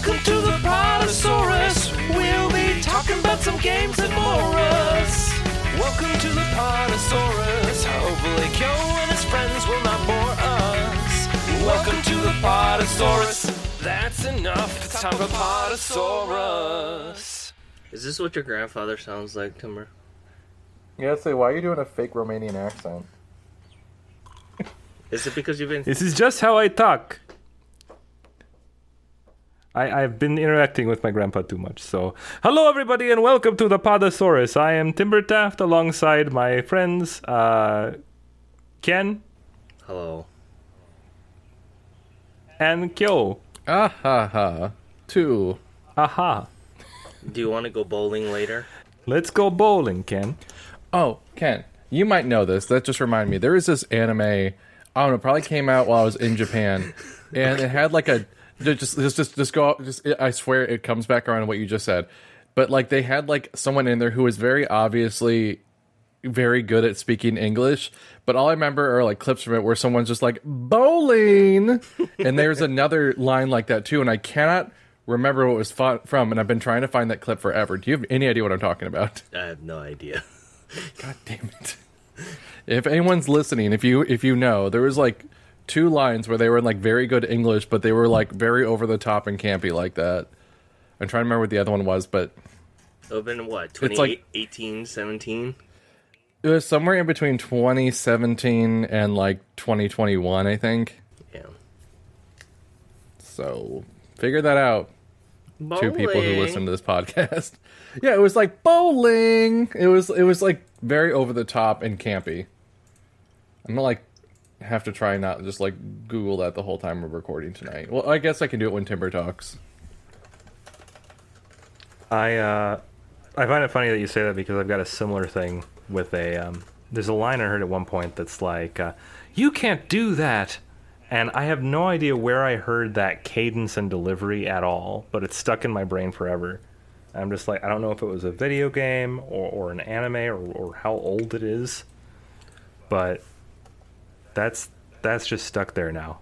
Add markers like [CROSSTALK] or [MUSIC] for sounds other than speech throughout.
Welcome to the Podasaurus. We'll be talking about some games and more. Welcome to the Podasaurus. Hopefully, Kyo and his friends will not bore us. Welcome to the Podasaurus. That's enough. It's time for Podasaurus. Is this what your grandfather sounds like, Timber? Yeah, say, why are you doing a fake Romanian accent? Is it because you've been? This is just how I talk. I, I've been interacting with my grandpa too much. So, hello everybody, and welcome to the Podasaurus. I am Timber Taft alongside my friends uh, Ken Hello. and Kyo. Ah ha ha. Two. Aha! Do you want to go bowling later? Let's go bowling, Ken. Oh, Ken, you might know this. That just reminded me. There is this anime. I don't know. Probably came out while I was in Japan, and it had like a just just just just go. Just I swear it comes back around to what you just said. But like they had like someone in there who was very obviously very good at speaking English, but all I remember are like clips from it where someone's just like bowling, and there's another line like that too, and I cannot remember what it was from, and I've been trying to find that clip forever. Do you have any idea what I'm talking about? I have no idea. [LAUGHS] God damn it! If anyone's listening, if you if you know, there was like two lines where they were in like very good English, but they were like very over the top and campy like that. I'm trying to remember what the other one was, but It would have been what? It's like- 2018, 17? it was somewhere in between 2017 and like 2021, I think. Yeah. So figure that out. two people who listen to this podcast. [LAUGHS] yeah, it was like bowling. It was it was like very over the top and campy. I'm gonna like have to try not just like Google that the whole time we're recording tonight. Well, I guess I can do it when Timber talks. I uh, I find it funny that you say that because I've got a similar thing with a. Um, there's a line I heard at one point that's like, uh, "You can't do that," and I have no idea where I heard that cadence and delivery at all, but it's stuck in my brain forever. I'm just like, I don't know if it was a video game or, or an anime or, or how old it is, but that's that's just stuck there now.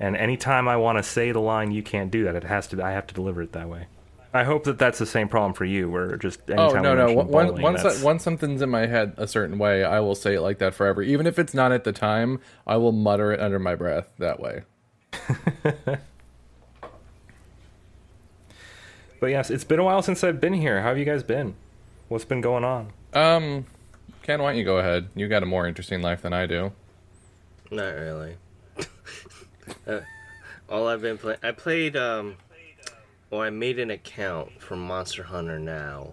And anytime I want to say the line, "You can't do that," it has to. I have to deliver it that way. I hope that that's the same problem for you, where just Oh no no! mention Once bowling, once, that's- once something's in my head a certain way, I will say it like that forever. Even if it's not at the time, I will mutter it under my breath that way. [LAUGHS] But yes, it's been a while since I've been here. How have you guys been? What's been going on? Um, Ken, why don't you go ahead? You got a more interesting life than I do. Not really. [LAUGHS] uh, all I've been playing, I played. um Well, I made an account for Monster Hunter now,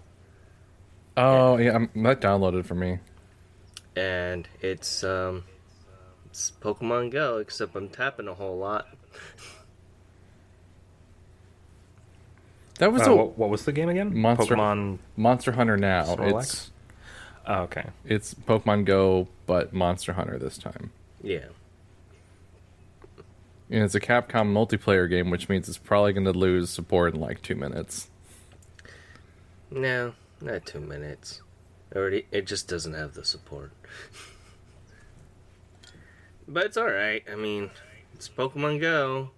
Oh yeah, I'm, that downloaded for me. and it's um, it's Pokemon Go, except I'm tapping a whole lot. [LAUGHS] That was Uh, a what, what was the game again? Monster- Pokemon. Monster Hunter now. Snorlax? It's Oh, okay. it's Pokemon Go, but Monster Hunter this time. Yeah. And it's a Capcom multiplayer game, which means it's probably going to lose support in like two minutes. No, not two minutes. Already, it just doesn't have the support. [LAUGHS] but it's all right. I mean, it's Pokemon Go.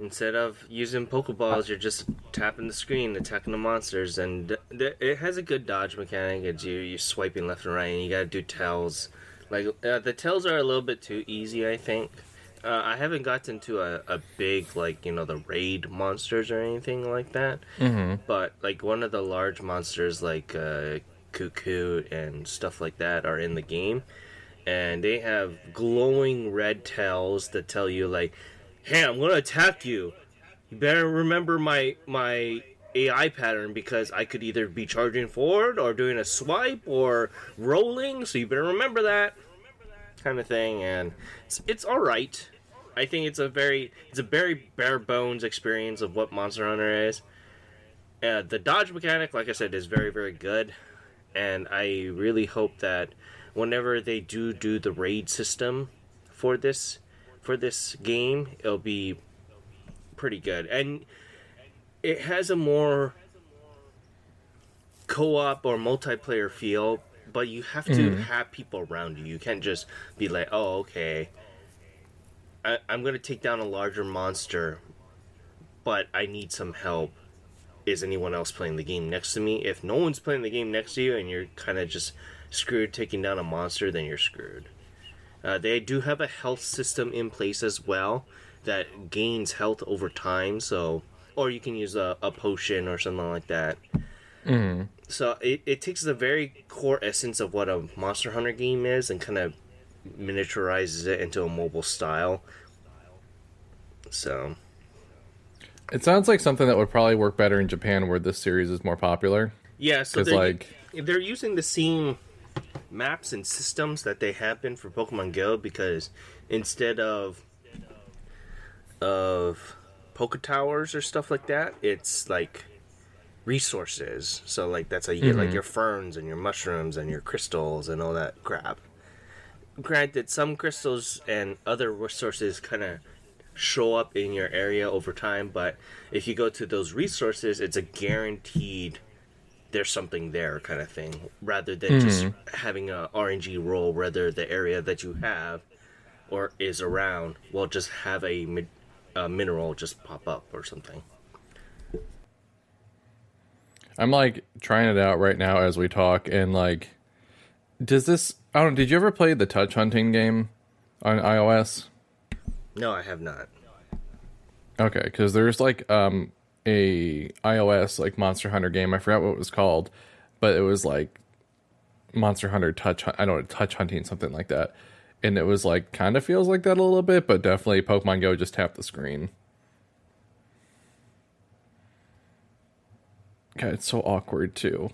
Instead of using Pokeballs, you're just tapping the screen, attacking the monsters, and th- it has a good dodge mechanic. It's you you're swiping left and right, and you gotta do tells. Like uh, the tells are a little bit too easy, I think. Uh, I haven't gotten to a, a big like you know the raid monsters or anything like that. Mm-hmm. But like one of the large monsters like uh, Cuckoo and stuff like that are in the game, and they have glowing red tails that tell you like, "Hey, I'm gonna attack you. You better remember my my AI pattern because I could either be charging forward or doing a swipe or rolling. So you better remember that." kind of thing and it's, it's all right i think it's a very it's a very bare bones experience of what monster hunter is uh, the dodge mechanic like i said is very very good and i really hope that whenever they do do the raid system for this for this game it'll be pretty good and it has a more co-op or multiplayer feel but you have to mm-hmm. have people around you you can't just be like oh okay I, I'm gonna take down a larger monster, but I need some help. Is anyone else playing the game next to me? If no one's playing the game next to you and you're kind of just screwed taking down a monster, then you're screwed. Uh, they do have a health system in place as well that gains health over time. So, or you can use a, a potion or something like that. So it, it takes the very core essence of what a Monster Hunter game is and kind of miniaturizes it into a mobile style. So It sounds like something that would probably work better in Japan, where this series is more popular. yeah, so they're, like- they're using the same maps and systems that they have been for Pokemon Go because instead of of Poke Towers or stuff like that, it's like resources. So like that's how you get like mm-hmm. your ferns and your mushrooms and your crystals and all that crap. Granted, some crystals and other resources kind of show up in your area over time, but if you go to those resources, it's a guaranteed there's something there kind of thing, rather than just having a RNG roll. Whether the area that you have or is around will just have a, a mineral just pop up or something. I'm like trying it out right now as we talk, and like, does this? I don't. Did you ever play the touch hunting game on iOS? No, I have not. Okay, because there's like um a iOS like Monster Hunter game. I forgot what it was called, but it was like Monster Hunter Touch. I don't know, touch hunting something like that, and it was like kind of feels like that a little bit, but definitely Pokemon Go just tap the screen. God, it's so awkward too.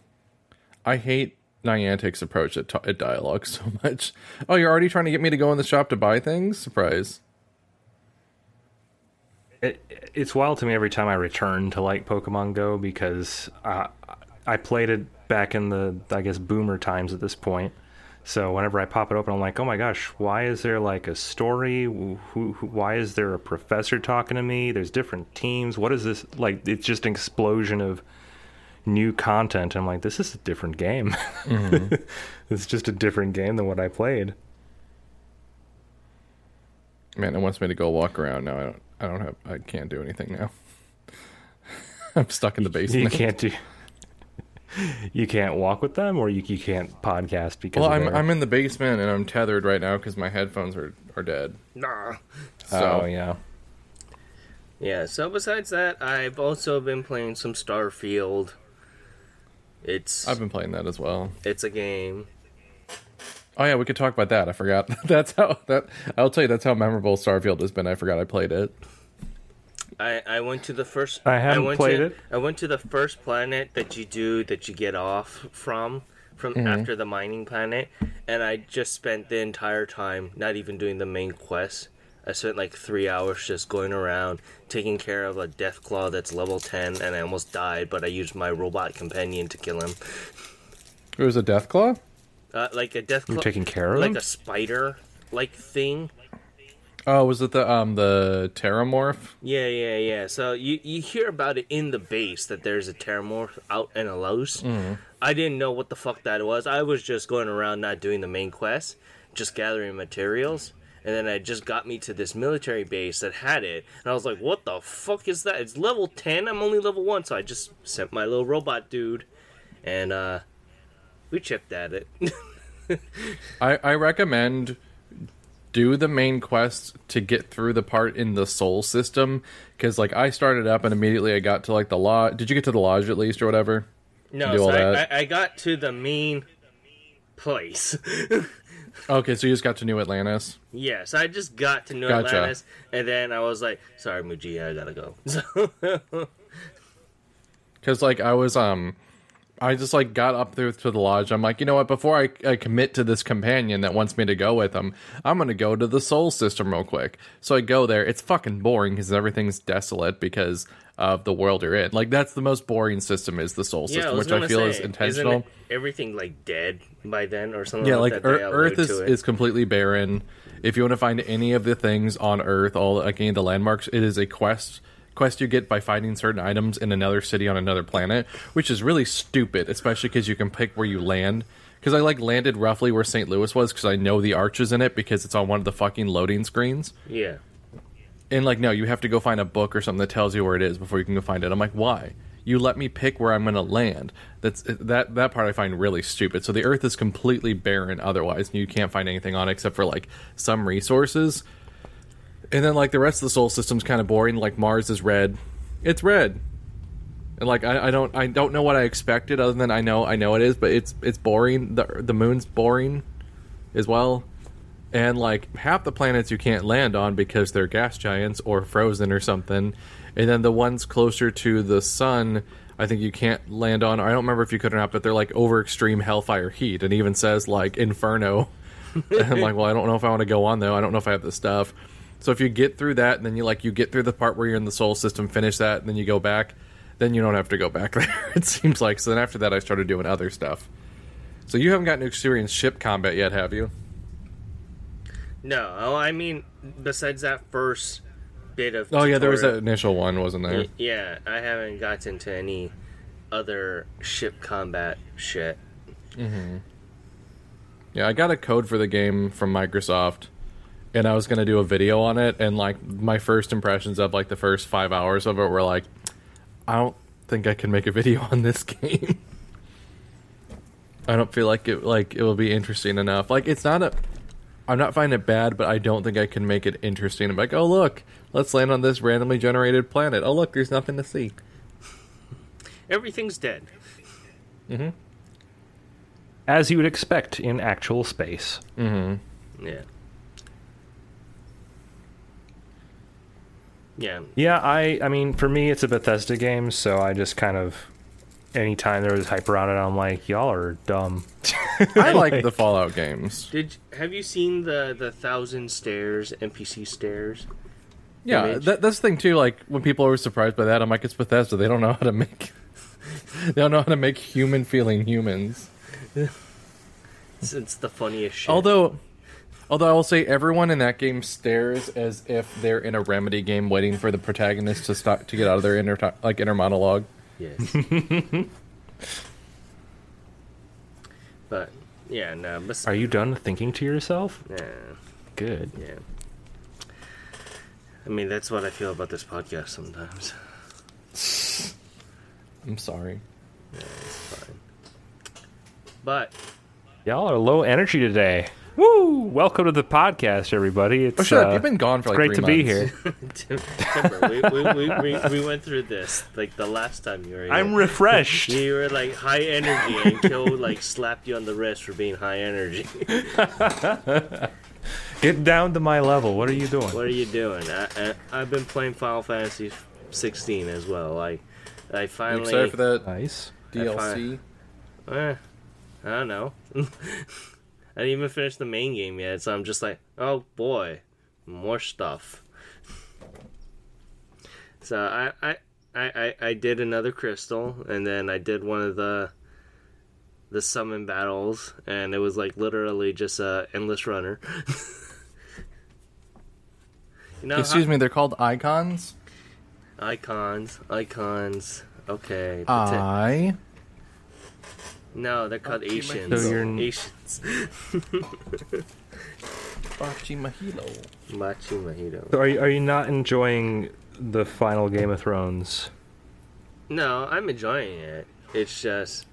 I hate Niantic's approach at, t- at dialogue [LAUGHS] so much. Oh, you're already trying to get me to go in the shop to buy things? Surprise. It, it's wild to me every time I return to like Pokemon Go because uh, I played it back in the I guess boomer times at this point. So whenever I pop it open, I'm like, oh my gosh, why is there like a story? Who, who, why is there a professor talking to me? There's different teams. What is this like? It's just an explosion of new content. I'm like, this is a different game. [LAUGHS] it's just a different game than what I played. Man, it wants me to go walk around now. I don't. I don't have. I can't do anything now. [LAUGHS] I'm stuck in the basement. You can't do. You can't walk with them, or you, you can't podcast because. Well, of I'm their- I'm in the basement and I'm tethered right now because my headphones are are dead. Nah. So oh yeah. Yeah, so besides that, I've also been playing some Starfield. It's I've been playing that as well. it's a game. Oh yeah, we could talk about that. I forgot. [LAUGHS] that's how that. I'll tell you. That's how memorable Starfield has been. I forgot I played it. I, I went to the first. I haven't went played to, it. I went to the first planet that you do that you get off from from Mm-hmm. after the mining planet, and I just spent the entire time not even doing the main quest. I spent like three hours just going around taking care of a death claw that's level ten, and I almost died, but I used my robot companion to kill him. It was a death claw. Uh, like a death claw, You're taking care of like him? a spider like thing. Oh, was it the um the Terrormorph? Yeah, yeah, yeah. So you you hear about it in the base that there's a Terrormorph out in a louse. I didn't know what the fuck that was. I was just going around not doing the main quest, just gathering materials. And then I just got me to this military base that had it. And I was like, what the fuck is that? It's level 10. I'm only level 1. So I just sent my little robot dude. And uh we chipped at it. [LAUGHS] I I recommend do the main quest to get through the part in the Sol system because like I started up and immediately I got to like the lodge. Did you get to the lodge at least or whatever? no, so I. I, got to the main place. [LAUGHS] Okay, so you just got to New Atlantis. Yes, I just got to New Gotcha. Atlantis, and then I was like, "Sorry, Muji, I gotta go." [LAUGHS] So, because like I was um I just like got up there to the lodge. I'm like, you know what? Before I, I commit to this companion that wants me to go with him, I'm gonna go to the Sol system real quick. So I go there. It's fucking boring because everything's desolate because of the world you're in. Like that's the most boring system is the Sol yeah, I system, was which I feel say, is intentional. Isn't everything like dead by then or something? Yeah, like like that? Earth, They Earth allude is, is completely barren. If you want to find any of the things on Earth, all like any of the landmarks, it is a quest quest you get by finding certain items in another city on another planet, which is really stupid, especially because you can pick where you land. Because I like landed roughly where St. Louis was because I know the arches in it because it's on one of the fucking loading screens. yeah. and like no, you have to go find a book or something that tells you where it is before you can go find it. I'm like, why? You let me pick where I'm going to land. That's uh, that that part I find really stupid. So the Earth is completely barren otherwise, and you can't find anything on it except for like some resources. And then like the rest of the solar system's kind of boring. Like Mars is red, it's red, and like I, I don't I don't know what I expected other than I know I know it is, but it's it's boring. The the moon's boring as well. And like half the planets you can't land on because they're gas giants or frozen or something. And then the ones closer to the sun, I think you can't land on. I don't remember if you could or not, but they're like over extreme hellfire heat. And even says like Inferno. [LAUGHS] and I'm like, well, I don't know if I want to go on though. I don't know if I have the stuff. So if you get through that, and then you like you get through the part where you're in the Sol system, finish that, and then you go back, then you don't have to go back [LAUGHS] there. it seems like. So then after that, I started doing other stuff. So you haven't gotten to experience ship combat yet, have you? No, oh, I mean, besides that first bit of. Oh yeah, there was that initial one, wasn't there? Yeah, I haven't gotten to any other ship combat shit. Mm-hmm. Yeah, I got a code for the game from Microsoft, and I was gonna do a video on it. And like my first impressions of like the first five hours of it were like, I don't think I can make a video [LAUGHS] on this game. I don't feel like it like it will be interesting enough. Like it's not a. I'm not finding it bad, but I don't think I can make it interesting. I'm like, oh look, let's land on this randomly generated planet. Oh look, there's nothing to see. Everything's dead. Hmm. As you would expect in actual space. Hmm. Yeah. Yeah. Yeah, I I mean, for me, it's a Bethesda game, so I just kind of anytime there was hype around it, I'm like, y'all are dumb. [LAUGHS] I like the Fallout games. Did have you seen the the thousand stairs NPC stairs? Yeah, that, that's the thing too. Like when people are surprised by that, I'm like, it's Bethesda. They don't know how to make. [LAUGHS] they don't know how to make human feeling humans. [LAUGHS] It's, it's the funniest shit. Although, although I will say, everyone in that game stares as if they're in a remedy game, waiting for the protagonist to stop to get out of their inner like inner monologue. yes. [LAUGHS] but yeah, no. But, Are you done thinking to yourself? yeah, Good. yeah. I mean, that's what I feel about this podcast sometimes. I'm sorry. Yeah, it's Fine. But Y'all are low energy today. Woo! Welcome to the podcast, everybody. It's Oh, shut uh, up! You've been gone for like great three to be here. [LAUGHS] Timber, we, we, we, we, we went through this like the last time you were here. I'm refreshed. You were like high energy, and Kill like slapped you on the wrist for being high energy. [LAUGHS] Get down to my level. What are you doing? What are you doing? I, I, I've been playing Final Fantasy 16 as well. I I You finally. excited for that Nice. DLC? Eh, I don't know. [LAUGHS] I didn't even finish the main game yet, so I'm just like, oh boy, more stuff. [LAUGHS] So I I, I, I I did another crystal, and then I did one of the the summon battles, and it was like literally just a endless runner. [LAUGHS] you know, Excuse me, they're called Eikons. Eikons, Eikons. Okay. I. no, they're called Okay, Asians. So you're- Asians. Bachi Mahilo. Machi mojito. So are you, are you not enjoying the final Game of Thrones? No, I'm enjoying it. It's just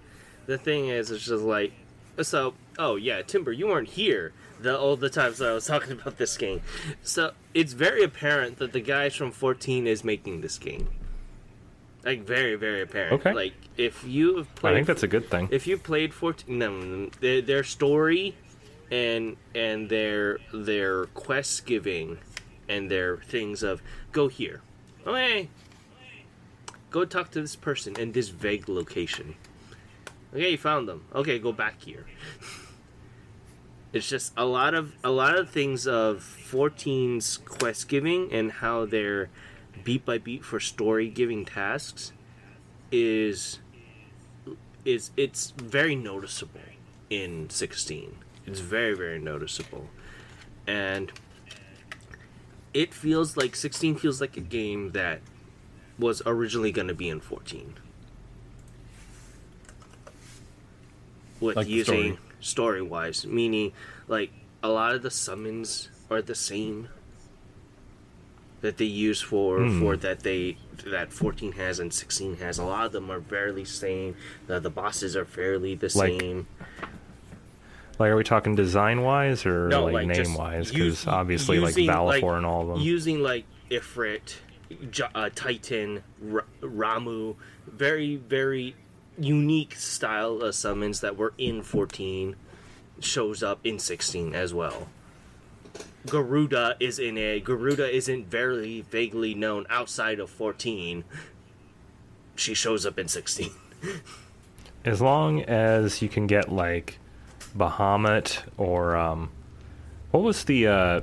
the thing is, it's just like so. Oh yeah, Timber, you weren't here the all the times that I was [LAUGHS] talking about this game. So it's very apparent that the guys from 14 is making this game. Like very, very apparent. Okay. Like if you have played, I think that's a good thing. if you played 14, no, no, their, their story and and their their quest giving and their things of go here, okay, go talk to this person in this vague location. Okay, you found them. Okay, go back here. [LAUGHS] It's just a lot of a lot of things of 14's quest giving and how they're beat by beat for story giving tasks is is it's very noticeable in 16. It's very very noticeable. And it feels like 16 feels like a game that was originally going to be in 14. With Like using story wise, meaning like a lot of the summons are the same. That they use for Hmm. for that they that 14 has and 16 has. A lot of them are fairly same. The, the bosses are fairly the Like, same. Like, are we talking design wise or No, like, like, name wise? Because obviously, using, like like, Balafor and all of them. Using like Ifrit, J- uh, Titan, R- Ramuh, very very unique style of summons that were in 14 shows up in 16 as well. Garuda is in a Garuda isn't very vaguely known outside of 14. She shows up in 16. as long as you can get like Bahamut or um, what was the uh,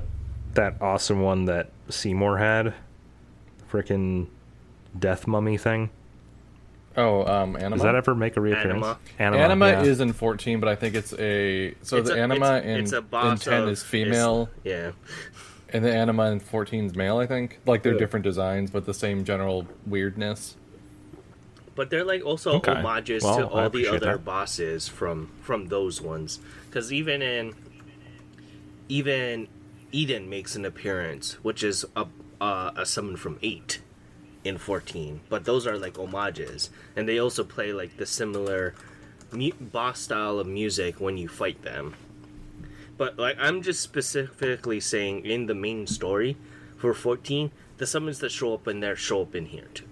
that awesome one that Seymour had? Frickin' death mummy thing. Oh, um, Anima. Does that ever make a reappearance? Anima. Anima yeah. is in 14, but I think it's a so It's the a- Anima it's- in, it's a in 10 of- is female, Yeah. and the Anima in 14 is male. I think like they're Yeah. different designs, but the same general weirdness. But they're like also Okay. homages Well, to all the other that. bosses from from those ones. Because even in even Eden makes an appearance, which is a uh, a summon from eight in fourteen. But those are like homages, and they also play like the similar mu- boss style of music when you fight them. But like I'm just specifically saying in the main story for fourteen, the summons that show up in there show up in here too.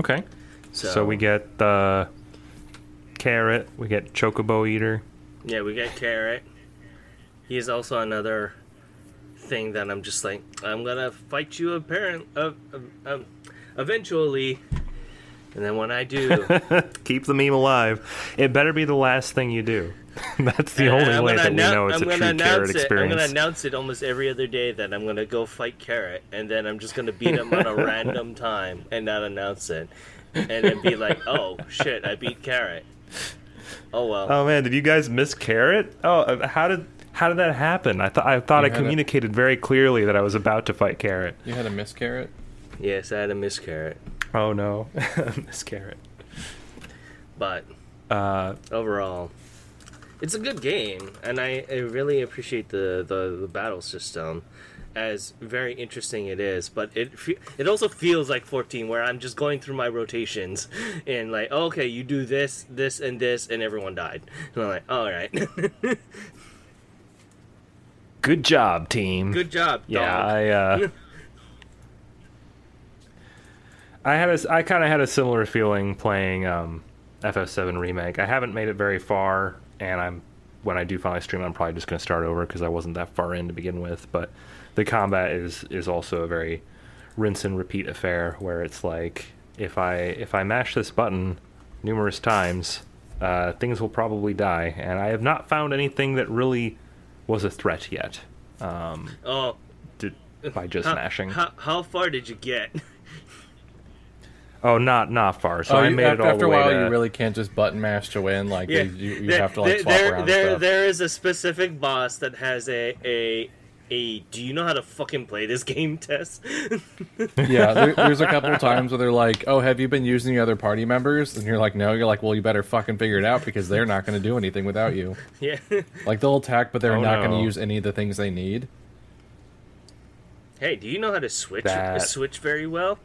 Okay. So, So, we get the carrot. We get chocobo eater. Yeah, we get Carrot. He's also another thing that I'm just like, I'm gonna fight you apparent, uh, uh, um, eventually. And then when I do, [LAUGHS] Keep the meme alive. It better be the last thing you do. [LAUGHS] That's the only way that we know it's I'm a gonna true announce carrot it. experience. I'm gonna announce it almost every other day that I'm gonna go fight Carrot, and then I'm just gonna beat him on a [LAUGHS] random time and not announce it, and then be like, oh shit, I beat Carrot. Oh well. Oh man, did you guys miss carrot? Oh, uh, how did how did that happen? I thought I thought You I had a- communicated very clearly that I was about to fight carrot. You had a miscarrot. Yes, I had a miss Carrot, Oh no, [LAUGHS] miss carrot. but Uh, overall it's a good game and i, I really appreciate the, the, the battle system as very interesting it is but it fe- it also feels like 14 where i'm just going through my rotations [LAUGHS] and like okay you do this this and this and everyone died [LAUGHS] and i'm like all right good job, team. good job Yeah. I uh, [LAUGHS] I had a I kind of had a similar feeling playing um, FF7 remake. I haven't made it very far, and I'm when I do finally stream, I'm probably just going to start over because I wasn't that far in to begin with. But the combat is is also a very rinse and repeat affair where it's like if I if I mash this button numerous times, uh, things will probably die, and I have not found anything that really was a threat yet. Um, oh to, by just how, mashing. how, how far did you get Oh, not not far. So oh, I you, made after, it all after the a while, to. you really can't just button mash to win. Like yeah you, you there- have to like there, swap there, around there, stuff. there is a specific boss that has a a a do you know how to fucking play this [LAUGHS] game test yeah, there, there's a couple times where they're like, "Oh, have you been using the other party members?" And you're like, "No." You're like, "Well, you better fucking figure it out because they're not going to do anything without you. [LAUGHS] yeah Like they'll attack, but they're Oh, not going to use any of the things they need." Hey, do you know how to switch That- switch very well?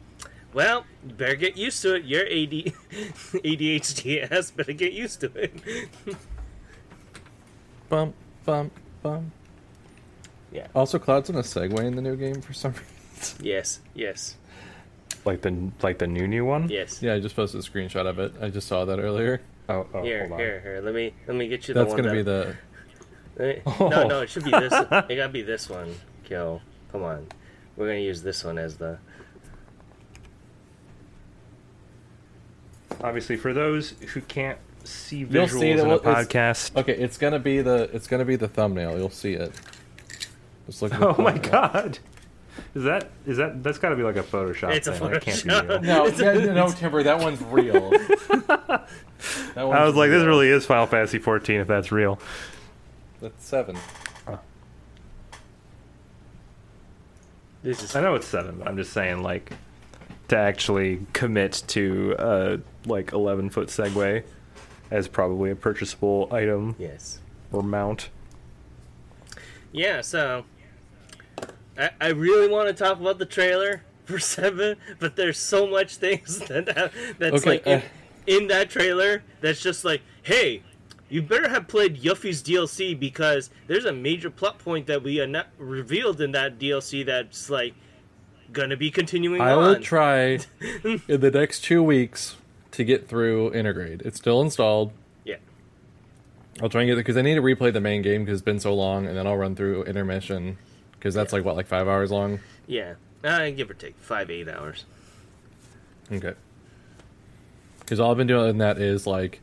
Well, you better get used to it. Your AD, ADHD [LAUGHS] ass better get used to it. Bump, bump, bump. Yeah. Also, Cloud's in a Segway in the new game for some reason. [LAUGHS] Yes, yes, like the like the new new one. yes. Yeah, I just posted a screenshot of it. I just saw that earlier. Oh, oh Here, hold on. here, here. Let me let me get you the That's one. going to be that- the. Eh, [LAUGHS] No, no, it should be this. [LAUGHS] it gotta be this one. Kill. Come on. We're gonna use this one as the. Obviously, for those who can't see You'll visuals see in a podcast. Okay, it's gonna be the it's gonna be the thumbnail. You'll see it. Just look. [LAUGHS] Oh my thumbnail. god. Is that is that that's got to be like a Photoshop It's a thing. That can't be real. No, [LAUGHS] yeah, no, Timber, that one's real. [LAUGHS] That I one's was like, this really is Final Fantasy 14 if that's real. That's seven. This is. I know it's seven, but I'm just saying, like, to actually commit to a like 11 foot Segway as probably a purchasable item Yes. or mount. Yeah. So. I, I really want to talk about the trailer for seven, but there's so much things [LAUGHS] that that- that's Okay, like in, uh, in that trailer that's just like, hey, you better have played Yuffie's DLC because there's a major plot point that we are revealed in that DLC that's like gonna be continuing I on. will try [LAUGHS] in the next two weeks to get through Intergrade. It's still installed. yeah, I'll try and get it because I need to replay the main game because it's been so long, and then I'll run through intermission because that's like what like five hours long. yeah, uh, give or take five eight hours. Okay. Because all I've been doing in that is like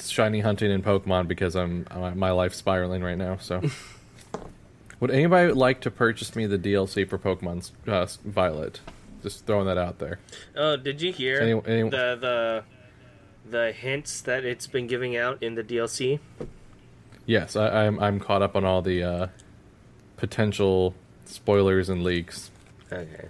shiny hunting and Pokemon because I'm my- my life's spiraling right now. So, [LAUGHS] would anybody like to purchase me the DLC for Pokemon uh, Violet? Just throwing that out there. Oh, did you hear Any- any- the the the hints that it's been giving out in the DLC? Yes, I, I'm I'm caught up on all the uh, potential spoilers and leaks Okay.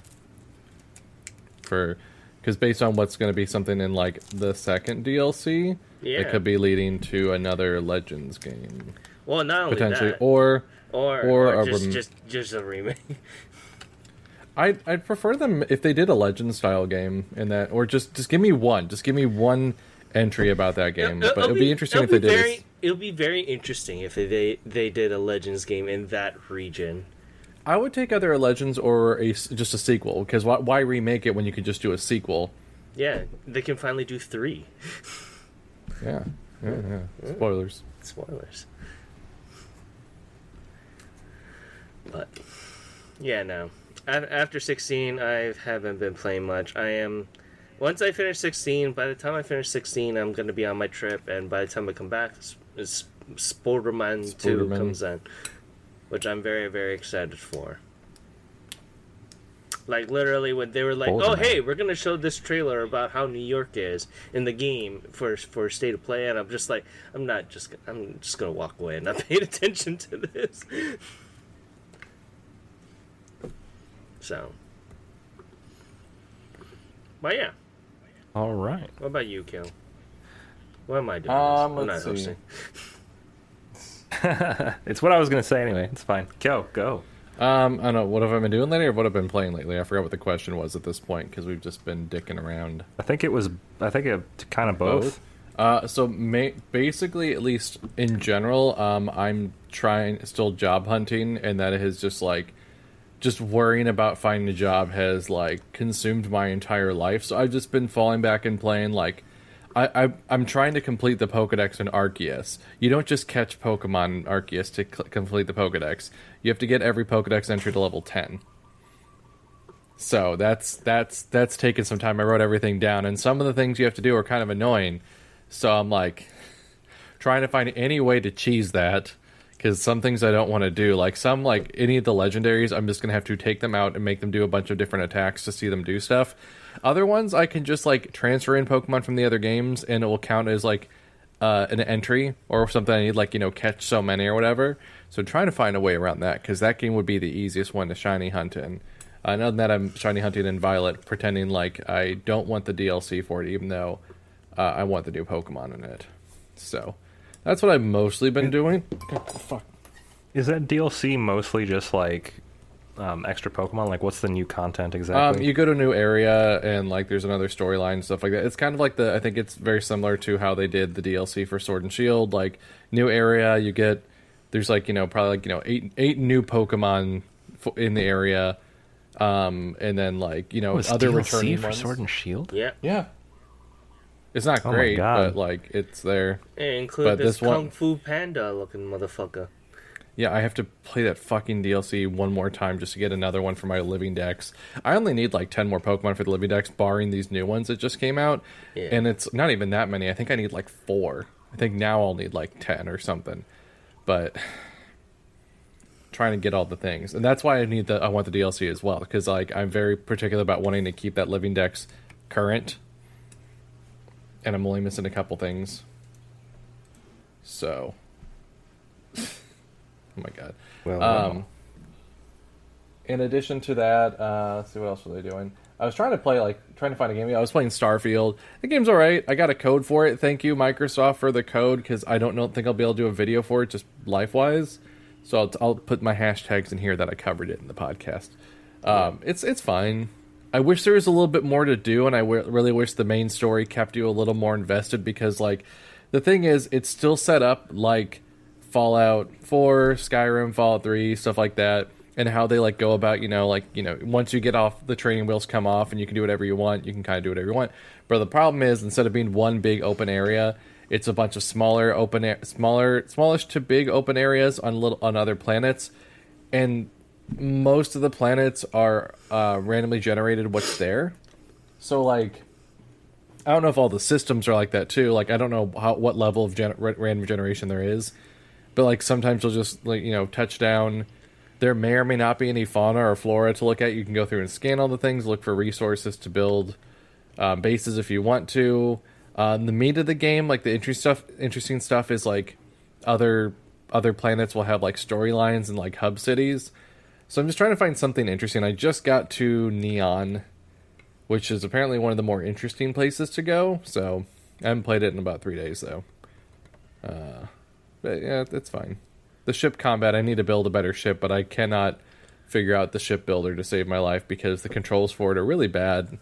for because based on what's going to be something in like the second DLC, Yeah. it could be leading to another Legends game Well, not only potentially, that, or or or or, just, rem- just just a remake. [LAUGHS] I'd I'd prefer them if they did a Legend style game in that, or just just give me one, just give me one entry about that game. It'll- but it'll it'd be interesting if they be did. It'll be very interesting if they they did a Legends game in that region. I would take either a Legends or a just a sequel because why, why remake it when you could just do a sequel? Yeah, they can finally do three. [LAUGHS] Yeah, yeah, yeah. Mm. Spoilers. Spoilers. But yeah, no. After 16, I haven't been playing much. I am. Once I finish 16, by the time I finish 16, I'm going to be on my trip, and by the time I come back, S- S- Spider-Man 2 comes in, which I'm very, very excited for. Like literally, when they were like, "Oh, hey, we're gonna show this trailer about how New York is in the game for for state of play," and I'm just like, I'm not just, gonna- I'm just gonna walk away and not [LAUGHS] paying attention to this. So, but yeah, All right. what about you, Kill? What am I doing? Um, I'm not see. hosting. [LAUGHS] It's what I was going to say anyway. It's fine. Go, go. Um, I don't know what have I been doing lately, or what I've been playing lately. I forgot what the question was at this point because we've just been dicking around. I think it was. I think it kind of both. Uh, so ma- basically, at least in general, um, I'm trying still job hunting, and that has just like just worrying about finding a job has like consumed my entire life. So I've just been falling back and playing like I, I I'm trying to complete the Pokedex in Arceus. You don't just catch Pokemon in Arceus to cl- complete the Pokedex. You have to get every Pokedex entry to level ten. So that's that's that's taken some time. I wrote everything down, and some of the things you have to do are kind of annoying. So I'm like trying to find any way to cheese that because some things I don't want to do, like some like any of the legendaries, I'm just gonna have to take them out and make them do a bunch of different attacks to see them do stuff. Other ones I can just like transfer in Pokemon from the other games, and it will count as like uh, an entry or something I need, like you know, catch so many or whatever. So trying to find a way around that because that game would be the easiest one to shiny hunt in. Uh, other than that, I'm shiny hunting in Violet, pretending like I don't want the DLC for it, even though uh, I want the new Pokemon in it. So that's what I've mostly been doing. fuck. Is that DLC mostly just like um, extra Pokemon? Like, what's the new content Um, exactly? you go to a new area and like there's another storyline and stuff like that. It's kind of like the I think it's very similar to how they did the DLC for Sword and Shield. Like new area, you get there's like you know probably like you know eight eight new Pokemon f- in the area, um, and then like you know was other DLC returning for ones. Sword and Shield? Yeah, Yeah, it's not Oh great, but like it's there. and include But this, this one- Kung Fu Panda looking motherfucker. Yeah, I have to play that fucking DLC one more time just to get another one for my living dex. I only need like 10 more Pokemon for the living dex, barring these new ones that just came out. Yeah. And it's not even that many. I think I need like four. I think now I'll need like 10 or something. But [SIGHS] trying to get all the things. And that's why I need the I want the DLC as well because like I'm very particular about wanting to keep that living dex current. And I'm only missing a couple things. So [LAUGHS] Oh my god. Well, Um, in addition to that, uh, let's see what else were they doing. I was trying to play like trying to find a game. I was playing Starfield. The game's all right. I got a code for it. Thank you Microsoft for the code because I don't know think I'll be able to do a video for it just life wise. So I'll, I'll put my hashtags in here that I covered it in the podcast. Um, it's it's fine. I wish there was a little bit more to do, and I w- really wish the main story kept you a little more invested because, like, the thing is, it's still set up like Fallout 4, Skyrim, Fallout 3, stuff like that, and how they like go about, you know, like you know, once you get off the training wheels come off and you can do whatever you want, you can kind of do whatever you want. But the problem is, instead of being one big open area, it's a bunch of smaller open, a- smaller, smallish to big open areas on little on other planets, and most of the planets are uh, randomly generated. What's there? So like, I don't know if all the systems are like that too. Like, I don't know how what level of gen- random generation there is, but like sometimes you'll just like you know touch down. There may or may not be any fauna or flora to look at. You can go through and scan all the things, look for resources to build um, bases if you want to. Um, the meat of the game, like the interesting stuff, interesting stuff is like other other planets will have like storylines and like hub cities. So I'm just trying to find something interesting. I just got to Neon, which is apparently one of the more interesting places to go. So I haven't played it in about three days though. Uh, but yeah, it's fine. The ship combat, I need to build a better ship, but I cannot figure out the ship builder to save my life because the controls for it are really bad.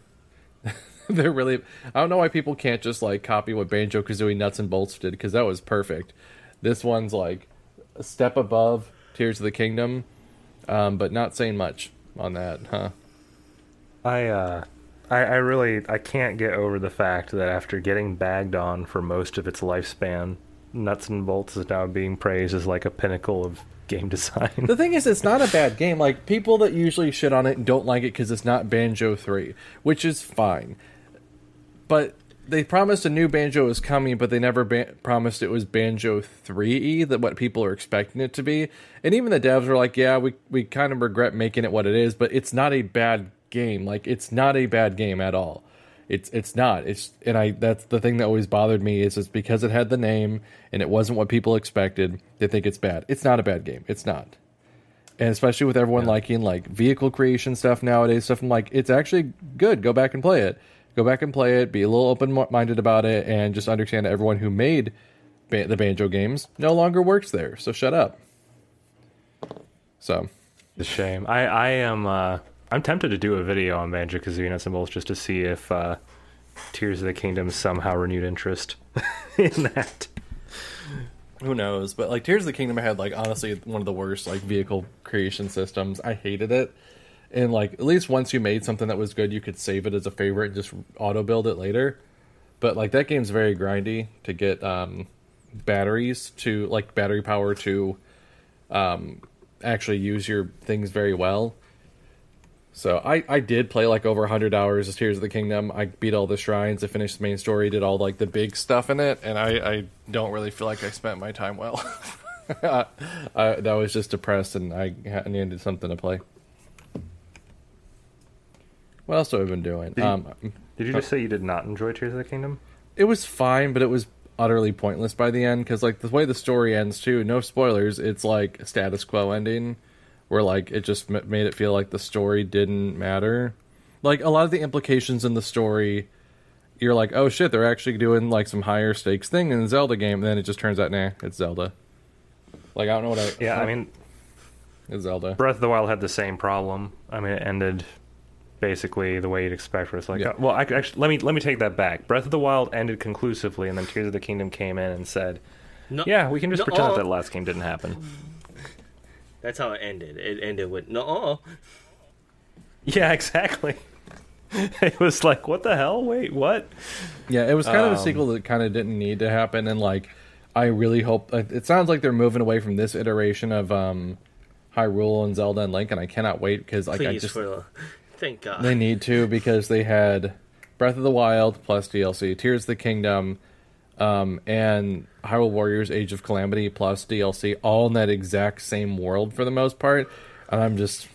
[LAUGHS] They're really. I don't know why people can't just like copy what Banjo Kazooie Nuts and Bolts did because that was perfect. This one's like a step above Tears of the Kingdom, um, but not saying much on that, huh? I uh I, I really I can't get over the fact that after getting bagged on for most of its lifespan, Nuts and Bolts is now being praised as like a pinnacle of game [LAUGHS] design. The thing is, it's not a bad game. Like people that usually shit on it don't like it because it's not Banjo Three, which is fine. But they promised a new Banjo was coming, but they never ba- promised it was Banjo Three that what people are expecting it to be. And even the devs were like, "Yeah, we we kind of regret making it what it is, but it's not a bad game. Like it's not a bad game at all. It's it's not. It's and I that's the thing that always bothered me is it's because it had the name and it wasn't what people expected. They think it's bad. It's not a bad game. It's not. And especially with everyone liking like vehicle creation stuff nowadays, stuff I'm like, it's actually good. Go back and play it. Go back and play it. Be a little open minded about it, and just understand that everyone who made ba- the banjo games no longer works there. So shut up. So It's a shame. I I am uh I'm tempted to do a video on Banjo Kazooie and Bolts just to see if uh Tears of the Kingdom somehow renewed interest [LAUGHS] in that. Who knows? But like Tears of the Kingdom had like honestly one of the worst like vehicle creation systems. I hated it. And like at least once you made something that was good, you could save it as a favorite and just auto build it later. But like that game's very grindy to get um batteries to like battery power to um actually use your things very well. So I, I did play like over 100 hours of Tears of the Kingdom. I beat all the shrines, I finished the main story, did all like the big stuff in it, and I, I don't really feel like I spent my time well. [LAUGHS] I, that was just depressed, and I needed something to play. What else have I been doing? Did you- Um, Did you just say you did not enjoy Tears of the Kingdom? it was fine, but it was utterly pointless by the end because like the way the story ends too. No spoilers. It's like a status quo ending, where like it just m- made it feel like the story didn't matter. Like a lot of the implications in the story, you're like, oh shit, they're actually doing like some higher stakes thing in the Zelda game. And then it just turns out, nah, it's Zelda. Like I don't know what I. Yeah, I mean it's Zelda. Breath of the Wild had the same problem. I mean, it ended basically the way you'd expect. Where it's like, Yeah. uh, well, I, actually, let me let me take that back. Breath of the Wild ended conclusively, and then Tears of the Kingdom came in and said, No, "Yeah, we can just pretend that that last game didn't happen." That's how it ended. It ended with no. [LAUGHS] Yeah, exactly. [LAUGHS] it was like, what the hell? Wait, what? Yeah, it was kind of a Um, sequel that kind of didn't need to happen, and like, I really hope it it sounds like they're moving away from this iteration of um, Hyrule and Zelda and Link, and I cannot wait because like I just for thank God. they need to because they had Breath of the Wild plus DLC, Tears of the Kingdom, um, and Hyrule Warriors: Age of Calamity plus DLC, all in that exact same world for the most part, and I'm just.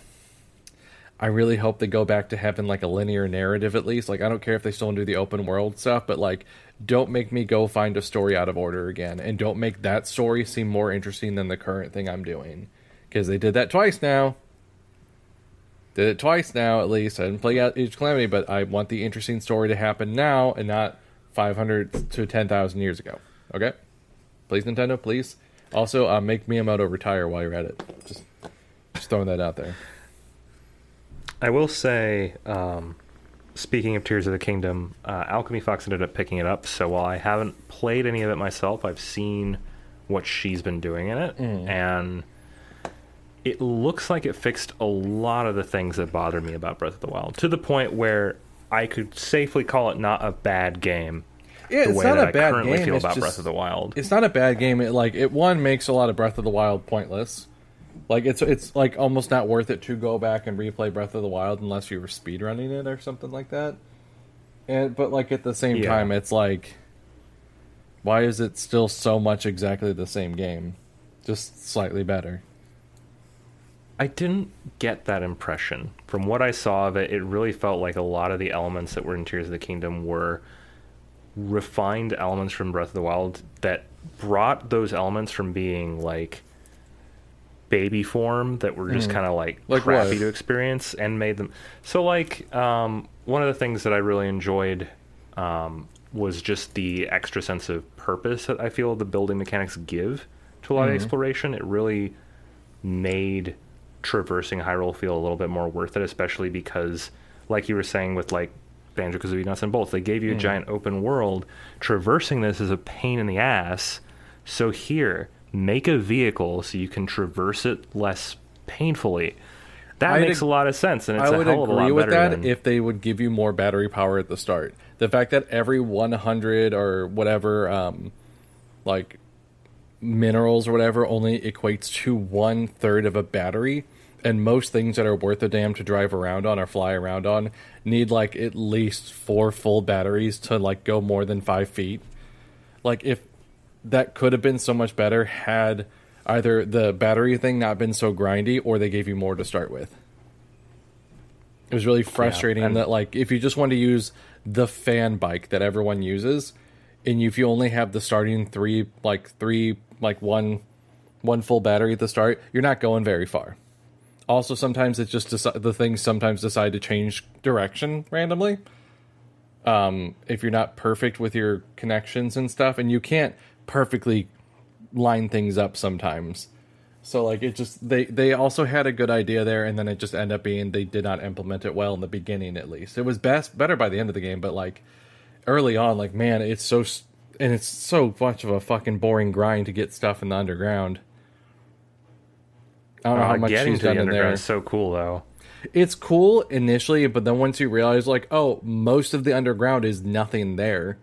I really hope they go back to having like a linear narrative at least. Like I don't care if they still do the open world stuff, but like don't make me go find a story out of order again and don't make that story seem more interesting than the current thing I'm doing. Cuz they did that twice now. Did it twice now at least. I didn't play out Age of Calamity, but I want the interesting story to happen now and not 500 to 10,000 years ago. Okay? Please Nintendo, please. Also, uh, make Miyamoto retire while you're at it. Just, just throwing that out there. I will say, um, speaking of Tears of the Kingdom, uh, Alchemy Fox ended up picking it up. So while I haven't played any of it myself, I've seen what she's been doing in it, and it looks like it fixed a lot of the things that bothered me about Breath of the Wild to the point where I could safely call it not a bad game. Yeah, the it's way not that a I bad currently game. feel it's about just- Breath of the Wild. It's not a bad game. It like it one makes a lot of Breath of the Wild pointless. Like it's it's like almost not worth it to go back and replay Breath of the Wild unless you were speedrunning it or something like that. And but like at the same Yeah. time, it's like, why is it still so much exactly the same game, just slightly better? I didn't get that impression. From what I saw of it, it really felt like a lot of the elements that were in Tears of the Kingdom were refined elements from Breath of the Wild that brought those elements from being like baby form that were just kind of like. Like crappy what? to experience and made them so like um, one of the things that I really enjoyed um, was just the extra sense of purpose that I feel the building mechanics give to a lot Mm-hmm. of exploration. It really made traversing Hyrule feel a little bit more worth it, especially because, like you were saying with like Banjo Kazooie Nuts and Bolts, they gave you a giant open world. Traversing this is a pain in the ass. So here, make a vehicle so you can traverse it less painfully. That I'd makes ag- a lot of sense, and it's I a would hell of a agree lot with better that than if they would give you more battery power at the start. The fact that every 100 or whatever, um, like minerals or whatever, only equates to one third of a battery, and most things that are worth a damn to drive around on or fly around on need like at least four full batteries to like go more than five feet. Like if that could have been so much better had either the battery thing not been so grindy or they gave you more to start with. It was really frustrating and- that like if you just want to use the fan bike that everyone uses and if you only have the starting three like three like one one full battery at the start, you're not going very far. Also, sometimes it's just deci- the things sometimes decide to change direction randomly. Um, if you're not perfect with your connections and stuff, and you can't perfectly line things up sometimes. So like it just they they also had a good idea there, and then it just ended up being they did not implement it well in the beginning at least. It was best better by the end of the game, but like early on, like man, it's so and it's so much of a fucking boring grind to get stuff in the underground. I don't know Uh, how much getting she's to the done in underground there is so cool, though. it's cool initially, but then once you realize like, oh, most of the underground is nothing there.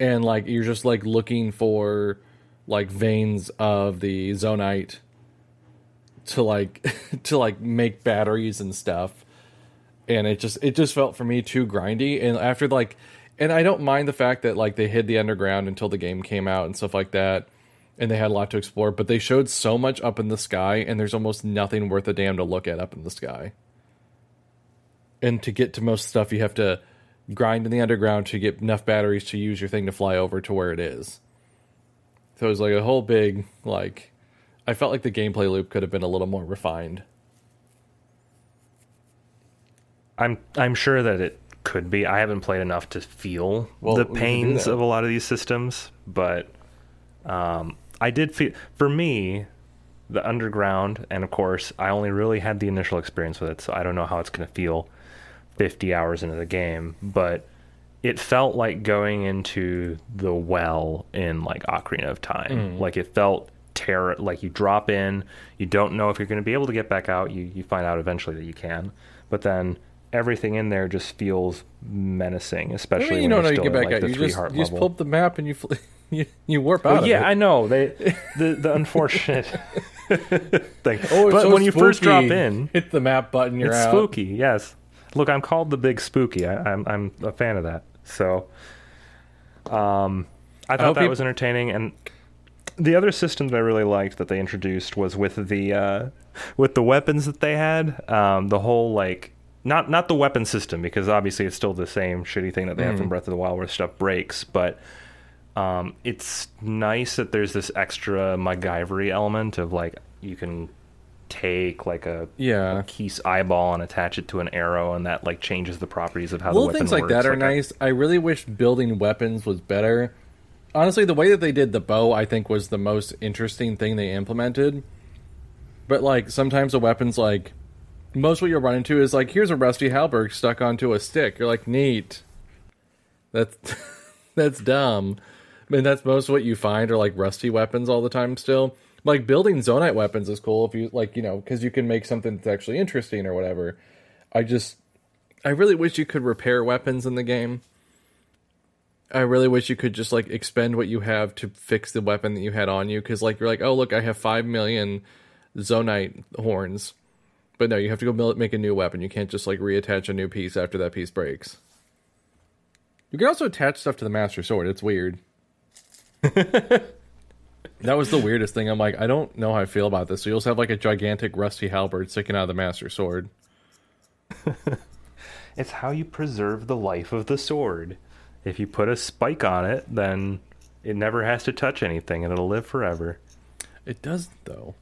And like you're just like looking for like veins of the Zonaite to like [LAUGHS] to like make batteries and stuff. And it just it just felt for me too grindy. And after like and I don't mind the fact that like they hid the underground until the game came out and stuff like that. And they had a lot to explore, but they showed so much up in the sky, and there's almost nothing worth a damn to look at up in the sky. And to get to most stuff, you have to grind in the underground to get enough batteries to use your thing to fly over to where it is. So it was like a whole big like. I felt like the gameplay loop could have been a little more refined. I'm I'm sure that it could be. I haven't played enough to feel Well, the we can do pains of a lot of these systems, but um, I did feel for me the underground, and of course, I only really had the initial experience with it, so I don't know how it's going to feel 50 hours into the game, but it felt like going into the well in like Ocarina of Time. Mm. Like it felt terror. Like you drop in, you don't know if you're going to be able to get back out. You you find out eventually that you can, but then everything in there just feels menacing, I especially mean, you when don't know you're you still get back like, out. the You just you just pull up the map and you fl- [LAUGHS] you, you warp out. Well, yeah. I know they [LAUGHS] the the unfortunate [LAUGHS] thing. Oh, but so when you first drop in, hit the map button. You're it's out. spooky. Yes. Look, I'm called the Big Spooky. I, I'm I'm a fan of that. So, um, I thought hope that you- was entertaining. And the other system that I really liked that they introduced was with the uh, with the weapons that they had. Um, the whole like not not the weapon system because obviously it's still the same shitty thing that they have Mm. from Breath of the Wild where stuff breaks, but. Um, it's nice that there's this extra MacGyvery element of like you can take like a Yeah. Keese eyeball and attach it to an arrow, and that like changes the properties of how little the weapon things like works. that are I- nice. I really wish building weapons was better. honestly, the way that they did the bow, I think, was the most interesting thing they implemented. But like sometimes the weapons, like most what you'll run into is like, here's a rusty halberd stuck onto a stick. You're like, neat. That's [LAUGHS] that's dumb. I mean, that's most what you find are like rusty weapons all the time. Still, like building Zonaite weapons is cool if you like, you know, because you can make something that's actually interesting or whatever. I just, I really wish you could repair weapons in the game. I really wish you could just like expend what you have to fix the weapon that you had on you because like you're like, oh look, I have five million zonite horns, but no, you have to go make a new weapon. You can't just like reattach a new piece after that piece breaks. You can also attach stuff to the master sword. It's weird. [LAUGHS] that was the weirdest thing. I'm like, I don't know how I feel about this. So you'll just have like a gigantic rusty halberd sticking out of the master sword. [LAUGHS] It's how you preserve the life of the sword. If you put a spike on it, then it never has to touch anything and it'll live forever. It does though.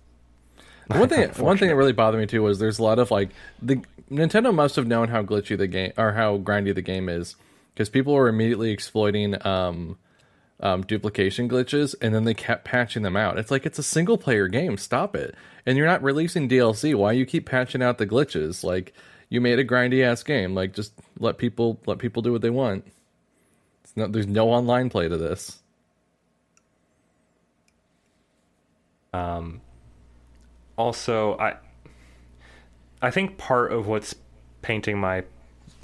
One thing, [LAUGHS] one thing that really bothered me too was there's a lot of like the Nintendo must have known how glitchy the game or how grindy the game is because people were immediately exploiting um, um, duplication glitches and then they kept patching them out. It's like it's a single player game. Stop it! And you're not releasing DLC. Why you keep patching out the glitches? Like you made a grindy ass game. Like just let people let people do what they want. It's not, there's no online play to this. Also i i think part of what's painting my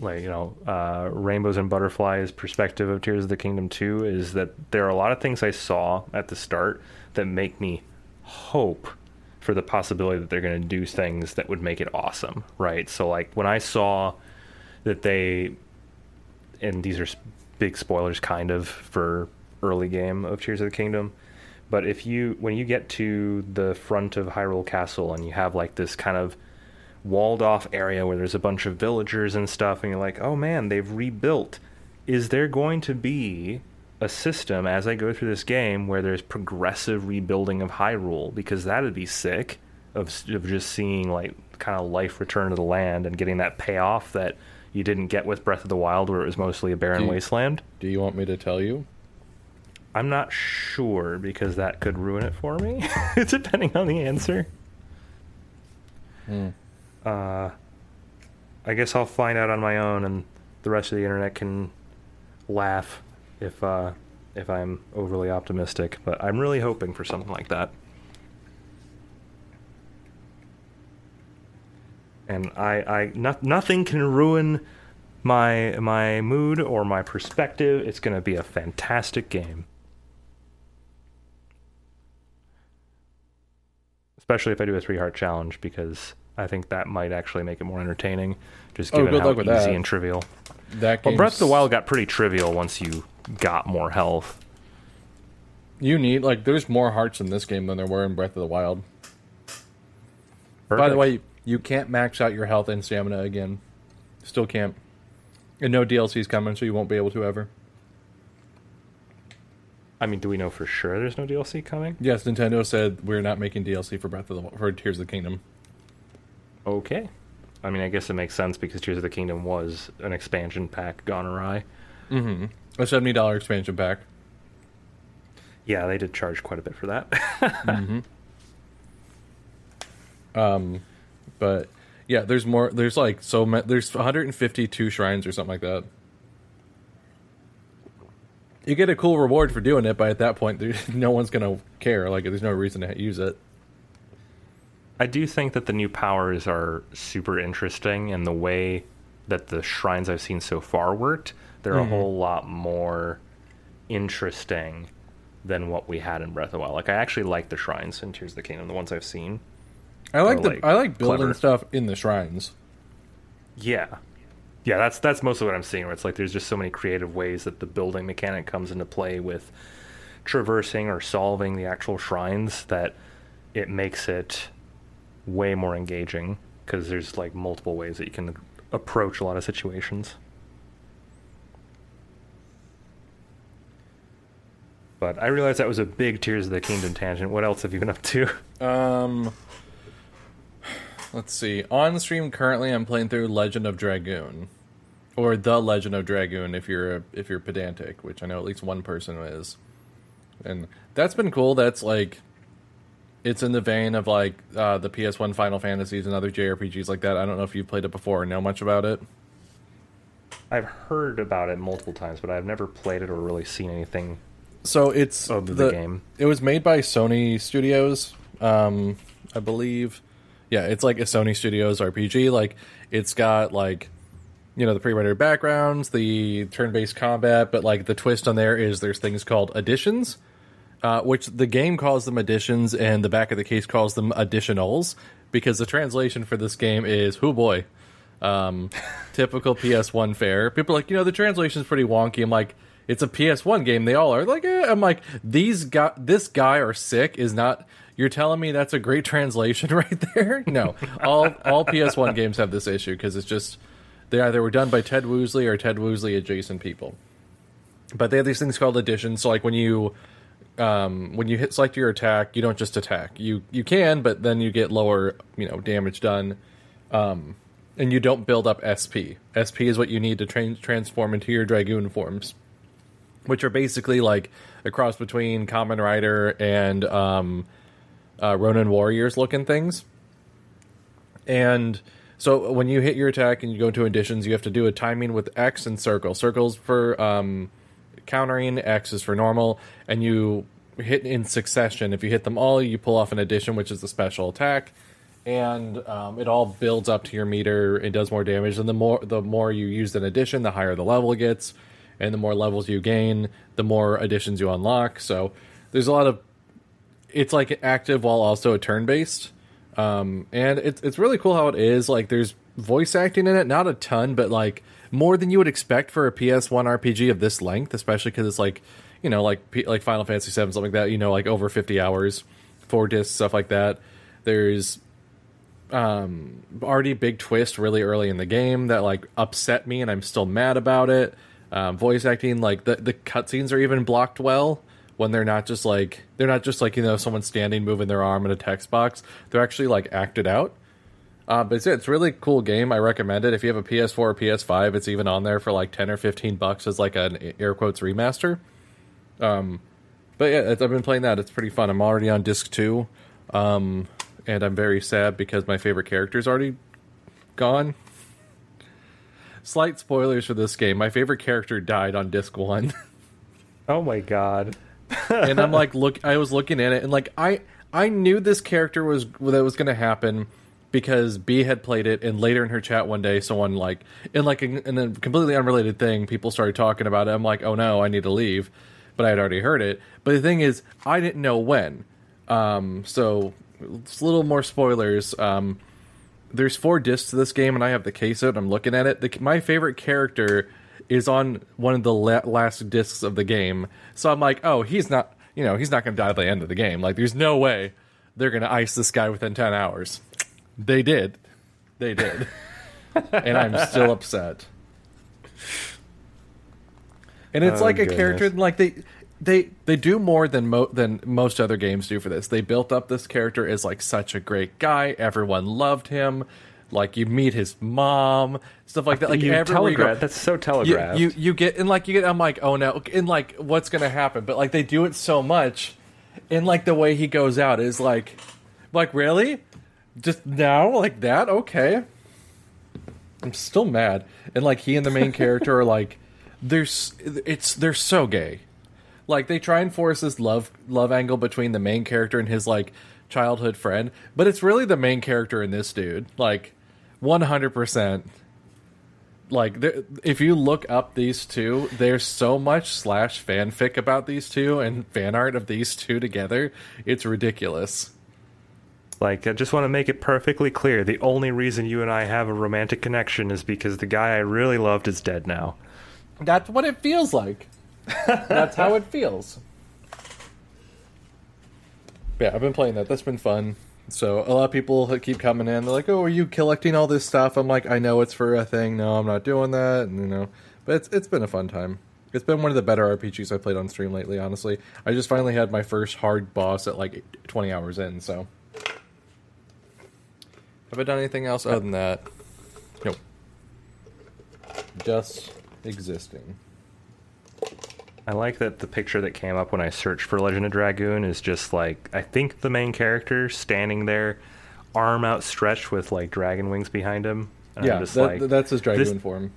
like you know uh, rainbows and butterflies perspective of tears of the kingdom 2 is that there are a lot of things i saw at the start that make me hope for the possibility that they're going to do things that would make it awesome right so like when i saw that they and these are big spoilers kind of for early game of Tears of the Kingdom. But if you when you get to the front of Hyrule Castle and you have like this kind of walled off area where there's a bunch of villagers and stuff and you're like, "Oh man, they've rebuilt." Is there going to be a system as I go through this game where there's progressive rebuilding of Hyrule because that'd be sick of of just seeing like kind of life return to the land and getting that payoff that you didn't get with Breath of the Wild where it was mostly a barren Do you- wasteland. Do you want me to tell you? I'm not sure because that could ruin it for me, [LAUGHS] depending on the answer. Uh, I guess I'll find out on my own, and the rest of the internet can laugh if uh, if I'm overly optimistic. But I'm really hoping for something like that. And I, I, no, nothing can ruin my my mood or my perspective. It's going to be a fantastic game. Especially if I do a three heart challenge because I think that might actually make it more entertaining. Just Oh, given good how easy that. and trivial. That Well, Breath of the Wild got pretty trivial once you got more health. You need like there's more hearts in this game than there were in Breath of the Wild. By the way, you can't max out your health and stamina again. Still can't. And no DLC's coming, so you won't be able to ever. I mean, do we know for sure there's no DLC coming? Yes, Nintendo said we're not making DLC for Breath of the for Tears of the Kingdom. Okay. I mean, I guess it makes sense because Tears of the Kingdom was an expansion pack gone awry. A seventy dollar expansion pack. Yeah, they did charge quite a bit for that. [LAUGHS] Um but yeah, there's more. There's like so ma- there's 152 shrines or something like that. You get a cool reward for doing it, but at that point, [LAUGHS] no one's gonna care. Like, there's no reason to use it. I do think that the new powers are super interesting, and the way that the shrines I've seen so far worked, they're a mm-hmm. whole lot more interesting than what we had in Breath of the Wild. Like, I actually like the shrines in Tears of the Kingdom, the ones I've seen. I like the like, I like building clever. stuff in the shrines. Yeah. Yeah, that's that's mostly what I'm seeing. Where it's like there's just so many creative ways that the building mechanic comes into play with traversing or solving the actual shrines that it makes it way more engaging because there's like multiple ways that you can approach a lot of situations. But I realized that was a big Tears of the Kingdom tangent. What else have you been up to? Um, let's see. On stream currently, I'm playing through Legend of Dragoon, or The Legend of Dragoon if you're if you're pedantic, which I know at least one person is. and that's been cool. That's like, it's in the vein of like uh, the PS1 Final Fantasies and other JRPGs like that. I don't know if you've played it before or know much about it. I've heard about it multiple times, but I've never played it or really seen anything So it's of the, game. It was made by Sony Studios, um, I believe. Yeah, it's like a Sony Studios RPG. Like it's got like you know the pre-rendered backgrounds, the turn-based combat, but like the twist on there is there's things called additions, uh, which the game calls them additions, and the back of the case calls them additionals because the translation for this game is "who boy." Um, [LAUGHS] typical PS1 fare. People are like, you know, the translation's pretty wonky. I'm like, it's a PS1 game. They all are like, eh. I'm like, these guy, this guy are sick is not. You're telling me that's a great translation [LAUGHS] right there? No, all all PS1 games have this issue because it's just they either were done by Ted Woolsey or Ted Woolsey adjacent people. But they have these things called additions. So like when you um, when you hit select your attack, you don't just attack. You you can, but then you get lower you know damage done. Um, and you don't build up SP. SP is what you need to tra- transform into your dragoon forms, which are basically like a cross between Kamen Rider and um, uh, Ronin Warriors looking things. And so when you hit your attack and you go into additions, you have to do a timing with X and circle. Circles for um, countering, X is for normal, and you hit in succession. If you hit them all, you pull off an addition, which is a special attack and um, it all builds up to your meter. It does more damage, and the more the more you use an addition, the higher the level gets, and the more levels you gain, the more additions you unlock. So there's a lot of it's like active while also a turn based, um, and it's it's really cool how it is. Like there's voice acting in it, not a ton, but like more than you would expect for a PS1 RPG of this length, especially because it's like you know like like Final Fantasy VII something like that. You know like over 50 hours, four discs, stuff like that. There's um, already big twist really early in the game that like upset me, and I'm still mad about it. Um, voice acting, like the the cutscenes are even blocked well when they're not just like they're not just like you know someone standing moving their arm in a text box. They're actually like acted out. Uh, but it's, it's really cool game. I recommend it. If you have a PS4 or PS5, it's even on there for like ten or fifteen bucks as like an air quotes remaster. Um, but yeah, I've been playing that. It's pretty fun. I'm already on disc two. Um, and I'm very sad because my favorite character is already gone. Slight spoilers for this game. My favorite character died on disc one, [LAUGHS] Oh my god. And I'm like, look, I was looking at it, and like, I I knew this character was that was going to happen because B had played it, and later in her chat one day, someone like in like in a completely unrelated thing, people started talking about it. I'm like, oh no, I need to leave, but I had already heard it. But the thing is, I didn't know when. Um, so it's a little more spoilers. Um, there's four discs to this game, and I have the case out. I'm looking at it. The, my favorite character is on one of the la- last discs of the game, so I'm like, oh, he's not. You know, he's not going to die at the end of the game. Like, there's no way they're going to ice this guy within ten hours. They did. They did. [LAUGHS] and I'm still upset. And it's Oh, like a goodness. character like they they they do more than mo- than most other games do for this. They built up this character as like such a great guy. Everyone loved him. Like you meet his mom, stuff like that. Like you everywhere you go- That's so telegraphed. you you get and like you get I'm like oh no and like what's gonna happen? But like they do it so much and like the way he goes out is like like really? Just now? Like that? Okay. I'm still mad. And like he and the main [LAUGHS] character are like there's it's they're so gay. Like they try and force this love love angle between the main character and his like childhood friend but it's really the main character and this dude. Like 100% like if you look up these two there's so much slash fanfic about these two and fan art of these two together it's ridiculous. Like, I just want to make it perfectly clear. The only reason you and I have a romantic connection is because the guy I really loved is dead now. that's what it feels like. That's how it feels. [LAUGHS] Yeah i've been playing that. That's been fun so a lot of people keep coming in. They're like oh are you collecting all this stuff? I'm like i know it's for a thing. No i'm not doing that and, you know. But it's, it's been a fun time. It's been one of the better rpgs i played on stream lately honestly. I just finally had my first hard boss at like 20 hours in so. Have i done anything else other than that? Nope. Just existing I like that the picture that came up when I searched for Legend of Dragoon is just like I think the main character standing there, arm outstretched with like dragon wings behind him. And yeah, I'm just that, like that's his dragoon this- form.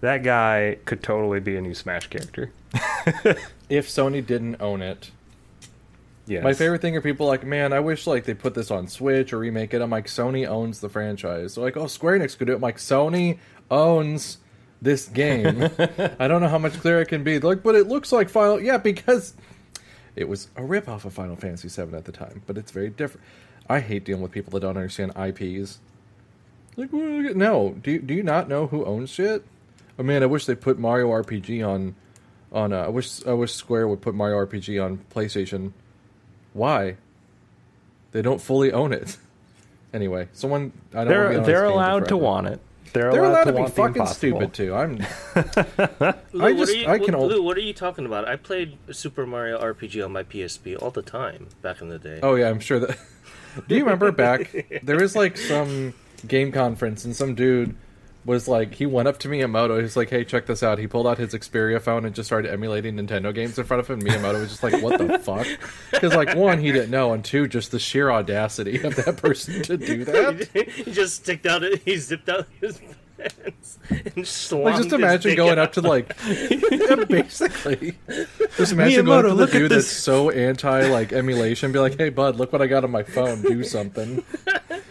that guy could totally be a new Smash character. [LAUGHS] If Sony didn't own it, Yes. my favorite thing are people like, man, I wish like they put this on Switch or remake it. I'm like, Sony owns the franchise. So like, oh, Square Enix could do it. I'm like, Sony owns this game. [LAUGHS] I don't know how much clearer it can be. Like, but it looks like Final. Yeah, because it was a rip off of Final Fantasy VII at the time, but it's very different. I hate dealing with people that don't understand IPs. Like, no, do you, do you not know who owns shit? Oh man, I wish they put Mario RPG on on. Uh, I wish I wish Square would put Mario RPG on PlayStation. Why? They don't fully own it. [LAUGHS] Anyway, someone I don't. they're they're allowed to want it. They're, They're allowed to be want the fucking impossible. stupid too. I'm. [LAUGHS] Lou, I what just- are you, I can Lou, al- what are you talking about? I played Super Mario RPG on my PSP all the time back in the day. Oh yeah, I'm sure that. [LAUGHS] Do you remember back? There was like some game conference, and some dude was like, he went up to Miyamoto. He's like, "Hey, check this out." He pulled out his Xperia phone and just started emulating Nintendo games in front of him. Miyamoto was just like, "What the [LAUGHS] fuck?" Because like one, he didn't know, and two, just the sheer audacity of that person to do [LAUGHS] that. he just sticked out. He zipped out his pants and slung Like, just imagine going out. up to like, yeah, [LAUGHS] basically. Just imagine going Miyamoto, up to the dude that's so anti like emulation, be like, "Hey, bud, look what I got on my phone. Do something."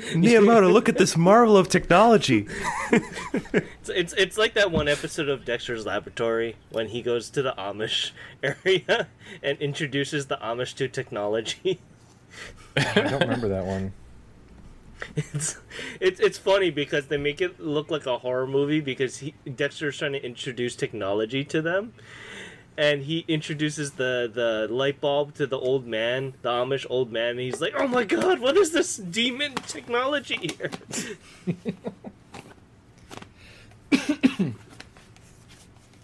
[LAUGHS] Miyamoto, look at this marvel of technology. [LAUGHS] It's, it's it's like that one episode of Dexter's Laboratory when he goes to the Amish [LAUGHS] area and introduces the Amish to technology. I don't remember that one. It's it's it's funny because they make it look like a horror movie because he, Dexter's trying to introduce technology to them. And he introduces the, the light bulb to the old man, the Amish old man, and he's like, "Oh my god, what is this demon technology here?" [COUGHS]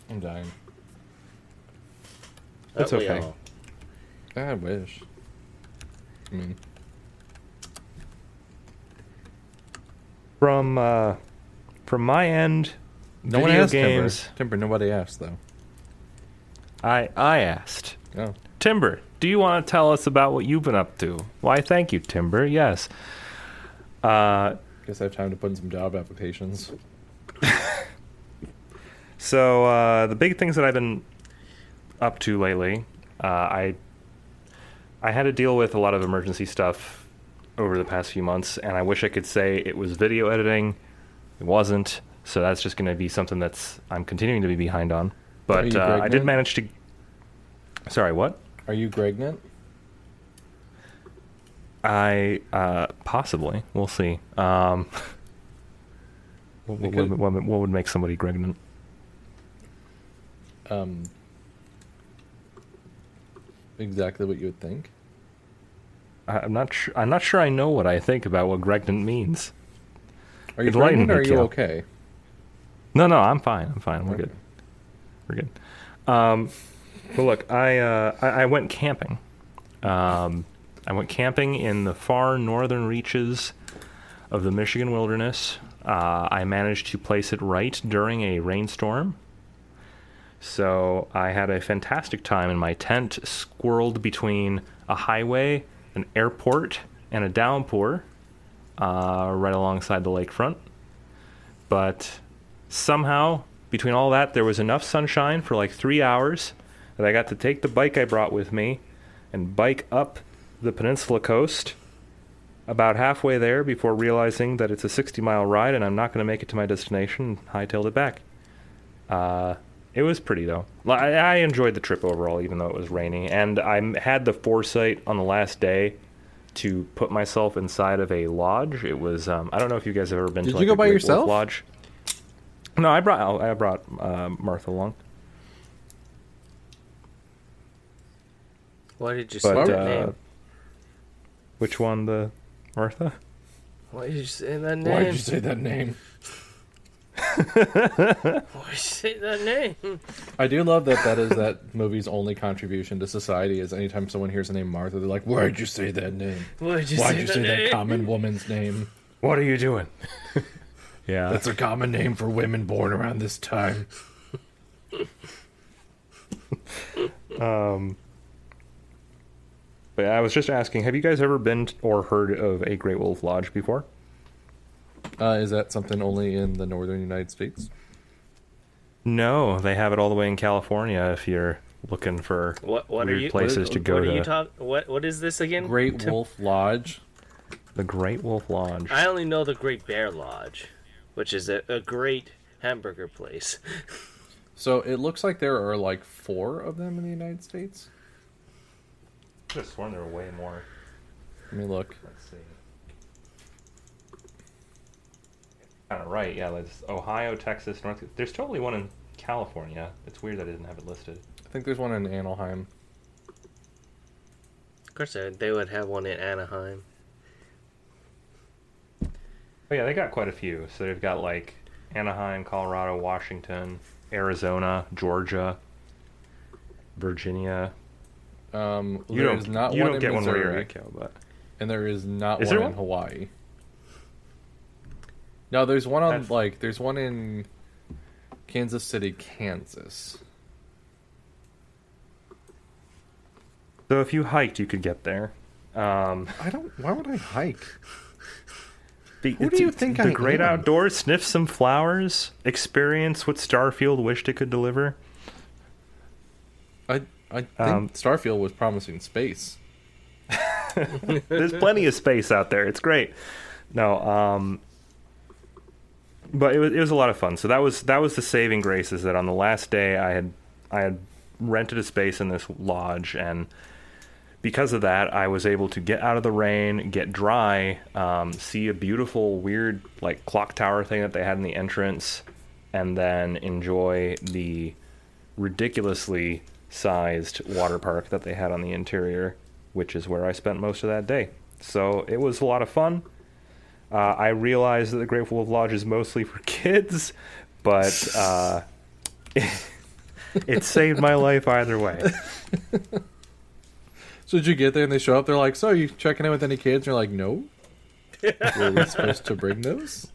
I'm dying. That's Aren't okay. all? I wish. I mean, From uh, from my end, no one video asked games. Timber. Timber, nobody asked though. I I asked Oh, Timber. Do you want to tell us about what you've been up to? Why, thank you, Timber. Yes. Uh, guess I have time to put in some job applications. [LAUGHS] So uh, the big things that I've been up to lately, uh, I I had to deal with a lot of emergency stuff over the past few months, and I wish I could say it was video editing. It wasn't, so that's just going to be something that's I'm continuing to be behind on. But uh, I did manage to. Sorry, what? Are you pregnant? I uh, possibly we'll see. Um, [LAUGHS] what, what, what, what would make somebody pregnant? Um, exactly what you would think. I, I'm not sure. I'm not sure. I know what I think about what pregnant means. Are you pregnant are you okay? No, no, I'm fine. I'm fine. We're Okay. good. We're good. Um, but look, I, uh, I I went camping. Um, I went camping in the far northern reaches of the Michigan wilderness. Uh, I managed to place it right during a rainstorm. So I had a fantastic time in my tent, squirreled between a highway, an airport, and a downpour, uh, right alongside the lakefront. But somehow, between all that, there was enough sunshine for like three hours that I got to take the bike I brought with me and bike up the peninsula coast. About halfway there, before realizing that it's a 60 mile ride and I'm not going to make it to my destination, and hightailed it back. Uh, it was pretty though. I, I enjoyed the trip overall, even though it was rainy, and I had the foresight on the last day to put myself inside of a lodge. It was um, I don't know if you guys have ever been Did to you go a by yourself? lodge. No, I brought I brought uh, Martha along, Why did you say but that uh, name? which one, the Martha? Why did you say that name? Why did you say that name? [LAUGHS] Why did you say that name? I do love that that is that movie's only contribution to society is anytime someone hears the name Martha, they're like, "Why'd you say that name? Why did you Why'd say you that say that name? common woman's name? What are you doing? [LAUGHS] yeah, That's a common name for women born around this time." um, but I was just asking, have you guys ever been t- or heard of a Great Wolf Lodge before? Uh, is that something only in the northern United States? No, they have it all the way in California. If you're looking for What what weird are you places what, to go what to, are you talk what what is this again? Great Tim- Wolf Lodge. the Great Wolf Lodge. I only know the Great Bear Lodge, which is a, a great hamburger place. [LAUGHS] So it looks like there are like four of them in the United States. could have sworn there were way more. Let me look. Let's see. Kind of right, yeah. There's Ohio, Texas, North. There's totally one in California. It's weird that I didn't have it listed. I think there's one in Anaheim. Of course, they they would have one in Anaheim. Oh yeah, they got quite a few. So they've got like Anaheim, Colorado, Washington, Arizona, Georgia, Virginia. Um, You there don't. is not you one don't in get one where you're Missouri, at, Cal, but and there is not Is one there in? Hawaii. No, there's one on That's- like there's one in Kansas City, Kansas. so if you hiked, you could get there. Um, I don't. Why would I hike? The, Who do you think the I great am? outdoors? Sniff some flowers. Experience what Starfield wished it could deliver. I I think Um, Starfield was promising space. [LAUGHS] [LAUGHS] There's plenty of space out there. It's great. No, um, but it was it was a lot of fun. So that was that was the saving grace is that on the last day I had I had rented a space in this lodge and because of that I was able to get out of the rain, get dry, um, see a beautiful weird like clock tower thing that they had in the entrance, and then enjoy the ridiculously sized water park that they had on the interior, which is where I spent most of that day. So it was a lot of fun. Uh, I realized that the Great Wolf Lodge is mostly for [LAUGHS] kids, but uh, [LAUGHS] it saved my life either way. [LAUGHS] So did you get there and they show up? They're like, "So are you checking in with any kids?" And you're like, "No." [LAUGHS] Were we supposed to bring those?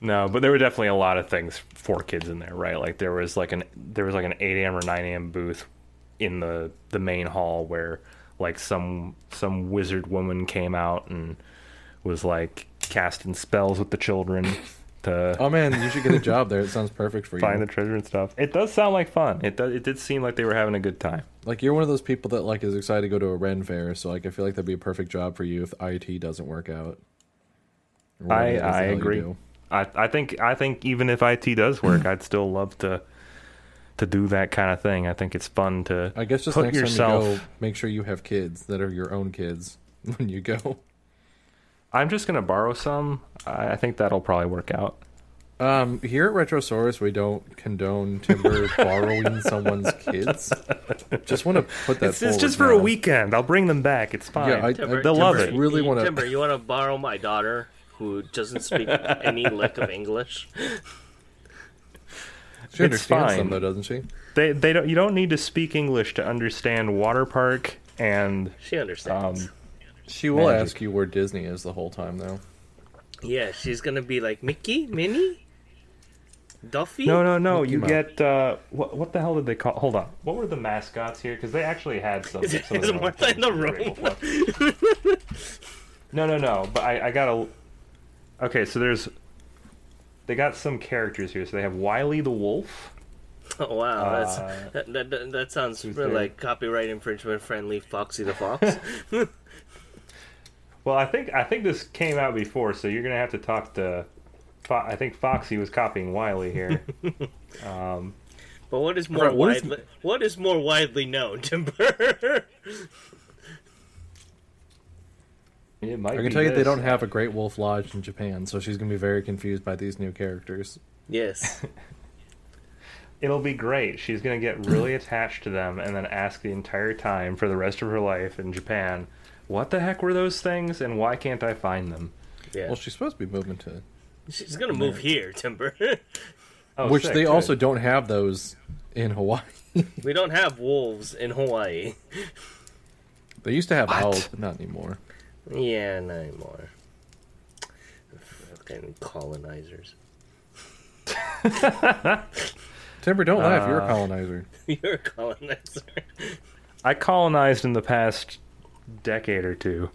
No, but there were definitely a lot of things for kids in there, right? Like there was like an there was like an eight a.m. or nine a.m. booth in the the main hall where like some some wizard woman came out and was like casting spells with the children to Oh man, you should get a job there. It sounds perfect for you. find the treasure and stuff. It does sound like fun. It does. It did seem like they were having a good time. Like you're one of those people that like is excited to go to a Ren fair, so like I feel like that'd be a perfect job for you if IT doesn't work out. I it is the I agree. I I think I think even if IT does work, I'd still love to to do that kind of thing. I think it's fun to I guess just put next yourself. time you go, make sure you have kids that are your own kids [LAUGHS] when you go. I'm just gonna borrow some. I I think that'll probably work out. Um, here at Retrosaurus, we don't condone Timber [LAUGHS] borrowing someone's kids. Just want to put that. It's, it's just forward for a weekend. I'll bring them back. It's fine. Yeah, I- Timber, They'll love it. Really wanna- Timber, you want to borrow my daughter who doesn't speak [LAUGHS] any lick of English? She It's understands fine. them though, doesn't she? They they don't. You don't need to speak English to understand water park and She understands. um. She will Magic. ask you where Disney is the whole time though. yeah, she's gonna be like Mickey, Minnie, Duffy. No, no, no. Mickey You Mouse. get uh, what? What the hell did they call? Hold on. What were the mascots here? Because they actually had some. Is, some is their Martha in the things. room? No, no, no. But I, I gotta. Okay, so there's. They got some characters here. So they have Wiley the Wolf. Oh wow, that's Uh, that, that, that, that sounds who's really there? like copyright infringement friendly. Foxy the Fox. [LAUGHS] [LAUGHS] Well, I think I think this came out before, so you're gonna have to talk to. Fo- I think Foxy was copying Wiley here. [LAUGHS] um, but what is more Right, what is- widely what is more widely known, Timber? [LAUGHS] it might I can be tell you they don't have a Great Wolf Lodge in Japan, so she's gonna be very confused by these new characters. yes. [LAUGHS] It'll be great. She's gonna get really attached to them, and then ask the entire time for the rest of her life in Japan, "What the heck were those things, and why can't I find them?" Yeah. Well, she's supposed to be moving to, She's gonna move here, Timber. Oh, which sick, they good. also don't have those in Hawaii. [LAUGHS] we don't have wolves in Hawaii. they used to have What? owls, but not anymore. Yeah, not anymore. Fucking colonizers. [LAUGHS] Timber, don't laugh. Uh, You're a colonizer. [LAUGHS] You're a colonizer. I colonized in the past decade or two.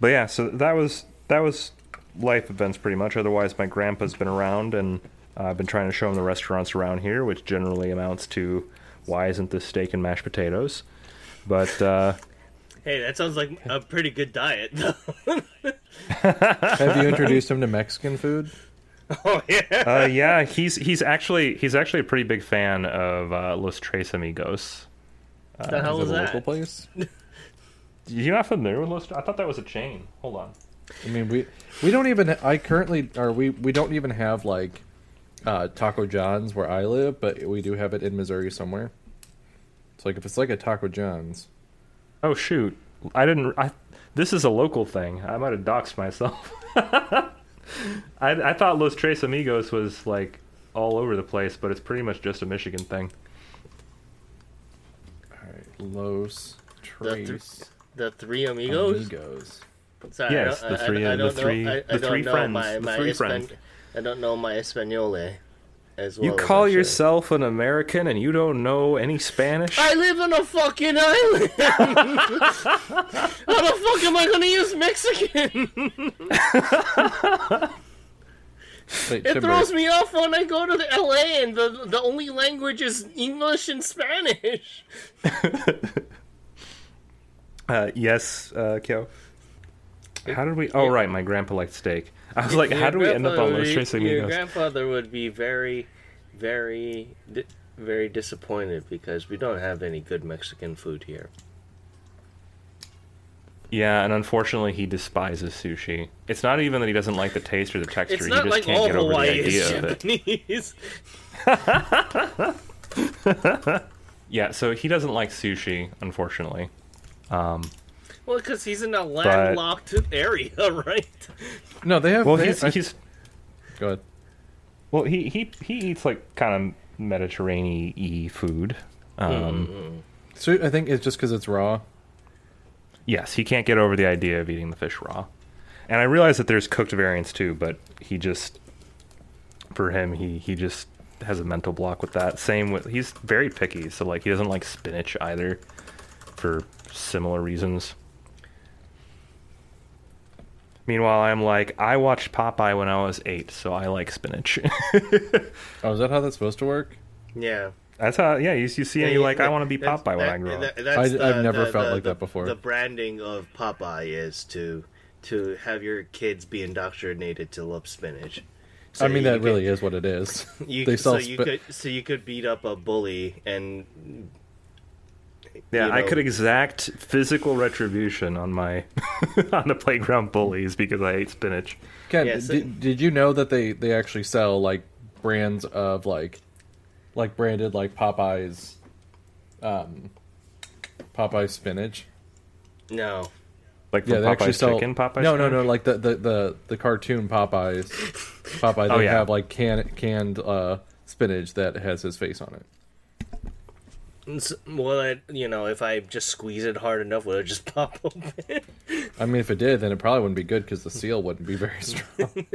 But yeah, so that was that was life events pretty much. Otherwise, my grandpa's been around, and uh, I've been trying to show him the restaurants around here, which generally amounts to why isn't this steak and mashed potatoes? But uh, [LAUGHS] Hey, that sounds like a pretty good diet. though. [LAUGHS] Have you introduced him to Mexican food? [LAUGHS] oh yeah. uh, yeah, he's he's actually he's actually a pretty big fan of uh, Los Tres Amigos. the hell Is is it a that? local place? You're not familiar with Los? I thought that was a chain. Hold on. I mean, we we don't even. I currently, or we we don't even have like uh, Taco John's where I live, but we do have it in Missouri somewhere. It's like if it's like a Taco John's. Oh shoot! I didn't. I this is a local thing. I might have doxed myself. [LAUGHS] I I thought Los Tres Amigos was like all over the place, but it's pretty much just a Michigan thing. All right, Los The, th- Tres the three amigos. Amigos. Sorry, Yes, the three- I, I the three- know, I, the don't three know friends, My, the three friends. I don't know my Espanole as well. You call should. yourself an American and you don't know any Spanish? I live on a fucking island. [LAUGHS] How the fuck am I gonna use Mexican? Wait, It throws me off when I go to the LA and the the only language is English and Spanish. [LAUGHS] Uh, yes, uh, Kyo. How did we? Oh, right, my grandpa liked steak. I was like, how do we end up on Los Tres Your grandfather would be very, very, di- very disappointed because we don't have any good Mexican food here. Yeah, and unfortunately, he despises sushi. It's not even that he doesn't like the taste or the texture. It's he just like can't all get over Hawaii the is idea of it. [LAUGHS] Yeah, so he doesn't like sushi, unfortunately. Um, well, because he's in a landlocked area, [LAUGHS] right? No, they have. well, they, he's, I- he's go ahead. well, he he he eats like kind of Mediterranean-y food. Um, So I think it's just because it's raw. Yes, he can't get over the idea of eating the fish raw. And I realize that there's cooked variants too, but he just for him he he just has a mental block with that. Same with he's very picky, so like he doesn't like spinach either for similar reasons. Meanwhile, I'm like I watched Popeye when I was 8, so I like spinach. [LAUGHS] Oh, is that how that's supposed to work? Yeah. That's how yeah, you, you see and you're like I want to be That's- Popeye when I grow up. that- that's I- the- I've never the- felt the- like that before. The branding of Popeye is to to have your kids be indoctrinated to love spinach. So I mean, that could- really is what it is. [LAUGHS] You, they so sell. you spi- could so you could beat up a bully and Yeah, you I could exact physical retribution on my [LAUGHS] on the playground bullies because I ate spinach. Ken, Yeah, so- did, did you know that they they actually sell like brands of like like branded like Popeyes, um, Popeyes spinach? no. Like Yeah, from they actually Popeye's sell. chicken, Popeye's no, no, no. Like the the the, the cartoon Popeyes. Popeye. They Oh, yeah. have like canned canned uh, spinach that has his face on it. S- Well, it, you know, if I just squeeze it hard enough, will it just [LAUGHS] pop open? I mean, if it did, then it probably wouldn't be good because the seal wouldn't be very [LAUGHS] strong. [LAUGHS]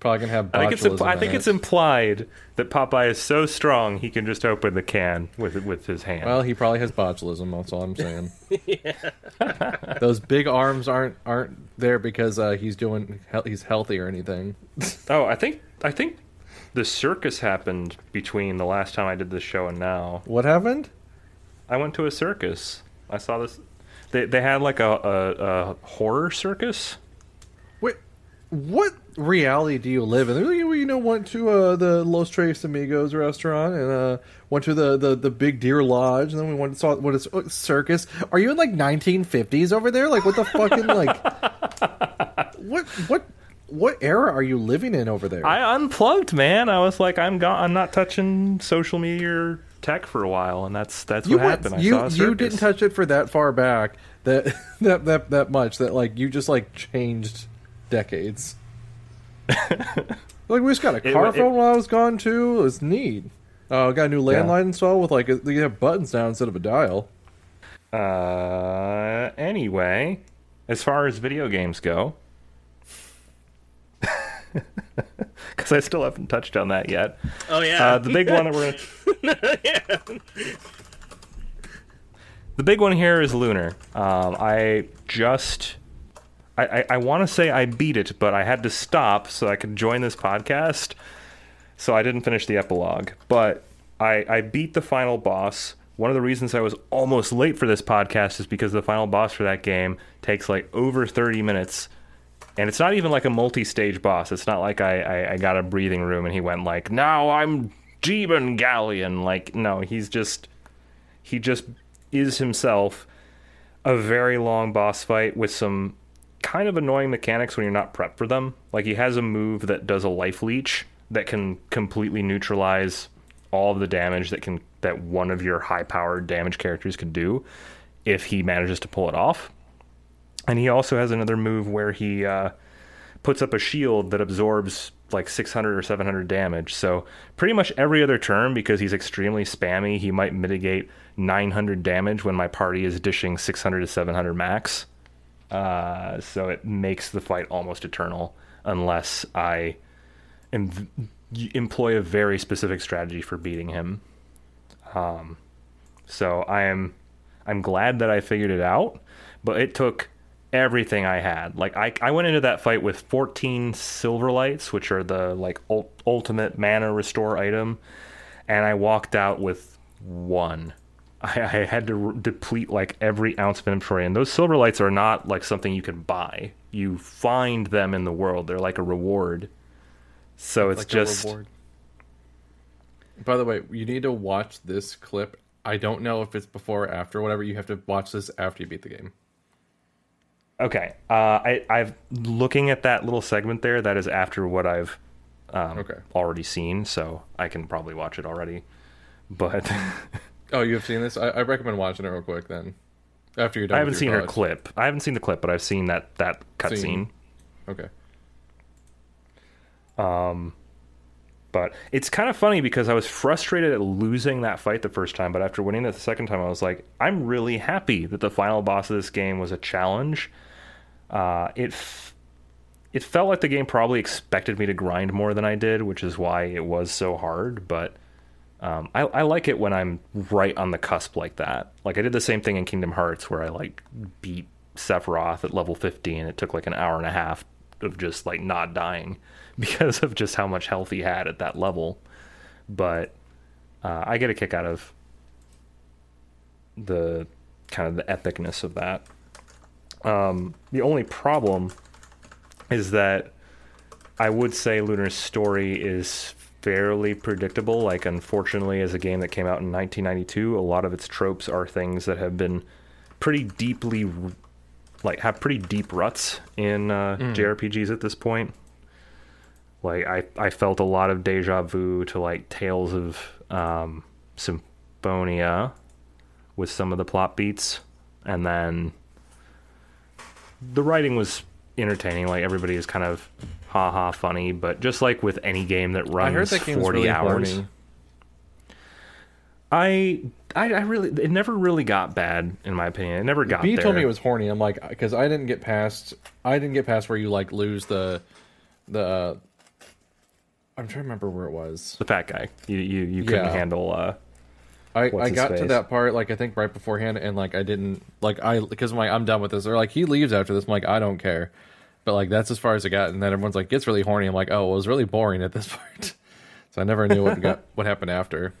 Probably gonna have. I think it's botulism impl- I think it. it's implied that Popeye is so strong he can just open the can with with his hand. Well, he probably has botulism. That's all I'm saying. Those big arms aren't aren't there because uh, he's doing he- he's healthy or anything. oh, I think I think the circus happened between the last time I did this show and now. What happened? I went to a circus. I saw this. They they had like a, a, a horror circus. Wait, what reality do you live in? We, you know, went to uh, the Los Tres Amigos restaurant and uh, went to the, the, the Big Deer Lodge, and then we went and saw what is uh, circus. Are you in like 1950s over there? Like what the fucking like? [LAUGHS] what what what era are you living in over there? I unplugged, man. I was like, I'm gone. I'm not touching social media or tech for a while, and that's that's you what went, happened. I you you didn't touch it for that far back that [LAUGHS] that that that much that like you just like changed decades. [LAUGHS] like we just got a car it- phone while I was gone too. It was neat. Uh, got a new Yeah. landline installed with like a, you have buttons now instead of a dial. Uh, anyway, as far as video games go, [LAUGHS] because I still haven't touched on that yet. Oh yeah. Uh, the big one that we're [LAUGHS] gonna. The big one here is Lunar. Um, I just. I, I, I want to say I beat it, but I had to stop so I could join this podcast. So I didn't finish the epilogue. But I, I beat the final boss. One of the reasons I was almost late for this podcast is because the final boss for that game takes like over 30 minutes. And it's not even like a multi stage boss. It's not like I, I, I got a breathing room and he went like, now I'm Jeeban Ghaleon. Like, no, he's just. He just is himself a very long boss fight with some kind of annoying mechanics when you're not prepped for them. Like he has a move that does a life leech that can completely neutralize all of the damage that can that one of your high powered damage characters can do if he manages to pull it off. And he also has another move where he uh, puts up a shield that absorbs like 600 or 700 damage. So pretty much every other turn, because he's extremely spammy, he might mitigate 900 damage when my party is dishing 600 to 700 max. Uh, so it makes the fight almost eternal unless I em- employ a very specific strategy for beating him. Um, so I am I'm glad that I figured it out, but it took everything I had. Like I, I went into that fight with 14 silver lights, which are the like ul- ultimate mana restore item, and I walked out with one. [LAUGHS] I, I had to re- deplete like every ounce of inventory, and those silver lights are not like something you can buy. You find them in the world. They're like a reward. So it's Like a just reward. By the way, you need to watch this clip. I don't know if it's before or after, whatever. You have to watch this after you beat the game. Okay. Uh, I, I've looking at that little segment there. That is after what I've um, Okay. already seen, so I can probably watch it already. [LAUGHS] But Oh, you have seen this? I, I recommend watching it real quick then. After you're done. I haven't seen your her clip. I haven't seen the clip, but I've seen that that cutscene. Scene. Okay. But it's kind of funny because I was frustrated at losing that fight the first time, but after winning it the second time, I was like, I'm really happy that the final boss of this game was a challenge. Uh, it f- it felt like the game probably expected me to grind more than I did, which is why it was so hard. But um, I, I like it when I'm right on the cusp like that. Like I did the same thing in Kingdom Hearts, where I like beat Sephiroth at level 50, and it took like an hour and a half of just like not dying [LAUGHS] because of just how much health he had at that level. But uh, I get a kick out of the kind of the epicness of that. Um, the only problem is that I would say Lunar's story is fairly predictable. Like, unfortunately, as a game that came out in 1992, a lot of its tropes are things that have been pretty deeply, like, have pretty deep ruts in uh, JRPGs at this point. Like, I, I felt a lot of deja vu to, like, Tales of um, Symphonia with some of the plot beats. And then the writing was entertaining. Like everybody is kind of ha ha funny, but just like with any game that runs that forty really hours. I, I I really it never really got bad in my opinion. It never got B there. told me it was horny. I'm like, because I didn't get past. I didn't get past where you like lose the, the. Uh, I'm trying to remember where it was. the fat guy. You you, you couldn't Yeah. handle. Uh, I, I got to that part like I think right beforehand, and like I didn't like I because I'm like I'm done with this. Or like he leaves after this. I'm like I don't care, but like that's as far as it got. And then everyone's like gets really horny. I'm like oh it was really boring at this [LAUGHS] part. so I never knew what got [LAUGHS] what happened after.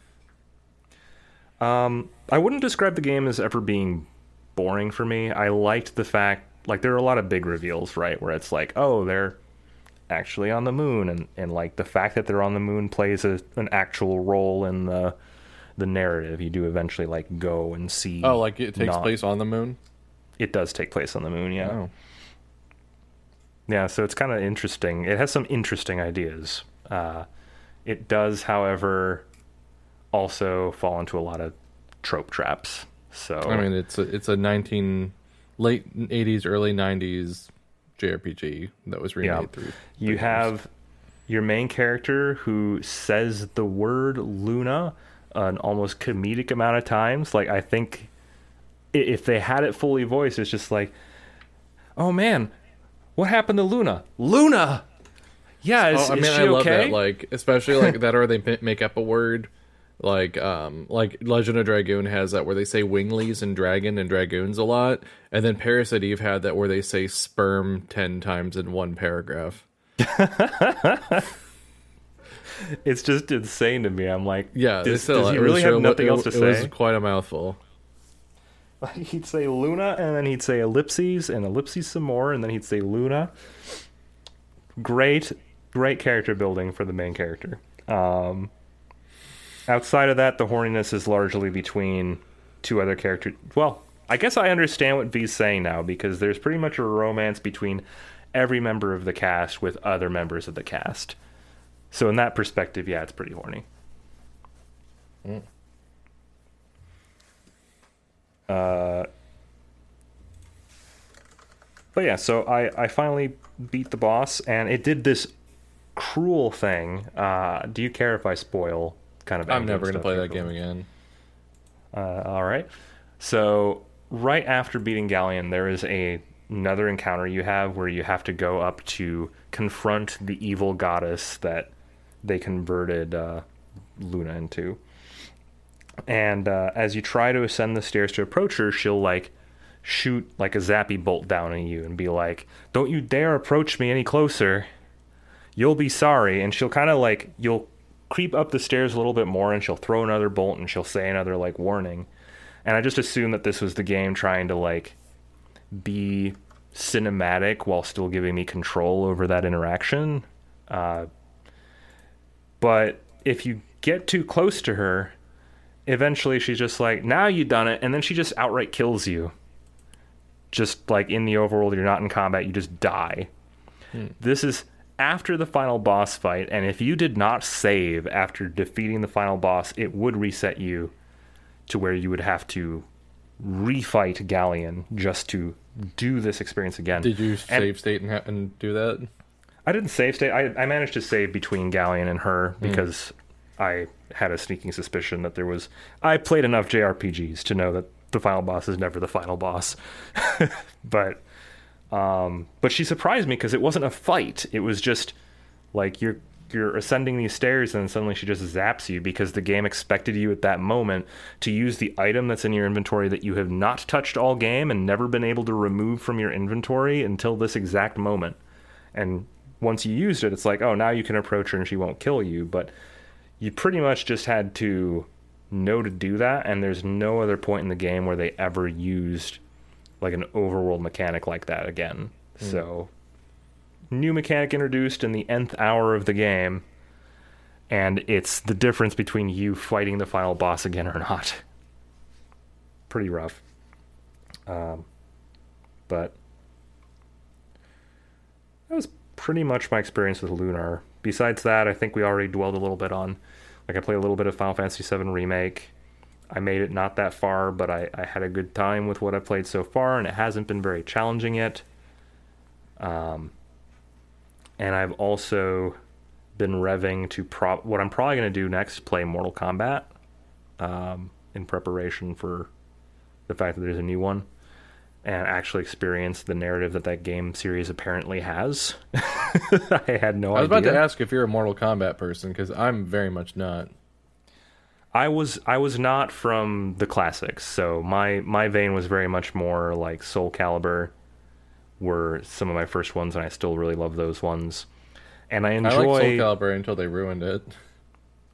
Um, I wouldn't describe the game as ever being boring for me. I liked the fact like there are a lot of big reveals, right? Where it's like, oh, they're actually on the moon, and and like the fact that they're on the moon plays a, an actual role in the the narrative. You do eventually like go and see. Oh, like it takes not- place on the moon. It does take place on the moon, yeah. Oh, Yeah, so it's kind of interesting. It has some interesting ideas. Uh, it does, however, also fall into a lot of trope traps. So I mean it's a, it's a 19 late 80s early 90s JRPG that was remade Yeah. through. you have your main character who says the word Luna an almost comedic amount of times. Like I think if they had it fully voiced, it's just like, oh man, what happened to Luna? Luna, Yeah, is, Oh, I mean, she I love okay? that. Like, especially like [LAUGHS] that, or they p- make up a word. Like, um, like Legend of Dragoon has that where they say winglies and dragon and dragoons a lot, and then Parasite Eve had that where they say sperm ten times in one paragraph. [LAUGHS] [LAUGHS] it's just insane to me. I'm like, Yeah, does, does he really have nothing it- else to it say? It was quite a mouthful. he'd say Luna, and then he'd say ellipses, and ellipses some more, and then he'd say Luna. Great, great character building for the main character. Um, outside of that, the horniness is largely between two other characters. Well, I guess I understand what V's saying now because there's pretty much a romance between every member of the cast with other members of the cast. So in that perspective, yeah, it's pretty horny. Uh, but yeah, so I, I finally beat the boss, and it did this cruel thing. Uh, do you care if I spoil kind of? I'm never gonna play that game again. Uh, all right. So right after beating Ghaleon, there is a another encounter you have where you have to go up to confront the evil goddess that they converted uh, Luna into. And uh, as you try to ascend the stairs to approach her, she'll like shoot like a zappy bolt down on you and be like, "Don't you dare approach me any closer." You'll be sorry. And she'll kind of like you'll creep up the stairs a little bit more and she'll throw another bolt and she'll say another like warning. And I just assumed that this was the game trying to like be cinematic while still giving me control over that interaction. Uh, but if you get too close to her, eventually she's just like, now you done it. And then she just outright kills you. Just like in the overworld, you're not in combat, you just die. Hmm. This is after the final boss fight, and if you did not save after defeating the final boss, it would reset you to where you would have to refight Ghaleon just to do this experience again. Did you And- save state and, ha- and do that? I didn't save state. I, I managed to save between Ghaleon and her because I had a sneaking suspicion that there was. I played enough JRPGs to know that the final boss is never the final boss. [LAUGHS] but um, but she surprised me because it wasn't a fight. It was just like you're you're ascending these stairs and suddenly she just zaps you because the game expected you at that moment to use the item that's in your inventory that you have not touched all game and never been able to remove from your inventory until this exact moment. And once you used it, it's like, oh, now you can approach her and she won't kill you. But you pretty much just had to know to do that, and there's no other point in the game where they ever used like an overworld mechanic like that again. So, new mechanic introduced in the nth hour of the game, and it's the difference between you fighting the final boss again or not. [LAUGHS] Pretty rough. Um, but that was pretty much my experience with Lunar. Besides that, I think we already dwelled a little bit on. Like, I played a little bit of Final Fantasy VII Remake. I made it not that far, but I, I had a good time with what I played so far, and it hasn't been very challenging yet. Um, and I've also been revving to pro. What I'm probably going to do next play Mortal Kombat um, in preparation for the fact that there's a new one and actually experience the narrative that that game series apparently has. [LAUGHS] I had no idea. I was idea. about to ask if you're a Mortal Kombat person because I'm very much not. I was I was not from the classics, so my my vein was very much more like Soul Calibur were some of my first ones, and I still really love those ones. And I I like enjoy. Soul Calibur until they ruined it.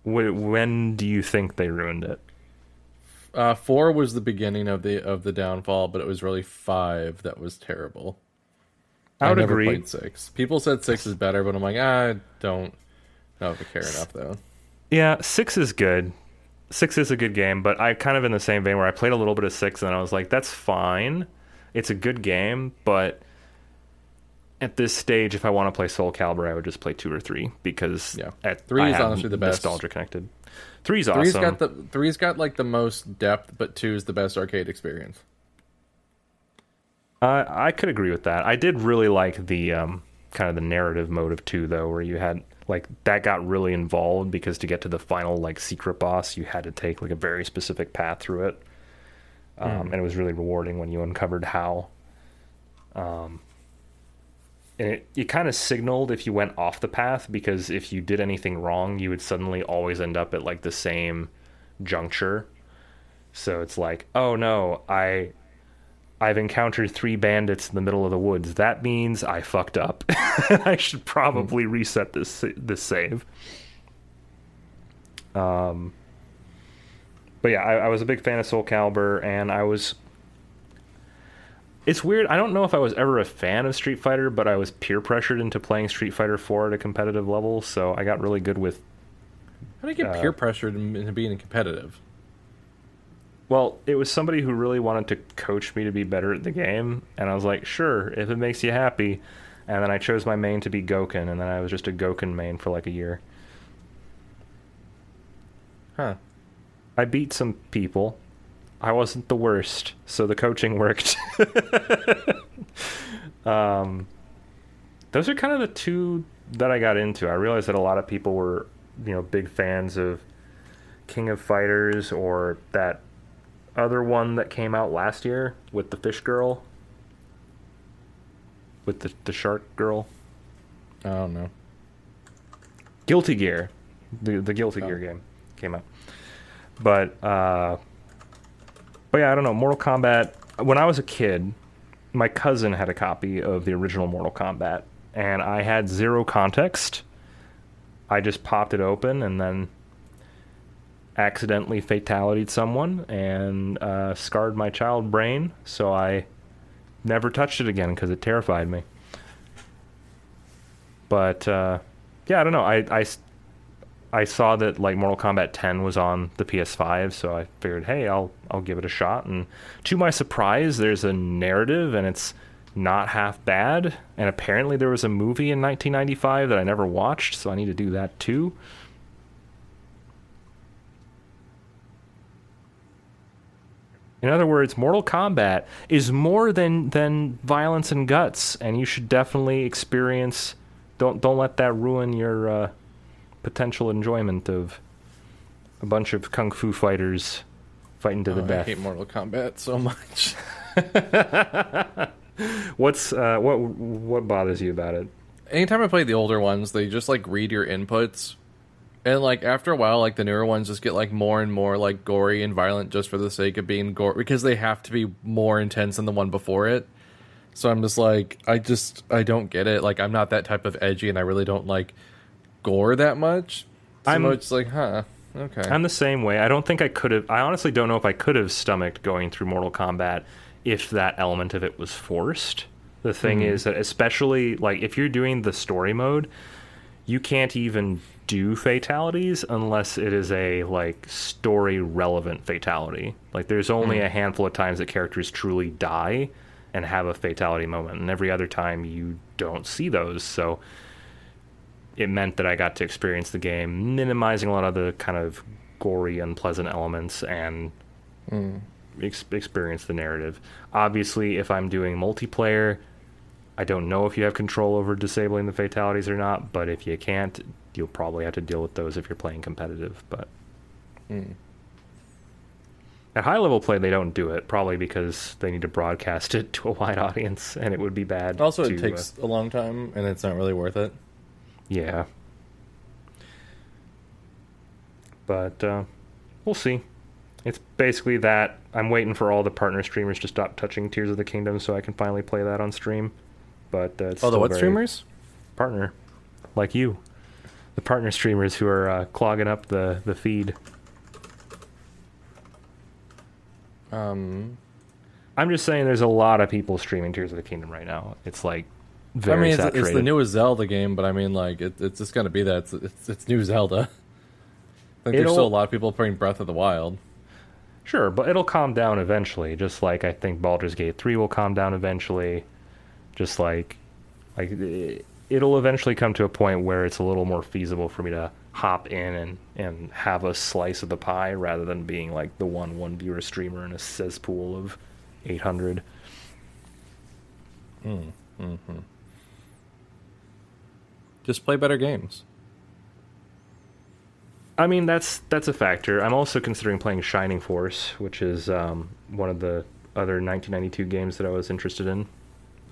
Wh- when do you think they ruined it? Uh, four was the beginning of the of the downfall, but it was really five that was terrible. I would never agree. played six. People said six is better, but I'm like, I don't know if I care enough though. Yeah, six is good. Six is a good game, but I kind of in the same vein where I played a little bit of six and I was like, that's fine. It's a good game, but at this stage, if I want to play Soul Calibur, I would just play two or three because Yeah. at Three I is honestly the best. Nostalgia connected. Three's Three's awesome. got the three's got like the most depth, but two is the best arcade experience. Uh, I could agree with that. I did really like the um, kind of the narrative mode of two, though, where you had like that got really involved because to get to the final like secret boss, you had to take like a very specific path through it, um, and it was really rewarding when you uncovered how. Um, and it, it kind of signaled if you went off the path because if you did anything wrong, you would suddenly always end up at like the same juncture. So it's like, oh no, I I've encountered three bandits in the middle of the woods. That means I fucked up. [LAUGHS] I should probably reset this this save. Um, but yeah, I, I was a big fan of Soul Calibur, and I was. It's weird. I don't know if I was ever a fan of Street Fighter, but I was peer pressured into playing Street Fighter 4 at a competitive level, so I got really good with How do you get Uh, peer pressured into being competitive? Well, it was somebody who really wanted to coach me to be better at the game, and I was like, sure, if it makes you happy. And then I chose my main to be Gouken, and then I was just a Gouken main for like a year. Huh. I beat some people. I wasn't the worst, so the coaching worked. [LAUGHS] um, those are kind of the two that I got into. I realized that a lot of people were, you know, big fans of King of Fighters or that other one that came out last year with the fish girl, with the the shark girl. I don't know. Guilty Gear, the the Guilty Gear game came out. But uh, but yeah, I don't know. Mortal Kombat. When I was a kid, my cousin had a copy of the original Mortal Kombat, and I had zero context. I just popped it open and then accidentally fatalityed someone and uh, scarred my child brain. So I never touched it again because it terrified me. But uh, yeah, I don't know. I, I I saw that like Mortal Kombat 10 was on the PS5, so I figured, hey, I'll I'll give it a shot. And to my surprise, there's a narrative, and it's not half bad. And apparently, there was a movie in 1995 that I never watched, so I need to do that too. In other words, Mortal Kombat is more than than violence and guts, and you should definitely experience. Don't don't let that ruin your uh, potential enjoyment of a bunch of kung fu fighters fighting to the death. I hate Mortal Kombat so much. [LAUGHS] What's uh, what what bothers you about it? Anytime I play the older ones, they just like read your inputs. And like after a while, like the newer ones just get like more and more like gory and violent just for the sake of being gore because they have to be more intense than the one before it. So I'm just like, I just I don't get it. Like I'm not that type of edgy, and I really don't like that much. So I'm- it's like, huh, okay. I'm the same way. I don't think I could have. I honestly don't know if I could have stomached going through Mortal Kombat if that element of it was forced. The thing hmm. is that, especially like if you're doing the story mode, you can't even do fatalities unless it is a like story relevant fatality. Like there's only hmm. a handful of times that characters truly die and have a fatality moment, and every other time you don't see those. So it meant that I got to experience the game, minimizing a lot of the kind of gory, unpleasant elements and ex- experience the narrative. Obviously, if I'm doing multiplayer, I don't know if you have control over disabling the fatalities or not, but if you can't, you'll probably have to deal with those if you're playing competitive. But at high level play, they don't do it, probably because they need to broadcast [LAUGHS] it to a wide audience, and it would be bad. also, to, it uh, takes a long time, and it's not really worth it. Yeah. But uh, we'll see. It's basically that. I'm waiting for all the partner streamers to stop touching Tears of the Kingdom so I can finally play that on stream. But uh, it's Oh, the what streamers? Partner, like you, the partner streamers who are uh, clogging up the the feed. Um, I'm just saying, there's a lot of people streaming Tears of the Kingdom right now. It's like very I mean, it's, it's the newest Zelda game, but I mean, like, it, it's just gonna be that. It's, it's, it's new Zelda. [LAUGHS] I think there's still a lot of people playing Breath of the Wild. Sure, but it'll calm down eventually. Just like I think Baldur's Gate three will calm down eventually. Just like, like it- it'll eventually come to a point where it's a little more feasible for me to hop in and and have a slice of the pie rather than being like the one one viewer streamer in a cesspool of eight hundred. Hmm, hmm, hmm. Just play better games. I mean that's that's a factor. I'm also considering playing Shining Force, which is um, one of the other 1992 games that I was interested in.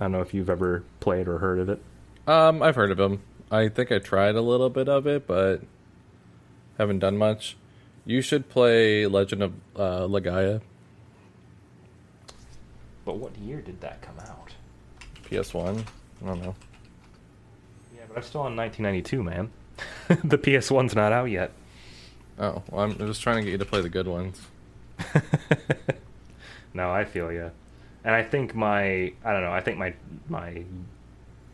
I don't know if you've ever played or heard of it. Um, I've heard of them. I think I tried a little bit of it, but haven't done much. You should play Legend of uh, Legaia But what year did that come out? PS1. I don't know. I'm still on 1992, man. [LAUGHS] the PS1's not out yet. Oh, well, I'm just trying to get you to play the good ones. [LAUGHS] No, I feel you. And I think my I don't know. I think my my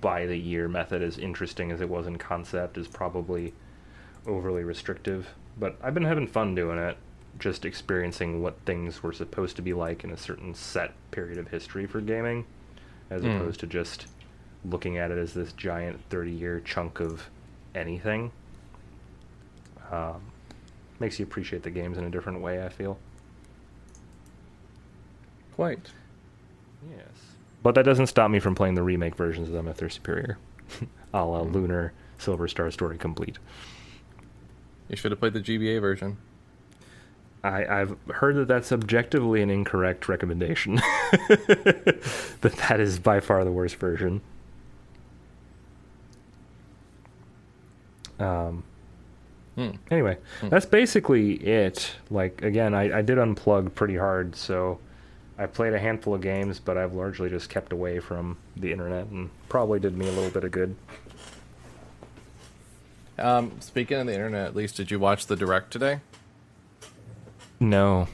by the year method, as interesting as it was in concept, is probably overly restrictive. But I've been having fun doing it, just experiencing what things were supposed to be like in a certain set period of history for gaming, as Mm. opposed to just looking at it as this giant thirty-year chunk of anything. Um, makes you appreciate the games in a different way. I feel. Quite. Yes. But that doesn't stop me from playing the remake versions of them if they're superior. [LAUGHS] a la Hmm. Lunar Silver Star Story Complete. You should have played the GBA version. I, I've heard that that's objectively an incorrect recommendation. [LAUGHS] that that is by far the worst version. Um, Hmm. anyway, that's basically it. Like again, I, I did unplug pretty hard, so I played a handful of games, but I've largely just kept away from the internet and probably did me a little bit of good. Um, speaking of the internet, at least, did you watch the direct today? No,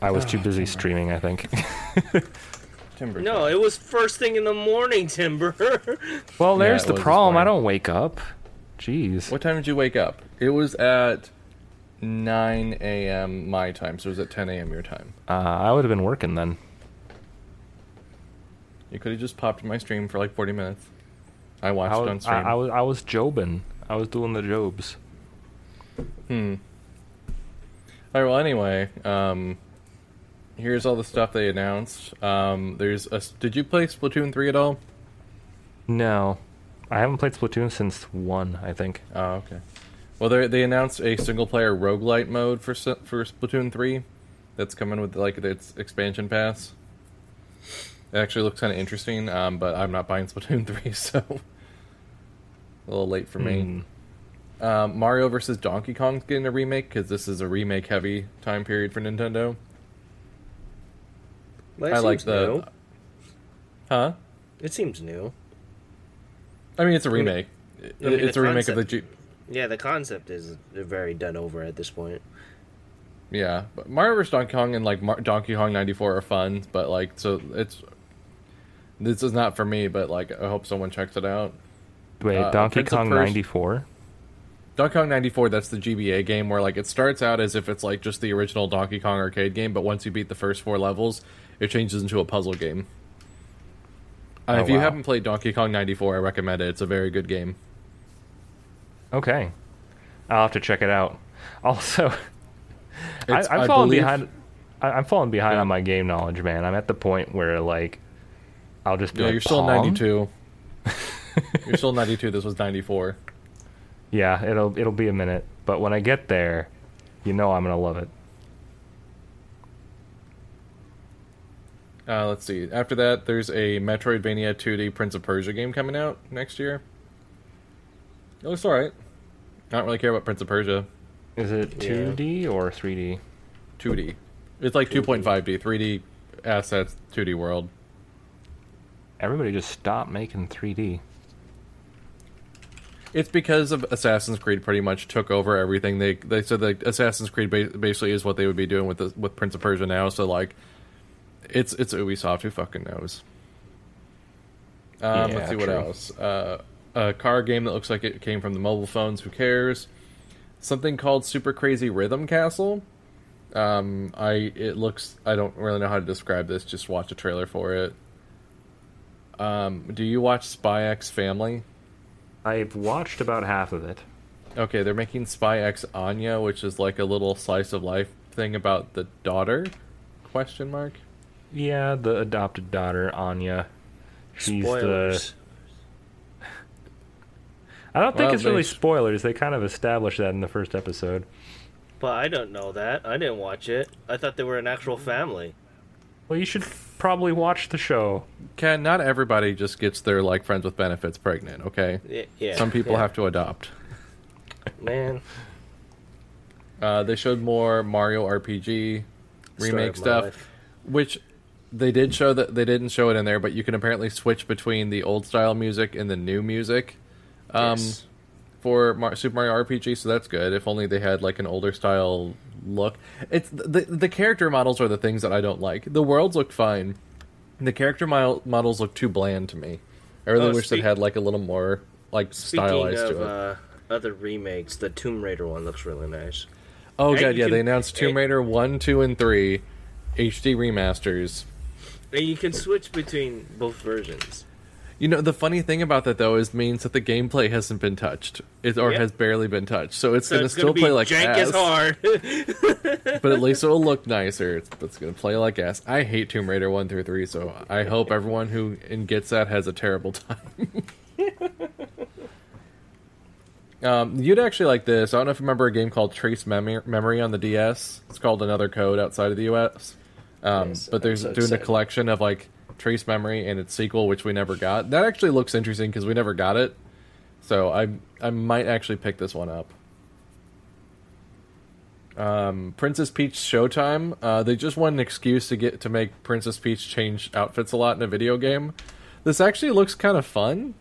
I was too busy streaming. I think. [LAUGHS] Timber. No, it was first thing in the morning, Timber. [LAUGHS] well, there's it the was this problem. I don't wake up. Jeez. What time did you wake up? It was at 9 a.m. my time, so it was at 10 a.m. your time. Uh, I would have been working then. You could have just popped in my stream for like 40 minutes. I watched I it was, on stream. I, I was I was jobing. I was doing the jobs. Hmm. All right. Well, anyway, um, here's all the stuff they announced. Um, there's a. Did you play Splatoon 3 at all? No, I haven't played Splatoon since one. I think. Oh, okay. Well, they they announced a single player roguelite mode for for Splatoon 3 that's coming with like its expansion pass. It actually looks kind of interesting, um, but I'm not buying [LAUGHS] Splatoon 3, so a little late for me. Hmm. Um, Mario vs. Donkey Kong's getting a remake because this is a remake heavy time period for Nintendo. That I like seems the. new. Huh? It seems new. I mean, it's a remake. I mean, it's the a remake of the G. Yeah, the concept is very done over at this point. Yeah, but Mario vs. Donkey Kong and like Mar- Donkey Kong '94 are fun, but like, so it's this is not for me. But like, I hope someone checks it out. Wait, Uh, Donkey Prince Kong '94. Donkey Kong '94, that's the GBA game where like it starts out as if it's like just the original Donkey Kong arcade game, but once you beat the first four levels, it changes into a puzzle game. Uh, Oh, if you wow. haven't played Donkey Kong '94, I recommend it. It's a very good game. Okay, I'll have to check it out. [LAUGHS] Also, I, I'm, I falling believe- behind. I, I'm falling behind Yeah. on my game knowledge, man. I'm at the point where like, I'll just be Yeah, like, you're still Pong? 92. [LAUGHS] you're still 92. This was 94. Yeah, it'll it'll be a minute, but when I get there, you know I'm gonna love it. Uh, let's see. After that, there's a Metroidvania 2D Prince of Persia game coming out next year. It looks alright. I don't really care about Prince of Persia. Is it 2D or 3D? 2D. It's like 2.5D, 3D assets, 2D world. Everybody just stopped making 3D. It's because of Assassin's Creed pretty much took over everything. They they said that Assassin's Creed ba- basically is what they would be doing with the, with Prince of Persia now. So like, it's it's Ubisoft. Who fucking knows? Um, Yeah, let's see what else. Uh, a car game that looks like it came from the mobile phones. Who cares? Something called Super Crazy Rhythm Castle. Um, I it looks. I don't really know how to describe this. Just watch a trailer for it. Um, do you watch Spy X Family? I've watched about half of it. Okay, they're making Spy X Anya, which is like a little slice of life thing about the daughter? Question mark. Yeah, the adopted daughter Anya. She's Spoilers. the. I don't think Well, it's really they- spoilers. They kind of established that in the first episode. But I don't know that. I didn't watch it. I thought they were an actual family. Well, you should probably watch the show. Ken, not everybody just gets their like friends with benefits pregnant. Okay, Y- Yeah. some people yeah. have to adopt. Man. Uh, they showed more Mario RPG remake stuff, life. which they did show that they didn't show it in there, but you can apparently switch between the old style music and the new music um, Yes. for Mar- Super Mario RPG. So that's good. If only they had like an older style look. It's the the character models are the things that I don't like. The worlds look fine. The character models look too bland to me. I really Oh, wish they had like a little more like Speaking stylized of to it. uh, other remakes, the Tomb Raider one looks really nice. Oh god, yeah, can- they announced Tomb Raider one, two, and three HD remasters. And you can switch between both versions. You know, the funny thing about that though is means that the gameplay hasn't been touched, it, or Yep. has barely been touched. So it's So gonna it's still play like jank ass, as hard. [LAUGHS] but at least it'll look nicer. It's, it's gonna play like ass. I hate Tomb Raider one through three, so I hope [LAUGHS] everyone who gets that has a terrible time. [LAUGHS] Um, you'd actually like this. I don't know if you remember a game called Trace Mem- Memory on the DS. It's called Another Code outside of the US. Um, Yes, but they're so doing a collection of like Trace Memory and its sequel, which we never got. That actually looks interesting because we never got it. So I I might actually pick this one up. Um, Princess Peach Showtime. Uh, they just want an excuse to get to make Princess Peach change outfits a lot in a video game. This actually looks kind of fun.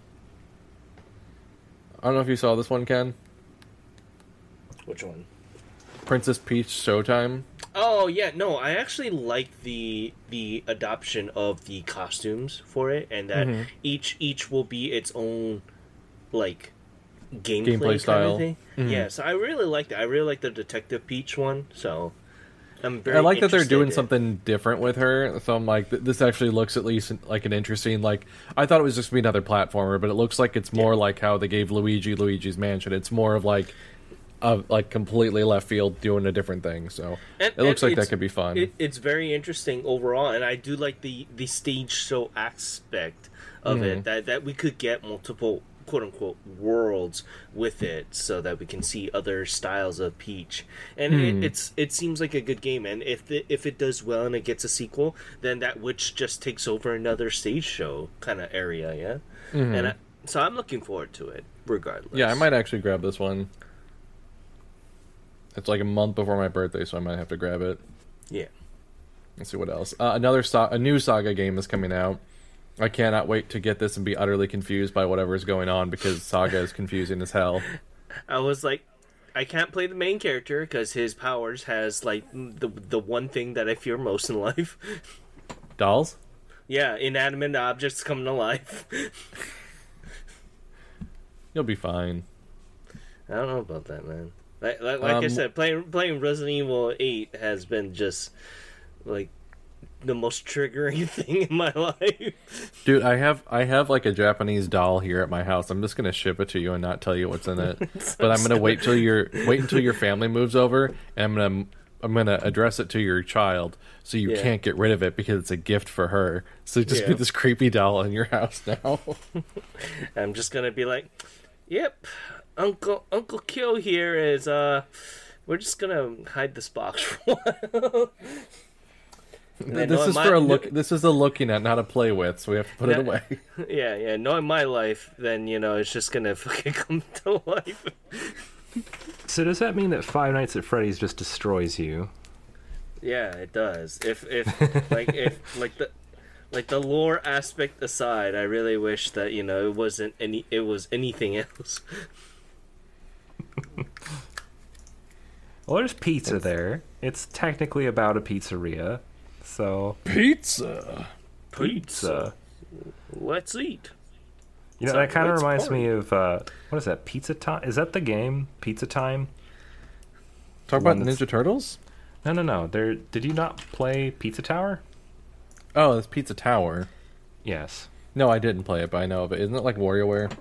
I don't know if you saw this one, Ken. Which one? Princess Peach Showtime. Oh yeah, no, I actually like the the adoption of the costumes for it, and that Mm-hmm. each each will be its own like gameplay, Gameplay kind style. Of thing. Mhm. Yeah, so I really like that. I really like the Detective Peach one. So I'm very. I like that they're doing in- something different with her. So I'm like, this actually looks at least like an interesting. Like I thought it was just gonna be another platformer, but it looks like it's more like how they gave Luigi Luigi's Mansion. It's more of like, of like completely left field doing a different thing. So And- it looks like that could be fun. It, it's very interesting overall, and I do like the the stage show aspect of Mm-hmm. it. That that we could get multiple quote unquote worlds with it, so that we can see other styles of Peach. And Hmm. it, it's it seems like a good game. And if the, if it does well and it gets a sequel, then that witch just takes over another stage show kind of area. Yeah, and I, so I'm looking forward to it regardless. Mm-hmm. yeah, I might actually grab this one. It's like a month before my birthday, so I might have to grab it. Yeah. Let's see what else. Uh, another sa- a new Saga game is coming out. I cannot wait to get this and be utterly confused by whatever is going on because Saga is confusing as hell. [LAUGHS] I was like, I can't play the main character because his powers has like the the one thing that I fear most in [LAUGHS] life. Dolls? yeah, inanimate objects come to life. [LAUGHS] You'll be fine. I don't know about that, man. Like, like, like I Um, said, playing playing Resident Evil Eight has been just like the most triggering [LAUGHS] thing in my life. Dude, I have I have like a Japanese doll here at my house. I'm just gonna ship it to you and not tell you what's in it. [LAUGHS] but I'm gonna wait till your wait until your family moves over and I'm gonna I'm gonna address it to your child so you Yeah. can't get rid of it because it's a gift for her. So just be this creepy doll in your house now. [LAUGHS] I'm just gonna be like, "Yep, Uncle Uncle Kyo here is uh." We're just gonna hide this box [LAUGHS] for a while. This is my- for a look this is a looking at, not a play with, so we have to put it away. [LAUGHS] Yeah, yeah. Knowing my life, then you know it's just gonna [LAUGHS] fucking come to life. So does that mean that Five Nights at Freddy's just destroys you? Yeah, it does. If if like if like the like the lore aspect aside, I really wish that you know it wasn't any it was anything else. Well, there's pizza there. It's technically about a pizzeria, so Pizza. pizza. Let's eat. You know So, that kind of let's reminds me of uh, what is that? Pizza time? Is that the game? Pizza time? Talk about One that's- Ninja Turtles? No, no, no. There. Did you not play Pizza Tower? Oh, it's Pizza Tower. Yes. No, I didn't play it, but I know of it. Isn't it like WarioWare?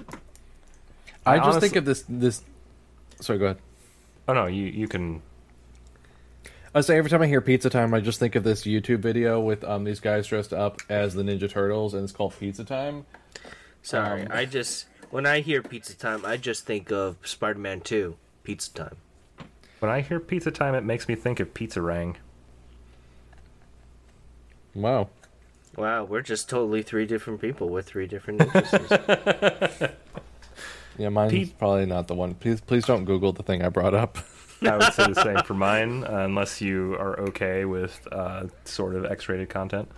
I, I just honestly- think of this this. Sorry, go ahead. Oh no, you you can. I say every time I hear Pizza Time, I just think of this YouTube video with um these guys dressed up as the Ninja Turtles, and it's called Pizza Time. Sorry, Um, I just when I hear pizza time, I just think of Spider-Man Two, Pizza Time. When I hear Pizza Time, it makes me think of Pizza Rang. Wow. Wow, we're just totally three different people with three different interests. [LAUGHS] Yeah, mine's Pete- probably not the one. Please, please don't Google the thing I brought up. [LAUGHS] I would say the same for [LAUGHS] mine, uh, unless you are okay with uh, sort of X-rated content.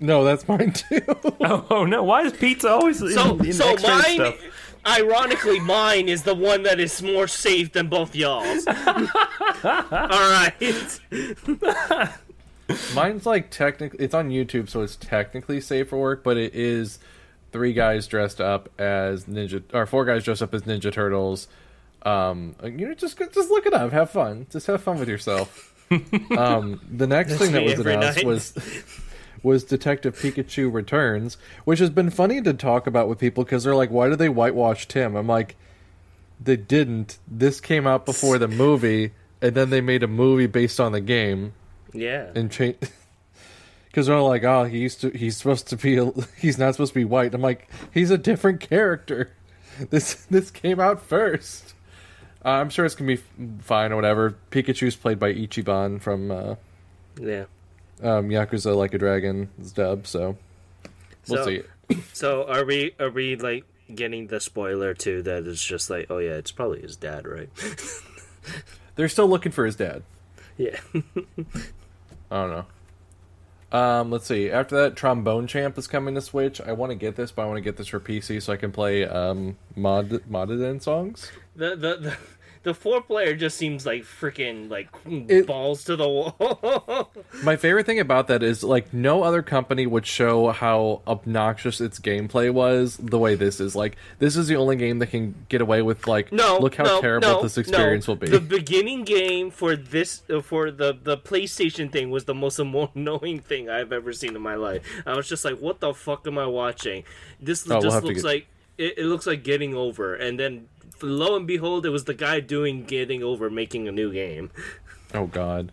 No, that's mine too. [LAUGHS] Oh, oh no! Why is pizza always in, so, in so X-rated mine, stuff? ironically, mine is the one that is more safe than both y'all's. All right. Mine's like technically, it's on YouTube, so it's technically safe for work, but it is three guys dressed up as ninja, or four guys dressed up as Ninja Turtles. Um, you know, just just look it up, have fun, just have fun with yourself. [LAUGHS] um, the next thing that was announced night. was [LAUGHS] was Detective Pikachu Returns, which has been funny to talk about with people because they're like, why did they whitewash Tim? I'm like, they didn't. This came out before the movie, and then they made a movie based on the game Yeah. and change [LAUGHS] because they're like, oh, he used to, he's supposed to be, a, [LAUGHS] he's not supposed to be white. I'm like, he's a different character. [LAUGHS] This this came out first. Uh, I'm sure it's gonna be fine or whatever. Pikachu's played by Ichiban from uh, Yeah. um, Yakuza Like a Dragon's dub, so we'll So- see. [COUGHS] So are we? Are we like getting the spoiler too? That it's just like, oh yeah, it's probably his dad, right? [LAUGHS] They're still looking for his dad. yeah. I don't know. Um, let's see. After that, Trombone Champ is coming to Switch. I want to get this, but I want to get this for PC so I can play um, mod modded in songs. The the the, the four player just seems like freaking like It- balls to the wall. [LAUGHS] My favorite thing about that is like no other company would show how obnoxious its gameplay was the way this is. Like this is the only game that can get away with like no, look how no, terrible no, this experience no. will be. The beginning game for this uh, for the the PlayStation thing was the most [LAUGHS] annoying thing I've ever seen in my life. I was just like, what the fuck am I watching? This Oh, we'll just looks get- like it, it looks like getting over, and then lo and behold, it was the guy doing getting over, making a new game. Oh god.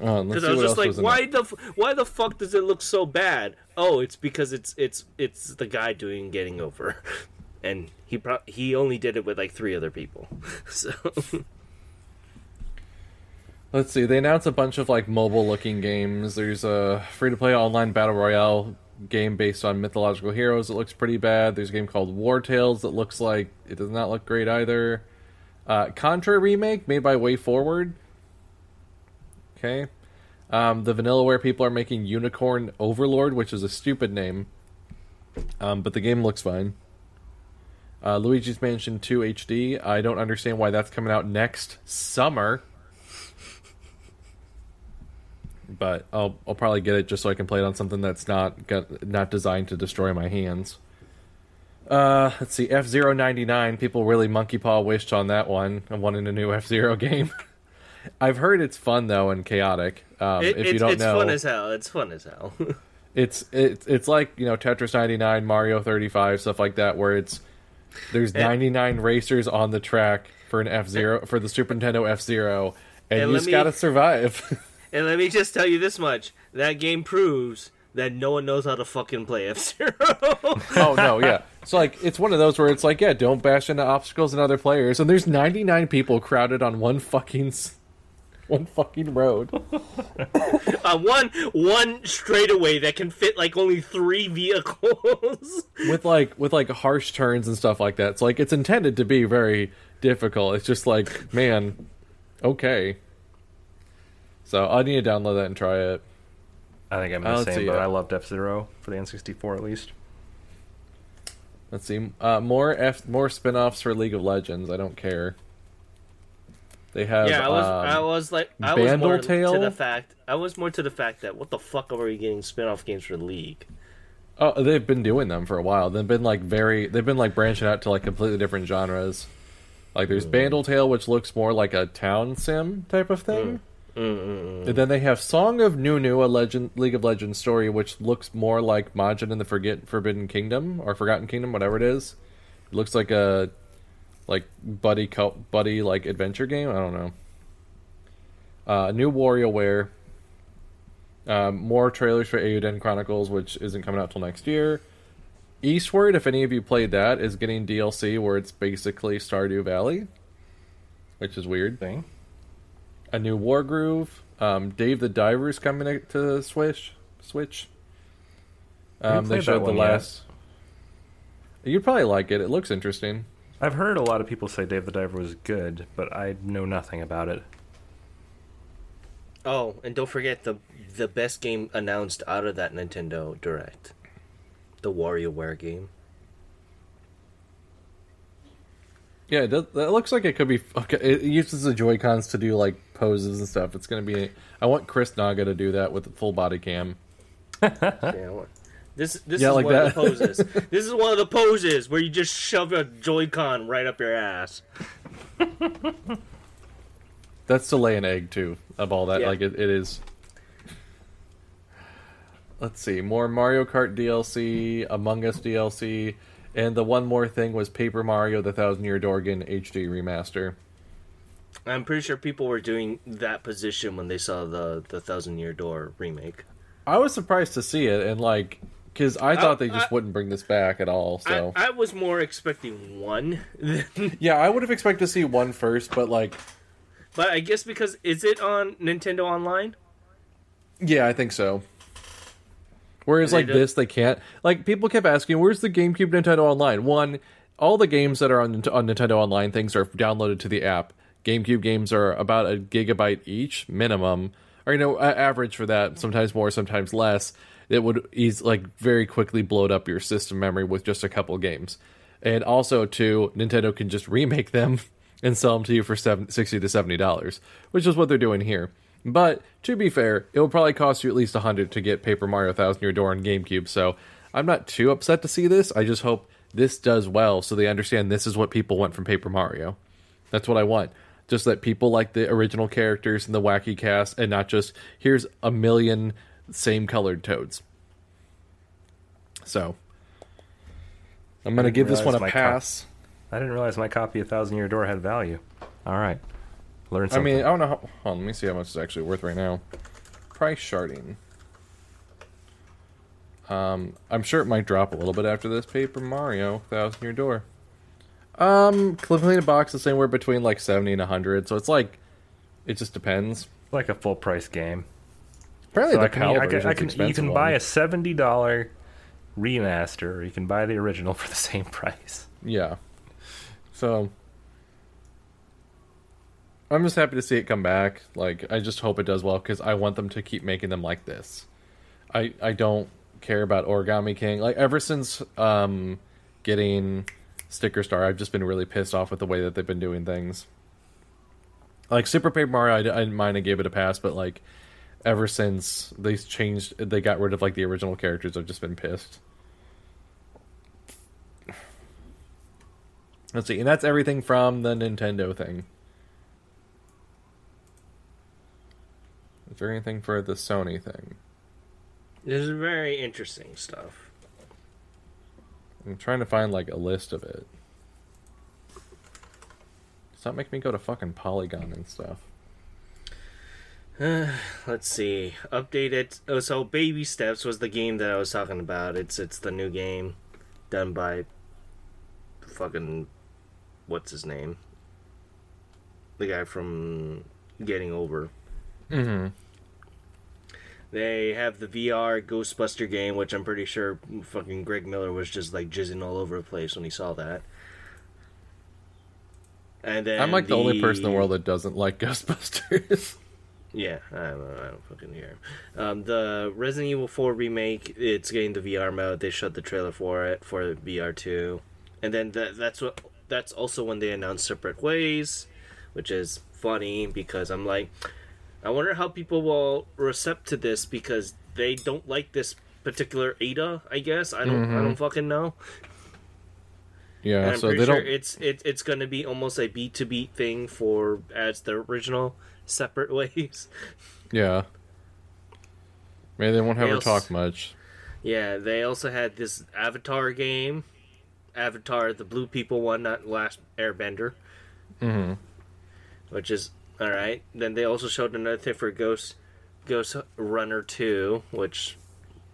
Uh, Because see I was just like, was why the f- why the fuck does it look so bad? Oh, it's because it's it's it's the guy doing getting over, [LAUGHS] and he pro- he only did it with like three other people. [LAUGHS] So Let's see. They announced a bunch of like mobile looking games. There's a free to play online battle royale game based on mythological heroes that looks pretty bad. There's a game called Wartales that looks like it does not look great either. Uh, Contra remake made by WayForward. Okay. Um, the Vanillaware people are making Unicorn Overlord, which is a stupid name. Um, but the game looks fine. Uh, Luigi's Mansion 2 HD. I don't understand why that's coming out next summer but I'll I'll probably get it just so I can play it on something that's not got, not designed to destroy my hands. Uh, let's see, F 99 People really monkey paw wished on that one. I wanted a new [LAUGHS] F Zero game. I've heard it's fun though and chaotic. Um, it, if it's, you don't it's know, fun as hell. It's fun as hell. [LAUGHS] it's it's it's like you know Tetris 99, Mario 35, stuff like that, where it's there's 99 racers on the track for an F Zero for the Super Nintendo F Zero, and, And you just me- gotta survive. [LAUGHS] and let me just tell you this much: that game proves that no one knows how to fucking play F Zero. [LAUGHS] oh no, yeah. It's like it's one of those where it's like, yeah, don't bash into obstacles and other players. And there's 99 people crowded on one fucking s- one fucking road. [LAUGHS] uh, one one straightaway that can fit like only three vehicles. [LAUGHS] with like with like harsh turns and stuff like that. It's like it's intended to be very difficult. It's just like, man, okay. So I need to download that and try it. I think I'm in Uh, the let's same see, boat. uh, I loved F Zero for the N64 at least. Let's see. Uh, more F more spin-offs for League of Legends. I don't care. They have yeah, I was um, I was like I was more to the fact I was more to the fact that what the fuck are we getting spin-off games for League? Oh, they've been doing them for a while. They've been like very. They've been like branching out to like completely different genres. Like there's Bandletale, which looks more like a town sim type of thing. And then they have Song of Nunu, a Legend League of Legends story, which looks more like Majin and the Forget Forbidden Kingdom or Forgotten Kingdom, whatever it is. It looks like a like buddy buddy like adventure game. I don't know. Uh, new WarioWare. Um, more trailers for Eiyuden Chronicles, which isn't coming out till next year. Eastward, if any of you played that, is getting DLC where it's basically Stardew Valley, which is weird. Thing. A new Wargroove. Um, Dave the Diver's coming to- to Switch. Switch. Um, they showed the one yet. last. You'd probably like it. It looks interesting. I've heard a lot of people say Dave the Diver was good, but I know nothing about it. Oh, and don't forget the the best game announced out of that Nintendo Direct, the WarioWare game. Yeah, that, does, it looks like it could be. Okay, it uses the Joy Cons to do like poses and stuff. It's gonna be. I want Chris Naga to do that with the full body cam. [LAUGHS] Yeah, this this Yeah, is like one of the poses. [LAUGHS] this is one of the poses where you just shove a Joy-Con right up your ass. That's to lay an egg too. Of all that, Yeah. like it, it is. Let's see, more Mario Kart DLC, Among Us DLC, and the one more thing was Paper Mario: The Thousand Year Door in HD remaster. I'm pretty sure people were doing that position when they saw the the Thousand Year Door remake. I was surprised to see it, and like, because I thought they just I- wouldn't bring this back at all. So I, I was more expecting one, than- [LAUGHS] yeah, I would have expected to see one first, but like, but I guess because is it on Nintendo Online? yeah, I think so. Whereas like this, they can't. Like people kept asking, "Where's the GameCube Nintendo Online?" One, all the games that are on, on Nintendo Online things are downloaded to the app. GameCube games are about a gigabyte each minimum, or you know, average for that. Sometimes more, sometimes less. It would ease like very quickly bloat up your system memory with just a couple games. And also, too, Nintendo can just remake them [LAUGHS] and sell them to you for seven, 60 to seventy dollars, which is what they're doing here. But to be fair, it will probably cost you at least a hundred to get Paper Mario Thousand Year Door on GameCube. So I'm not too upset to see this. I just hope this does well, so they understand this is what people want from Paper Mario. That's what I want. Just that people like the original characters and the wacky cast, and not just here's a million same colored toads. So I'm gonna give this one a my co- pass. I didn't realize my copy of Thousand Year Door had value. All right, learn I mean, I don't know. How, hold on, let me see how much it's actually worth right now. PriceCharting. Um, I'm sure it might drop a little bit after this. Paper Mario, Thousand Year Door. Um, clean a box is anywhere between like seventy and hundred, so it's like, it just depends. like a full price game. Apparently, So the I can, PAL I can, I can, you can one. buy a seventy dollar remaster, or you can buy the original [LAUGHS] for the same price. Yeah. So I'm just happy to see it come back. Like I just hope it does well because I want them to keep making them like this. I I don't care about Origami King. Like ever since um getting Sticker Star, I've just been really pissed off with the way that they've been doing things. Like Super Paper Mario, I didn't mind and gave it a pass, but like ever since they changed, they got rid of like the original characters, I've just been pissed. Let's see, and that's everything from the Nintendo thing. There anything for the Sony thing? This is very interesting stuff. I'm trying to find like a list of it. Stop making me go to fucking Polygon and stuff. Uh, [SIGHS] Let's see. Updated. Oh, so Baby Steps was the game that I was talking about. It's it's the new game done by fucking what's his name? The guy from Getting Over. Mm-hmm. They have the VR Ghostbuster game, which I'm pretty sure fucking Greg Miller was just like jizzing all over the place when he saw that. And then I'm like the, only person in the world that doesn't like Ghostbusters. [LAUGHS] Yeah, I don't, I don't fucking hear. Um, the Resident Evil 4 remake, it's getting the VR mode. They showed the trailer for it for VR 2, and then that, that's what that's also when they announced Separate Ways, which is funny because I'm like, I wonder how people will recept to this because they don't like this particular Ada. I guess I don't. I don't fucking know. And yeah, I'm so pretty they sure don't. it's it, it's going to be almost a beat to beat thing for as the original Separate [LAUGHS] Ways. Yeah. Maybe they won't have They her also- talk much. Yeah, they also had this Avatar game, Avatar, the Blue People one, not Last Airbender, Mm-hmm. which is all right. Then they also showed another thing for Ghost Ghost Runner Two, which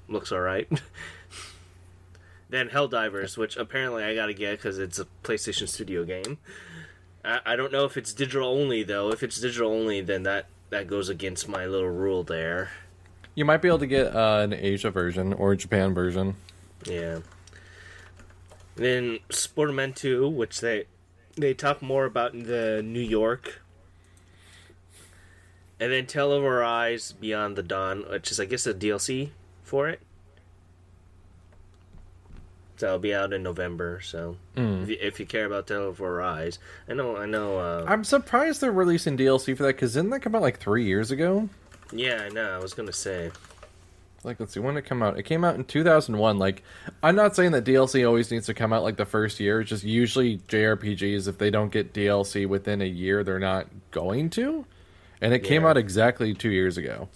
looks all right. [LAUGHS] then Helldivers, which apparently I gotta get because it's a PlayStation Studio game. I, I don't know if it's digital only though. If it's digital only, then that that goes against my little rule there. You might be able to get uh, an Asia version or a Japan version. Yeah. And then Spider-Man 2, which they they talk more about in the New York. And then Tales of Arise Beyond the Dawn, which is I guess a DLC for it. So it'll be out in November. So if, you, if you care about Tales of Arise, I know I know. Uh, I'm surprised they're releasing DLC for that because didn't that come out like three years ago? yeah, I know. I was gonna say. Like, let's see, when did it come out? It came out in 2001. Like, I'm not saying that DLC always needs to come out like the first year. It's just usually JRPGs, if they don't get DLC within a year, they're not going to. And it came out exactly two years ago.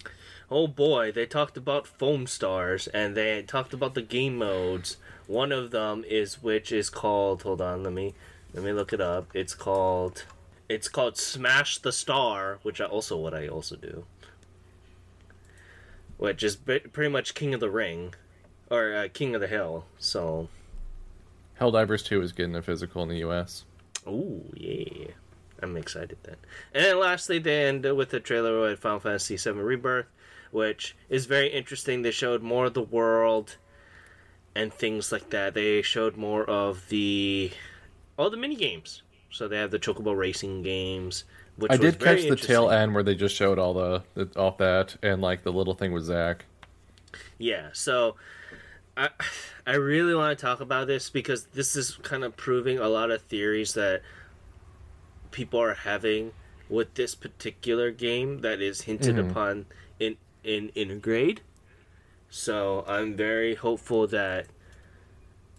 Oh boy, they talked about Foamstars and they talked about the game modes. One of them is which is called hold on, let me let me look it up. It's called it's called Smash the Star, which I also what I also do. Which is pretty much King of the Ring or uh, King of the Hill. So, Helldivers 2 is getting a physical in the US. Oh yeah. I'm excited then. And then lastly, they ended with a trailer of Final Fantasy VII Rebirth, which is very interesting. They showed more of the world and things like that. They showed more of the all the mini games. So they have the Chocobo racing games. Which I did catch the tail end where they just showed all the, the off that and like the little thing with Zack. Yeah, so I [SIGHS] I really want to talk about this because this is kind of proving a lot of theories that people are having with this particular game that is hinted mm-hmm. upon in in Intergrade. So I'm very hopeful that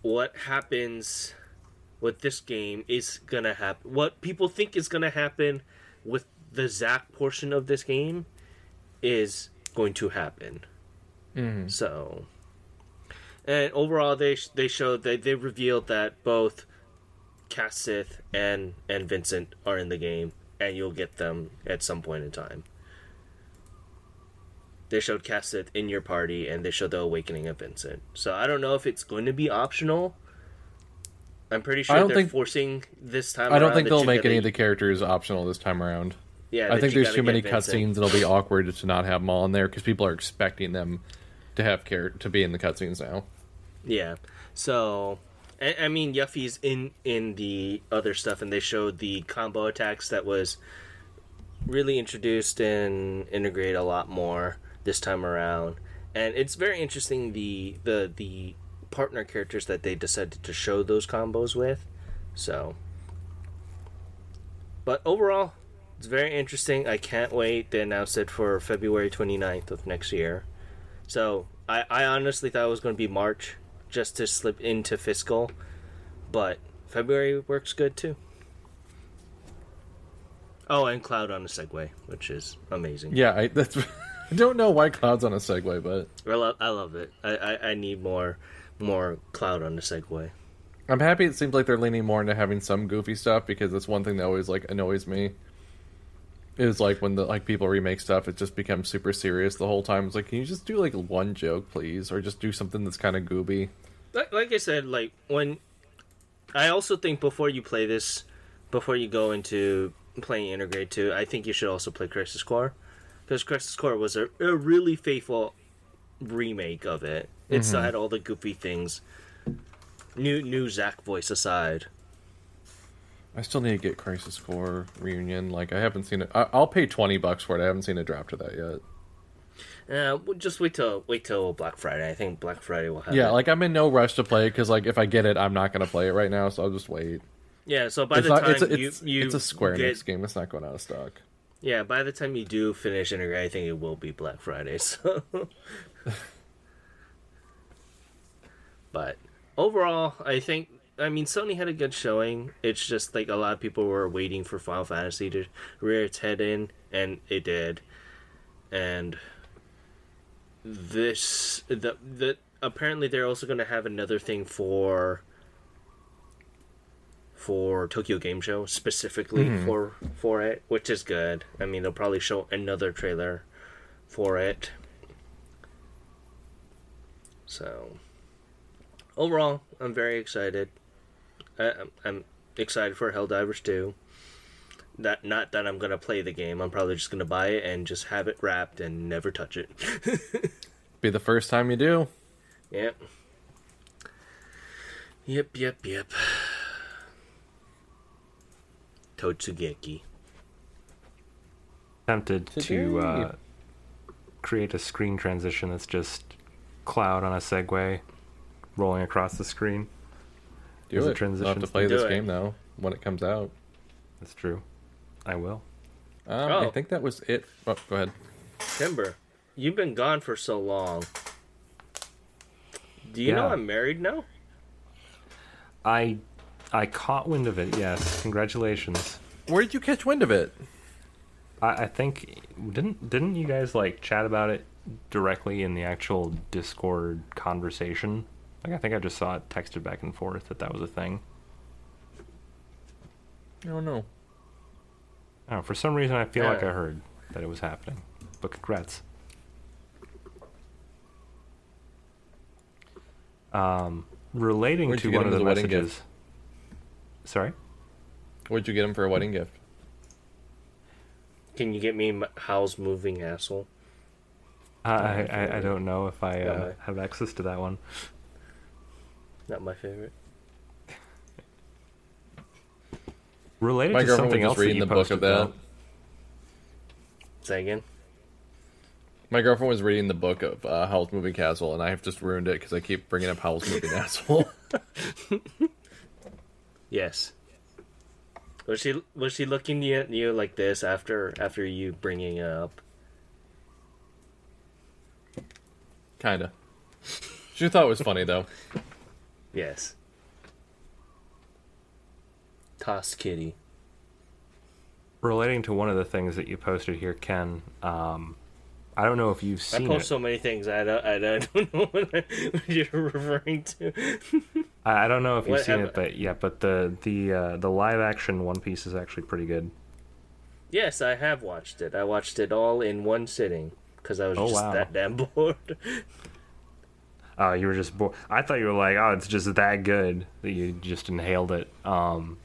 what happens with this game is gonna happen. What people think is gonna happen with the Zack portion of this game is going to happen. Mm-hmm. So, and overall, they they showed they they revealed that both Cait Sith and and Vincent are in the game, and you'll get them at some point in time. They showed Cait Sith in your party, and they showed the awakening of Vincent. So I don't know if it's going to be optional. I'm pretty sure I don't they're think- forcing this time. I don't think they'll make any of the characters optional this time around. Yeah, I think there's too many cutscenes. It'll be awkward to not have them all in there because people are expecting them to have care to be in the cutscenes now. Yeah. So, I, I mean, Yuffie's in in the other stuff, and they showed the combo attacks that was really introduced and Intergrade a lot more this time around. And it's very interesting the the the partner characters that they decided to show those combos with. So, but overall, it's very interesting. I can't wait. They announced it for February 29th of next year. So I, I honestly thought it was going to be March just to slip into fiscal, but February works good too. Oh, and Cloud on a Segway, which is amazing. Yeah, I that's [LAUGHS] I don't know why Cloud's on a Segway, but I love, I love it. I, I, I need more more Cloud on a Segway. I'm happy. It seems like they're leaning more into having some goofy stuff because that's one thing that always like annoys me. Is like when the like people remake stuff, it just becomes super serious the whole time. It's like, can you just do like one joke, please, or just do something that's kind of gooby? Like, like I said, like when I also think before you play this, before you go into playing Intergrade 2, I think you should also play Crisis Core because Crisis Core was a, a really faithful remake of it. It still had all the goofy things. New new Zack voice aside. I still need to get Crisis Core reunion. Like I haven't seen it. I, I'll pay twenty bucks for it. I haven't seen a drop to that yet. Uh, we'll just wait till wait till Black Friday. I think Black Friday will have. Yeah, it. like I'm in no rush to play it because like if I get it, I'm not gonna play it right now. So I'll just wait. yeah. So by It's the not. time It's you it's, you it's a Square get, Enix game. It's not going out of stock. Yeah, by the time you do finish Intergrade, I think it will be Black Friday. [LAUGHS] So, but overall, I think I mean Sony had a good showing. It's just like a lot of people were waiting for Final Fantasy to rear its head in, and it did. And this the the apparently they're also going to have another thing for for Tokyo Game Show specifically mm-hmm. for for it, which is good. I mean, they'll probably show another trailer for it. So, overall, I'm very excited. I, I'm, I'm excited for Helldivers 2. That not that I'm gonna play the game. I'm probably just gonna buy it and just have it wrapped and never touch it. [LAUGHS] Be the first time you do. yep. Yep. Yep. Yep. Totsugeki. Tempted to uh, create a screen transition that's just Cloud on a Segway rolling across the screen. Do There's a it. transition I'll have to thing. play this it. game though when it comes out. That's true. I will. Um, I Oh. think that was it. Oh, go ahead. Timber, you've been gone for so long. Do you know I'm married now? I I caught wind of it. Yes, congratulations. Where did you catch wind of it? I, I think didn't didn't you guys like chat about it directly in the actual Discord conversation? Like I think I just saw it texted back and forth that that was a thing. I don't know. I for some reason I feel like I heard that it was happening. But congrats. Um, relating Where'd to you one him of the a wedding messages. Sorry. Where'd you get him for a wedding gift? Can you get me m- Howl's moving asshole? I, I I don't know if I uh, Yeah. have access to that one. Not my favorite. Related My to girlfriend was something just else that reading you the book posted, of that. though. Say again. My girlfriend was reading the book of uh, Howl's Moving Castle, and I've just ruined it because I keep bringing up Howl's Moving [LAUGHS] Asshole. [LAUGHS] Yes. Was she was she looking at you like this after after you bringing it up? Kinda. She thought it was funny though. Yes. Toss kitty. Relating to one of the things that you posted here, Ken. Um, I don't know if you've seen. I post it. so many things. I don't. I don't [LAUGHS] know what, I, what you're referring to. I don't know if you've What seen it, but yeah, but the the uh, the live action One Piece is actually pretty good. Yes, I have watched it. I watched it all in one sitting because I was Oh, just wow. that damn [LAUGHS] bored. Oh, you were just bored. I thought you were like, oh, it's just that good that you just inhaled it. Um,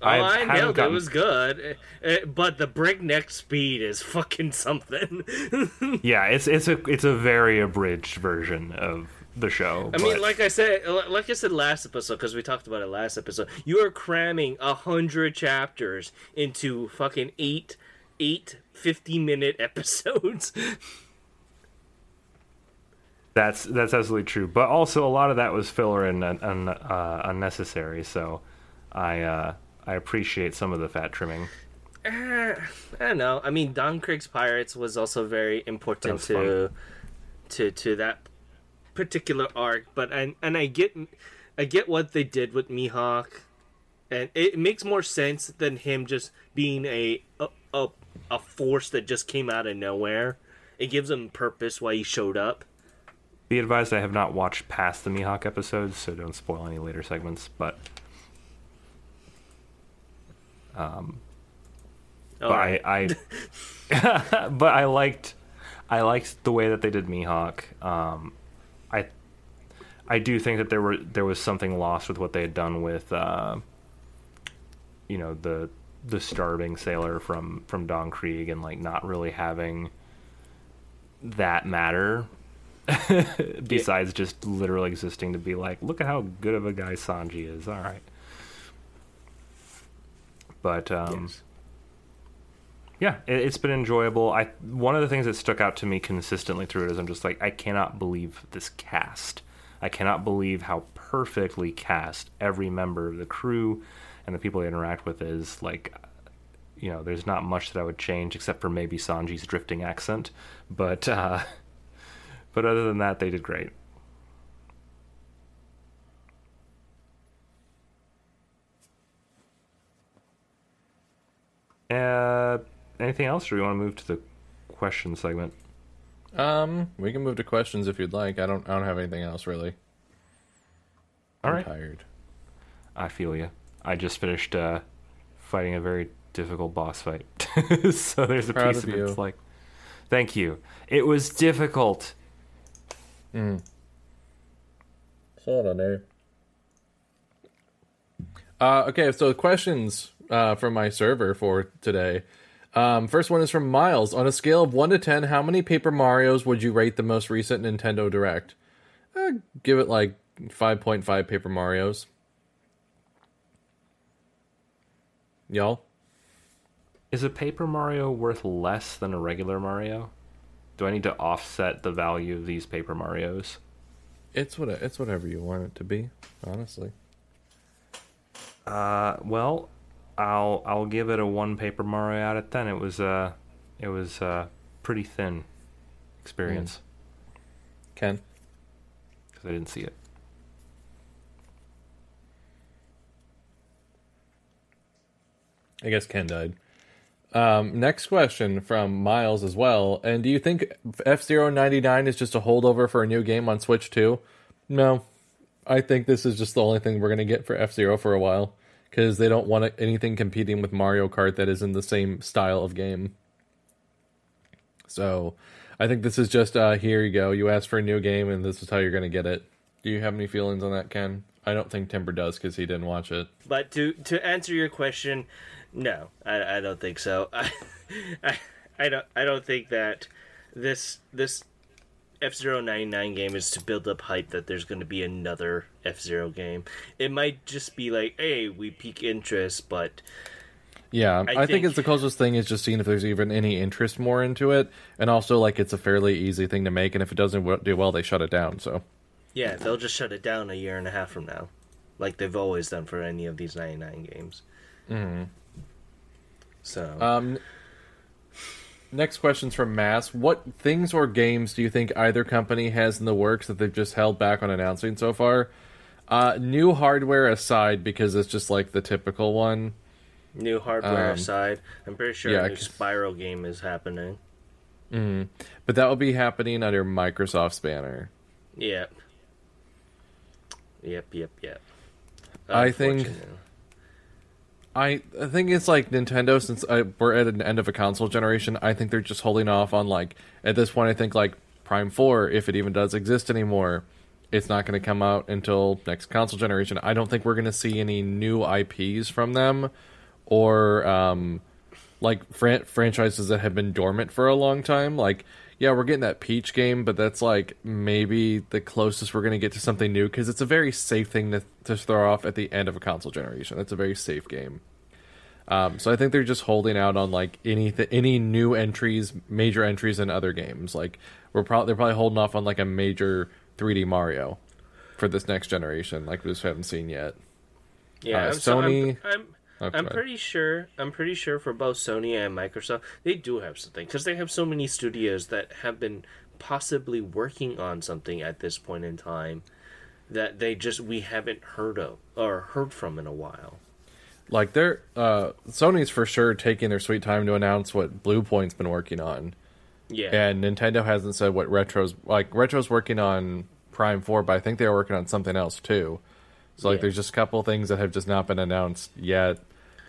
Oh, I know it. gotten- It was good, Eh, eh, but the breakneck speed is fucking something. [LAUGHS] yeah, it's it's a it's a very abridged version of the show. I mean, like I said, like I said last episode, because we talked about it last episode. You are cramming a hundred chapters into fucking eight, eight 50 minute [LAUGHS] episodes. That's that's absolutely true. But also a lot of that was filler and un, uh, unnecessary. So I uh, I appreciate some of the fat trimming. Eh, I don't know. I mean, Don Krieg's Pirates was also very important to to to that particular arc. But and and I get I get what they did with Mihawk, and it makes more sense than him just being a a a, a force that just came out of nowhere. It gives him purpose why he showed up. Be advised, I have not watched past the Mihawk episodes, so don't spoil any later segments. But All but right. I, I [LAUGHS] but I liked I liked the way that they did Mihawk. Um, I I do think that there were there was something lost with what they had done with uh, you know the the starving sailor from from Don Krieg and like not really having that matter [LAUGHS] besides just literally existing to be like look at how good of a guy Sanji is all right but um Yes. yeah, it, it's been enjoyable. I one of the things that stuck out to me consistently through it is I'm just like I cannot believe this cast. I cannot believe how perfectly cast every member of the crew and the people they interact with is. Like, you know, there's not much that I would change except for maybe Sanji's drifting accent, but uh, [LAUGHS] but other than that, they did great. Uh, anything else, or do we want to move to the question segment? Um, we can move to questions if you'd like. I don't. I don't have anything else really. All I'm right, tired. I feel you. I just finished uh, fighting a very difficult boss fight, [LAUGHS] so there's a Proud piece of of it you. like, thank you. It was difficult. Hold on there. Uh, okay, so questions uh, from my server for today. Um, first one is from Miles. On a scale of one to ten, how many Paper Mario's would you rate the most recent Nintendo Direct? Uh, give it like five point five Paper Mario's. Y'all, Is a Paper Mario worth less than a regular Mario? Do I need to offset the value of these Paper Marios? it's what it's whatever you want it to be. Honestly, Uh, well, I'll I'll give it a one Paper Mario out of ten. It was uh, it was uh, pretty thin experience Ken. because I didn't see it. I guess Ken died. Um, next question from Miles as well. And do you think F Zero ninety nine is just a holdover for a new game on Switch too? No, I think this is just the only thing we're gonna get for F Zero for a while because they don't want anything competing with Mario Kart that is in the same style of game. So, I think this is just uh, here you go. You asked for a new game, and this is how you're gonna get it. Do you have any feelings on that, Ken? I don't think Timber does because he didn't watch it. But to to answer your question, no, I, I don't think so. [LAUGHS] I, I I don't I don't think that this this F 99 game is to build up hype that there's going to be another F Zero game. It might just be like, hey, we peak interest, but Yeah, I, think, think- it's the closest thing is just seeing if there's even any interest more into it, and also like it's a fairly easy thing to make, and if it doesn't do well, they shut it down. So yeah, they'll just shut it down a year and a half from now, like they've always done for any of these 99 games. Mm-hmm. So Um, next question's from Mass. What things or games do you think either company has in the works that they've just held back on announcing so far? Uh, new hardware aside, because it's just like the typical one. new hardware um, aside, I'm pretty sure yeah, a new Spyro game is happening. Mm-hmm. But that will be happening under Microsoft's banner. Yep. Yep, yep, yep. I think-. I, think it's like Nintendo since I, we're at an end of a console generation. I think they're just holding off on like at this point. I think like Prime Four, if it even does exist anymore, it's not going to come out until next console generation. I don't think we're going to see any new IPs from them, or um, like fran- franchises that have been dormant for a long time. Like yeah, we're getting that Peach game, but that's like maybe the closest we're going to get to something new because it's a very safe thing to, to throw off at the end of a console generation. That's a very safe game. Um, so I think they're just holding out on like any any new entries, major entries in other games. Like we're probably they're probably holding off on like a major 3D Mario for this next generation. Like we just haven't seen yet. Yeah, Uh, I'm, so I'm, Sony- I'm, I'm pretty sure. I'm pretty sure for both Sony and Microsoft, they do have something because they have so many studios that have been possibly working on something at this point in time that they just we haven't heard of or heard from in a while. Like they're uh, Sony's for sure taking their sweet time to announce what Bluepoint's been working on. Yeah, and Nintendo hasn't said what Retro's like. Retro's working on Prime Four, but I think they're working on something else too. So like, Yeah. there's just a couple things that have just not been announced yet.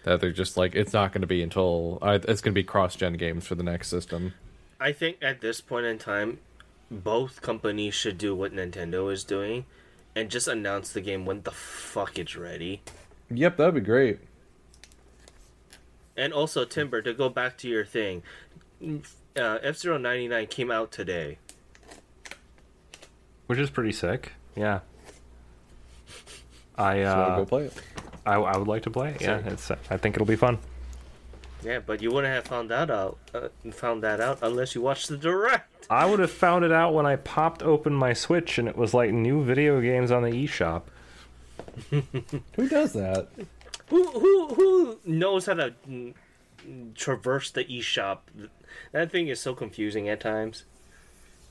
That they're just like, it's not going to be until uh, it's going to be cross-gen games for the next system. I think at this point in time, both companies should do what Nintendo is doing, and just announce the game when the fuck it's ready. Yep, that'd be great. And also, Timber, to go back to your thing, uh, F Zero ninety nine came out today. which is pretty sick. Yeah. I So uh, go play it. I, I would like to play. it. Yeah, it's. I think it'll be fun. Yeah, but you wouldn't have found that out. Uh, found that out unless you watched the direct. I would have found it out when I popped open my Switch and it was like new video games on the eShop. [LAUGHS] Who does that? Who who who knows how to mm, traverse the eShop? That thing is so confusing at times.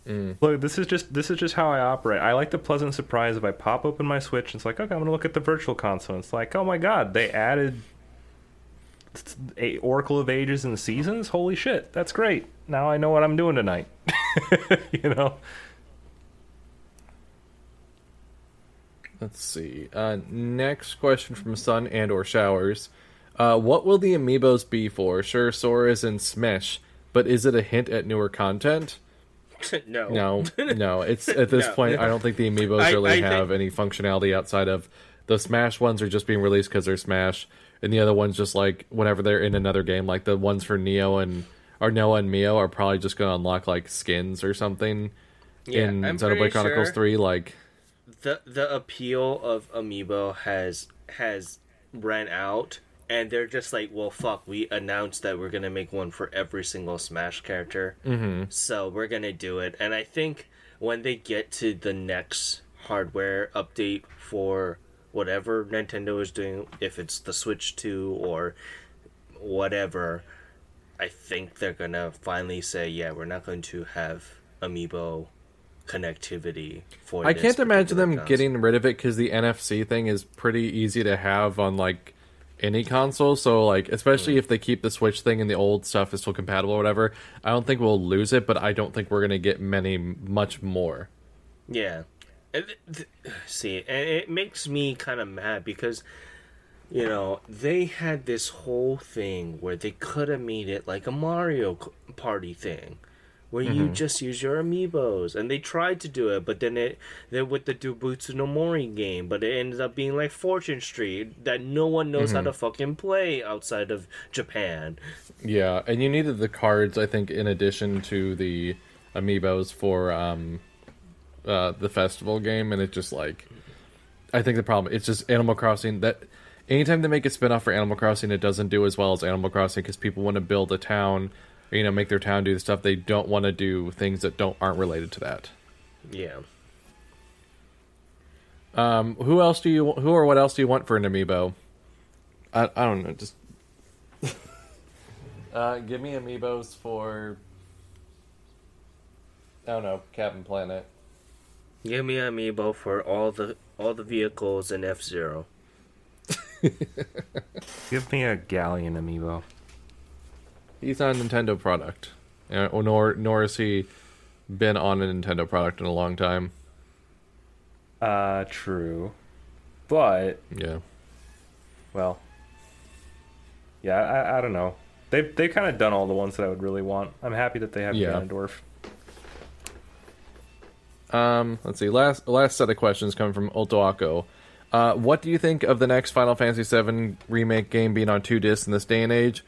Look, this is just this is just how I operate. I like the pleasant surprise if I pop open my Switch. And it's like, okay, I'm gonna look at the Virtual Console. It's like, oh my god, they added a Oracle of Ages and Seasons. Holy shit, that's great. Now I know what I'm doing tonight. [LAUGHS] you know. Let's see. Uh, next question from Sun and or Showers. Uh, what will the amiibos be for? Sure, Sora is in Smash, but is it a hint at newer content? [LAUGHS] no. No, [LAUGHS] no. It's at this No. point. I don't think the amiibos I- really I think- have any functionality outside of the Smash ones are just being released because they're Smash, and the other ones just like whenever they're in another game, like the ones for Neo and or Noah and Mio are probably just going to unlock like skins or something Yeah, in Xenoblade Chronicles sure- Three. Like, the the appeal of amiibo has has ran out and they're just like well fuck we announced that we're gonna make one for every single smash character mm-hmm. so we're gonna do it and i think when they get to the next hardware update for whatever nintendo is doing if it's the switch 2 or whatever i think they're gonna finally say yeah we're not going to have amiibo connectivity for I can't imagine them console. getting rid of it because the NFC thing is pretty easy to have on like any console. So like, especially Hmm. if they keep the Switch thing and the old stuff is still compatible or whatever, I don't think we'll lose it. But I don't think we're gonna get many much more. Yeah. [SIGHS] See, it makes me kind of mad because, you know, they had this whole thing where they could have made it like a Mario Party thing, where you just use your amiibos, and they tried to do it, but then it then with the Dubutsu no Mori game, but it ended up being like Fortune Street that no one knows how to fucking play outside of Japan. Yeah, and you needed the cards, I think, in addition to the amiibos for um, uh, the festival game, and it just like, I think the problem it's just Animal Crossing that anytime they make a spin-off for Animal Crossing, it doesn't do as well as Animal Crossing because people want to build a town, you know, make their town do the stuff they don't want to do things that don't aren't related to that. Yeah. Um, who else do you who or what else do you want for an amiibo? I I don't know, just [LAUGHS] uh, give me amiibos for I don't know, Captain Planet. Give me an amiibo for all the all the vehicles in F Zero. [LAUGHS] Give me a Ghaleon amiibo. He's not a Nintendo product, uh, or nor nor has he been on a Nintendo product in a long time. Uh, true. But Yeah, well, yeah, I, I don't know. They've they've kind of done all the ones that I would really want. I'm happy that they have Yeah. Ganondorf. Um, let's see. Last last set of questions coming from Otoako. Uh, what do you think of the next Final Fantasy VII remake game being on two discs in this day and age?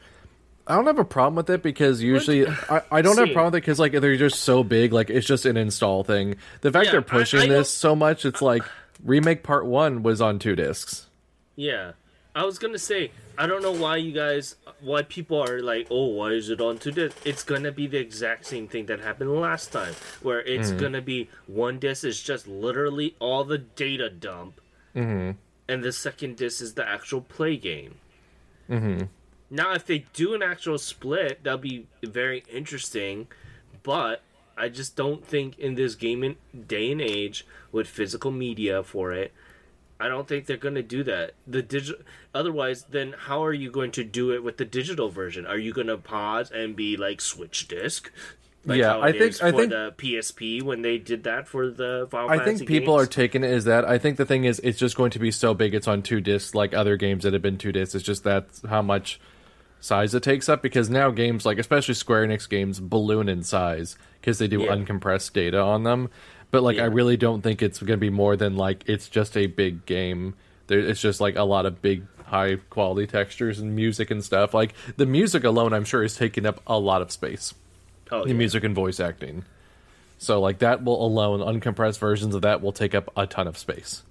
I don't have a problem with it because usually I, I don't have a [LAUGHS] problem with it because like they're just so big. Like it's just an install thing. The fact Yeah, they're pushing I don't- this so much, it's like remake part one was on two discs. Yeah. I was gonna say, I don't know why you guys, why people are like, oh, why is it on two this? It's gonna be the exact same thing that happened last time, where it's mm-hmm. gonna be one disc is just literally all the data dump, mm-hmm. and the second disc is the actual play game. Mm-hmm. Now, if they do an actual split, that'll be very interesting, but I just don't think in this game and day and age with physical media for it, I don't think they're going to do that. The digital, otherwise, then how are you going to do it with the digital version? Are you going to pause and be like switch disc? Like Yeah, how I think- is I for think- the PSP when they did that for the Final I Fantasy think people are taking it as that. I think the thing is, it's just going to be so big. It's on two discs, like other games that have been two discs. It's just that's how much size it takes up. Because now games like, especially Square Enix games, balloon in size because they do Yeah. uncompressed data on them. But like, I really don't think it's going to be more than like it's just a big game. There, it's just like a lot of big, high quality textures and music and stuff. Like the music alone, I'm sure is taking up a lot of space oh, the yeah. music and voice acting. So like that will alone uncompressed versions of that will take up a ton of space.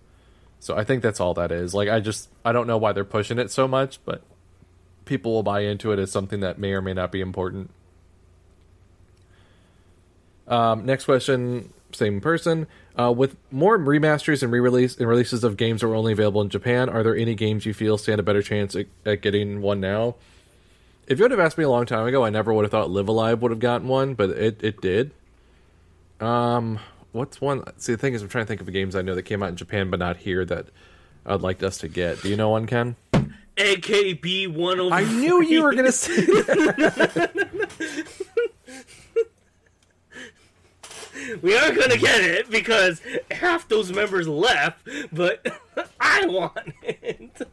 So I think that's all that is. Like I just I don't know why they're pushing it so much, but people will buy into it as something that may or may not be important. Um, next question, same person. Uh, with more remasters and re-release and releases of games that were only available in Japan, are there any games you feel stand a better chance at, at getting one now? If you would have asked me a long time ago, I never would have thought Live A Live would have gotten one, but it, it did. Um, what's one? See, the thing is, I'm trying to think of the games I know that came out in Japan but not here that I'd like us to get. Do you know one, Ken? AKB 103. I knew you were gonna say that. [LAUGHS] We are gonna get it because half those members left, but [LAUGHS] I want it.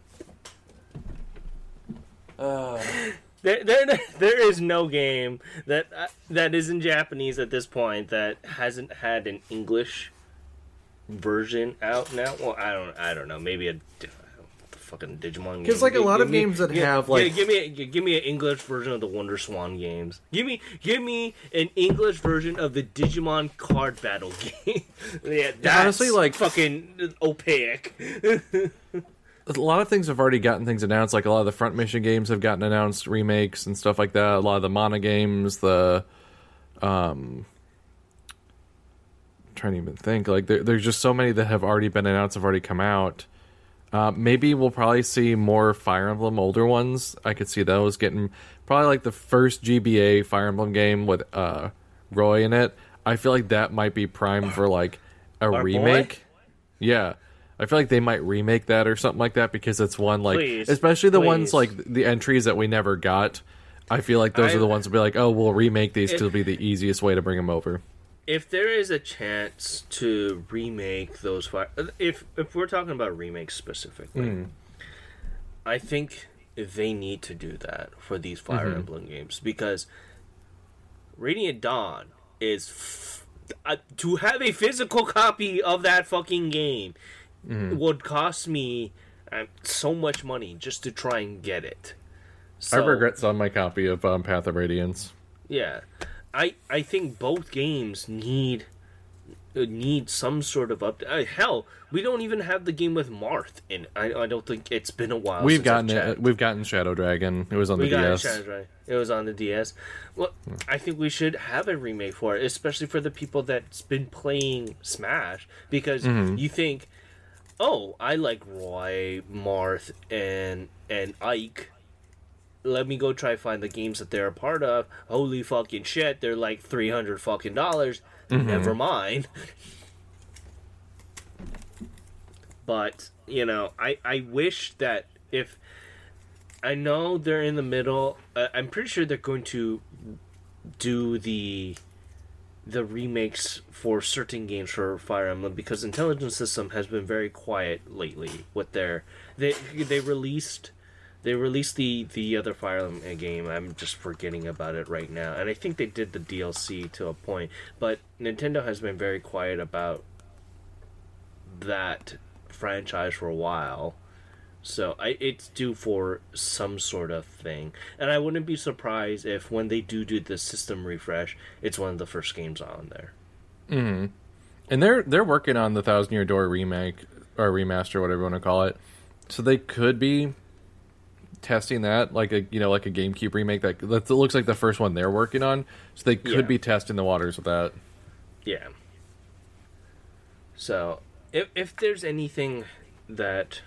There, there, there is no game that uh, that is in Japanese at this point that hasn't had an English version out now. Well, I don't, I don't know. Maybe a, what the fucking Digimon game. 'Cause, like, a lot of me- games that have, like- give me a, give me an English version of the WonderSwan games. Give me give me an English version of the Digimon card battle [LAUGHS] game. yeah, that's honestly, like- fucking opaque. [LAUGHS] a lot of things have already gotten things announced. Like a lot of the front mission games have gotten announced remakes and stuff like that. A lot of the Mana games, the um, trying to even think. Like there, there's just so many that have already been announced, have already come out. Uh, maybe we'll probably see more Fire Emblem older ones. I could see those getting probably like the first GBA Fire Emblem game with uh, Roy in it. I feel like that might be prime for like a Our boy? remake. Yeah. I feel like they might remake that or something like that because it's one like Please. especially the ones like the entries that we never got. I feel like those I- are the ones that be like, "Oh, we'll remake these to be the easiest way to bring them over." If there is a chance to remake those fire, if if we're talking about remakes specifically, I think they need to do that for these Fire Emblem games because Radiant Dawn is f- uh, to have a physical copy of that fucking game would cost me uh, so much money just to try and get it. I So- regret selling my copy of um, Path of Radiance. yeah, I I think both games need uh, need some sort of update. Uh, hell, we don't even have the game with Marth in. it. I I don't think it's been a while. We've since gotten it. We've gotten Shadow Dragon. It was on We the DS. Shadow Dragon. It was on the DS. Well, I think we should have a remake for it, especially for the people that's been playing Smash, because Mm-hmm. you think, oh, I like Roy, Marth, and and Ike. Let me go try find the games that they're a part of. Holy fucking shit, they're like three hundred fucking dollars. Mm-hmm. Never mind. But you know, I I wish that if I know they're in the middle. Uh, I'm pretty sure they're going to do the the remakes for certain games for Fire Emblem because Intelligent System has been very quiet lately with their they they released they released the the other Fire Emblem game. I'm just forgetting about it right now, and I think they did the DLC to a point, but Nintendo has been very quiet about that franchise for a while. So I, it's due for some sort of thing, and I wouldn't be surprised if when they do do the system refresh, it's one of the first games on there. Mm-hmm. And they're they're working on the Thousand Year Door remake or remaster, whatever you want to call it. So they could be testing that, like a you know, like a GameCube remake. That that looks like the first one they're working on. So they could Yeah. be testing the waters with that. Yeah. So if if there's anything that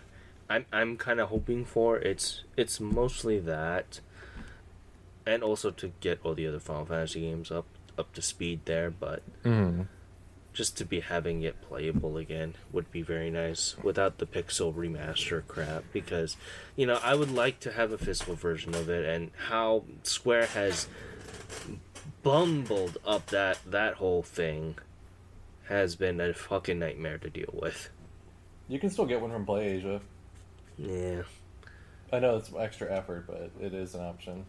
I'm I'm kind of hoping for, it's it's mostly that, and also to get all the other Final Fantasy games up up to speed there, but. Mm-hmm. Just to be having it playable again would be very nice without the pixel remaster crap because you know I would like to have a physical version of it and how Square has bumbled up that that whole thing has been a fucking nightmare to deal with. You can still get one from PlayAsia. Yeah. I know it's extra effort, but it is an option.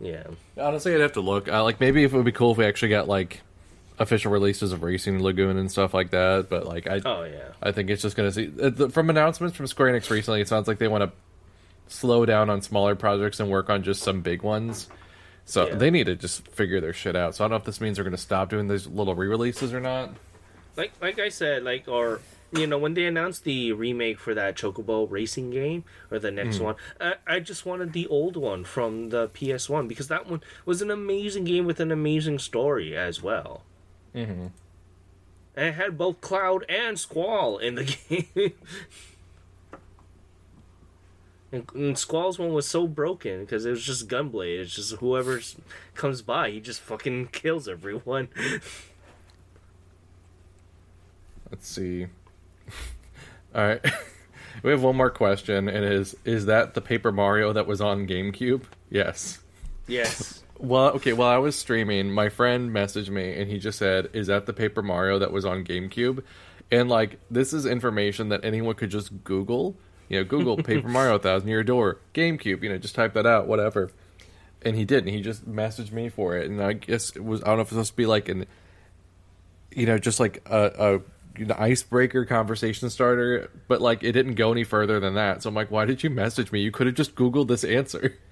Yeah. Honestly, I'd have to look. Uh, like maybe if it would be cool if we actually got like official releases of Racing Lagoon and stuff like that. But like I, Oh yeah. I think it's just going to see uh, from announcements from Square Enix recently. It sounds like they want to slow down on smaller projects and work on just some big ones. So Yeah. they need to just figure their shit out. So I don't know if this means they're going to stop doing these little re-releases or not. Like like I said, like or you know when they announced the remake for that Chocobo racing game or the next one, I, I just wanted the old one from the PS1 because that one was an amazing game with an amazing story as well. Mm-hmm. And it had both Cloud and Squall in the [LAUGHS] game. and, and Squall's one was so broken because it was just Gunblade. It's just whoever comes by, he just fucking [LAUGHS] kills everyone. Let's see. [LAUGHS] All right. we have one more question, and is is that the Paper Mario that was on GameCube? Yes. yes. Well, okay. While I was streaming, my friend messaged me, and he just said, "Is that the Paper Mario that was on GameCube?" And like, this is information that anyone could just Google. You know, Google [LAUGHS] Paper Mario Thousand Year Door GameCube. You know, just type that out, whatever. And he didn't. He just messaged me for it, and I guess it was. I don't know if it's supposed to be like an, you know, just like a, a an icebreaker conversation starter, but like it didn't go any further than that. So I'm like, why did you message me? You could have just Googled this answer. [LAUGHS]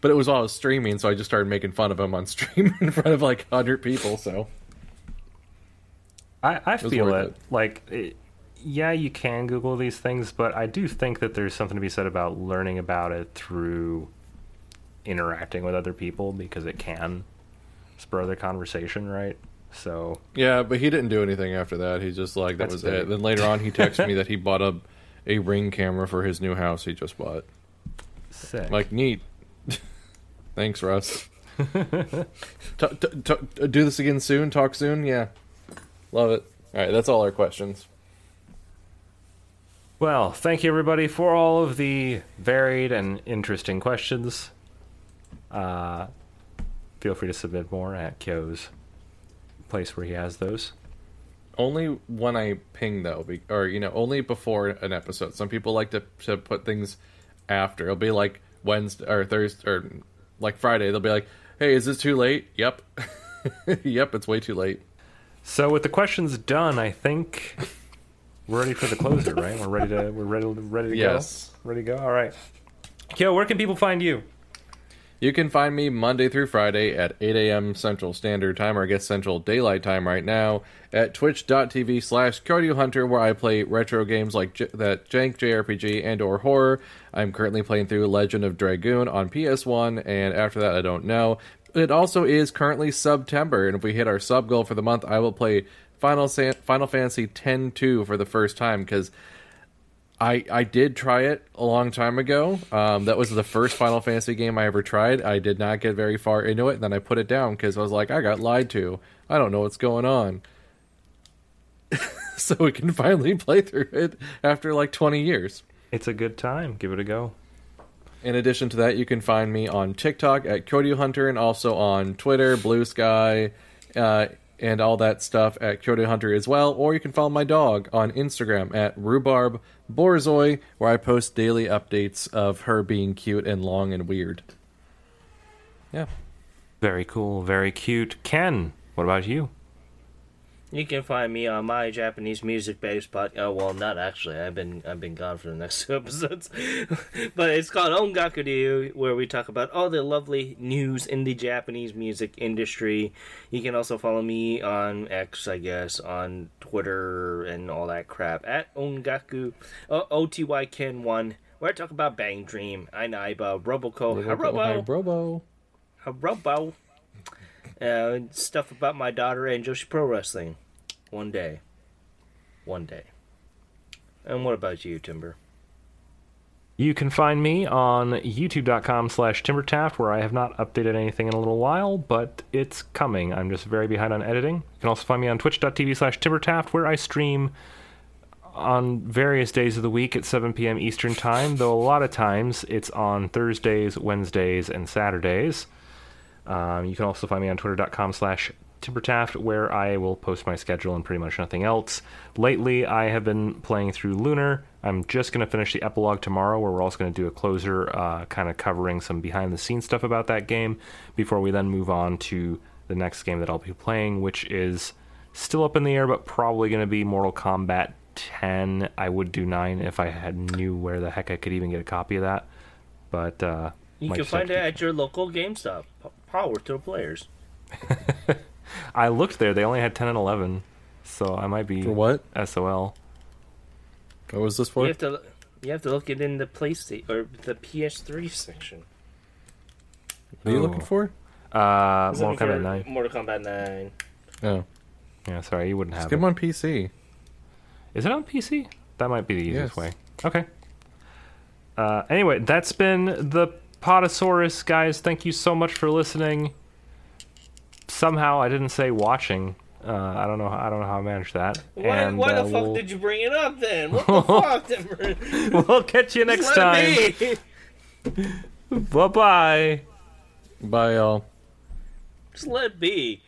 But it was while I was streaming, so I just started making fun of him on [LAUGHS] stream in front of like hundred people. So I, I was feel it. it. Like, it, yeah, you can Google these things, but I do think that there's something to be said about learning about it through interacting with other people because it can spur the conversation, right? So, yeah, but he didn't do anything after that. He's just like that was big. it. Then later on, he texted me [LAUGHS] that he bought a a ring camera for his new house he just bought. sick. Like neat. Thanks, Russ. [LAUGHS] t- t- t- do this again soon. Talk soon. Yeah, love it. All right, that's all our questions. Well, thank you everybody for all of the varied and interesting questions. Uh, feel free to submit more at Kyo's place where he has those. Only when I ping though, be- or you know, only before an episode. Some people like to to put things after. It'll be like Wednesday or Thursday or like Friday. They'll be like, "Hey, is this too late?" Yep, [LAUGHS] yep, it's way too late. So with the questions done, I think we're ready for the closer, right? We're ready to we're ready ready to Yes. go. Ready to go. All right. Kyo, where can people find you? You can find me Monday through Friday at 8 a.m. Central Standard Time, or I guess Central Daylight Time right now, at twitch.tv slash Hunter, where I play retro games like J- that Jank JRPG and or horror. I'm currently playing through Legend of Dragoon on PS1, and after that, I don't know. It also is currently September, and if we hit our sub goal for the month, I will play Final, San- Final Fantasy X-2 for the first time, because I I did try it a long time ago. Um, that was the first Final Fantasy game I ever tried. I did not get very far into it, and then I put it down because I was like, I got lied to. I don't know what's going on. [LAUGHS] so we can finally play through it after like 20 years. It's a good time. Give it a go. In addition to that, you can find me on TikTok at Kyoto Hunter and also on Twitter, Blue Sky, uh, and all that stuff at Kyoto Hunter as well. Or you can follow my dog on Instagram at Rhubarb Borzoi, where I post daily updates of her being cute and long and weird. Yeah. Very cool. Very cute. Ken, what about you? You can find me on my Japanese music based pod. Oh well, not actually. I've been I've been gone for the next [LAUGHS] two episodes, [LAUGHS] but it's called Ongaku Ryu, where we talk about all the lovely news in the Japanese music industry. You can also follow me on X, I guess, on Twitter and all that crap at Ongaku O T Y Ken One, where I talk about Bang Dream, Ainaiba, Roboco, Hi, Harobo, Robo. Harobo, uh, stuff about my daughter and Joshi Pro Wrestling. One day. One day. And what about you, Timber? You can find me on youtube.com slash timbertaft, where I have not updated anything in a little while, but it's coming. I'm just very behind on editing. You can also find me on twitch.tv slash timbertaft, where I stream on various days of the week at 7 p.m. Eastern Time, though a lot of times it's on Thursdays, Wednesdays, and Saturdays. Um, you can also find me on twitter.com slash timbertaft, where I will post my schedule and pretty much nothing else. Lately, I have been playing through Lunar. I'm just going to finish the epilogue tomorrow, where we're also going to do a closer, uh, kind of covering some behind the scenes stuff about that game, before we then move on to the next game that I'll be playing, which is still up in the air, but probably going to be Mortal Kombat 10. I would do 9 if I had knew where the heck I could even get a copy of that. But uh, You can find it at your local GameStop. P- Power to the players. [LAUGHS] I looked there; they only had 10 and 11, so I might be For what? SOL. What was this for? You have to you have to look it in the PlayStation or the PS3 section. What are you looking for? Uh, Is Mortal looking for Kombat 9. Mortal Kombat 9. Oh, Yeah, sorry, you wouldn't have get it. them on PC. Is it on PC? That might be the easiest Yes. way. Okay. Uh, anyway, that's been the Podasaurus, guys. Thank you so much for listening. Somehow I didn't say watching. Uh, I don't know. I don't know how I managed that. Why, and why the uh, fuck we'll, did you bring it up then? What the [LAUGHS] fuck, [LAUGHS] we'll catch you next Just let time. [LAUGHS] Bye bye. Bye, y'all. Just let it be.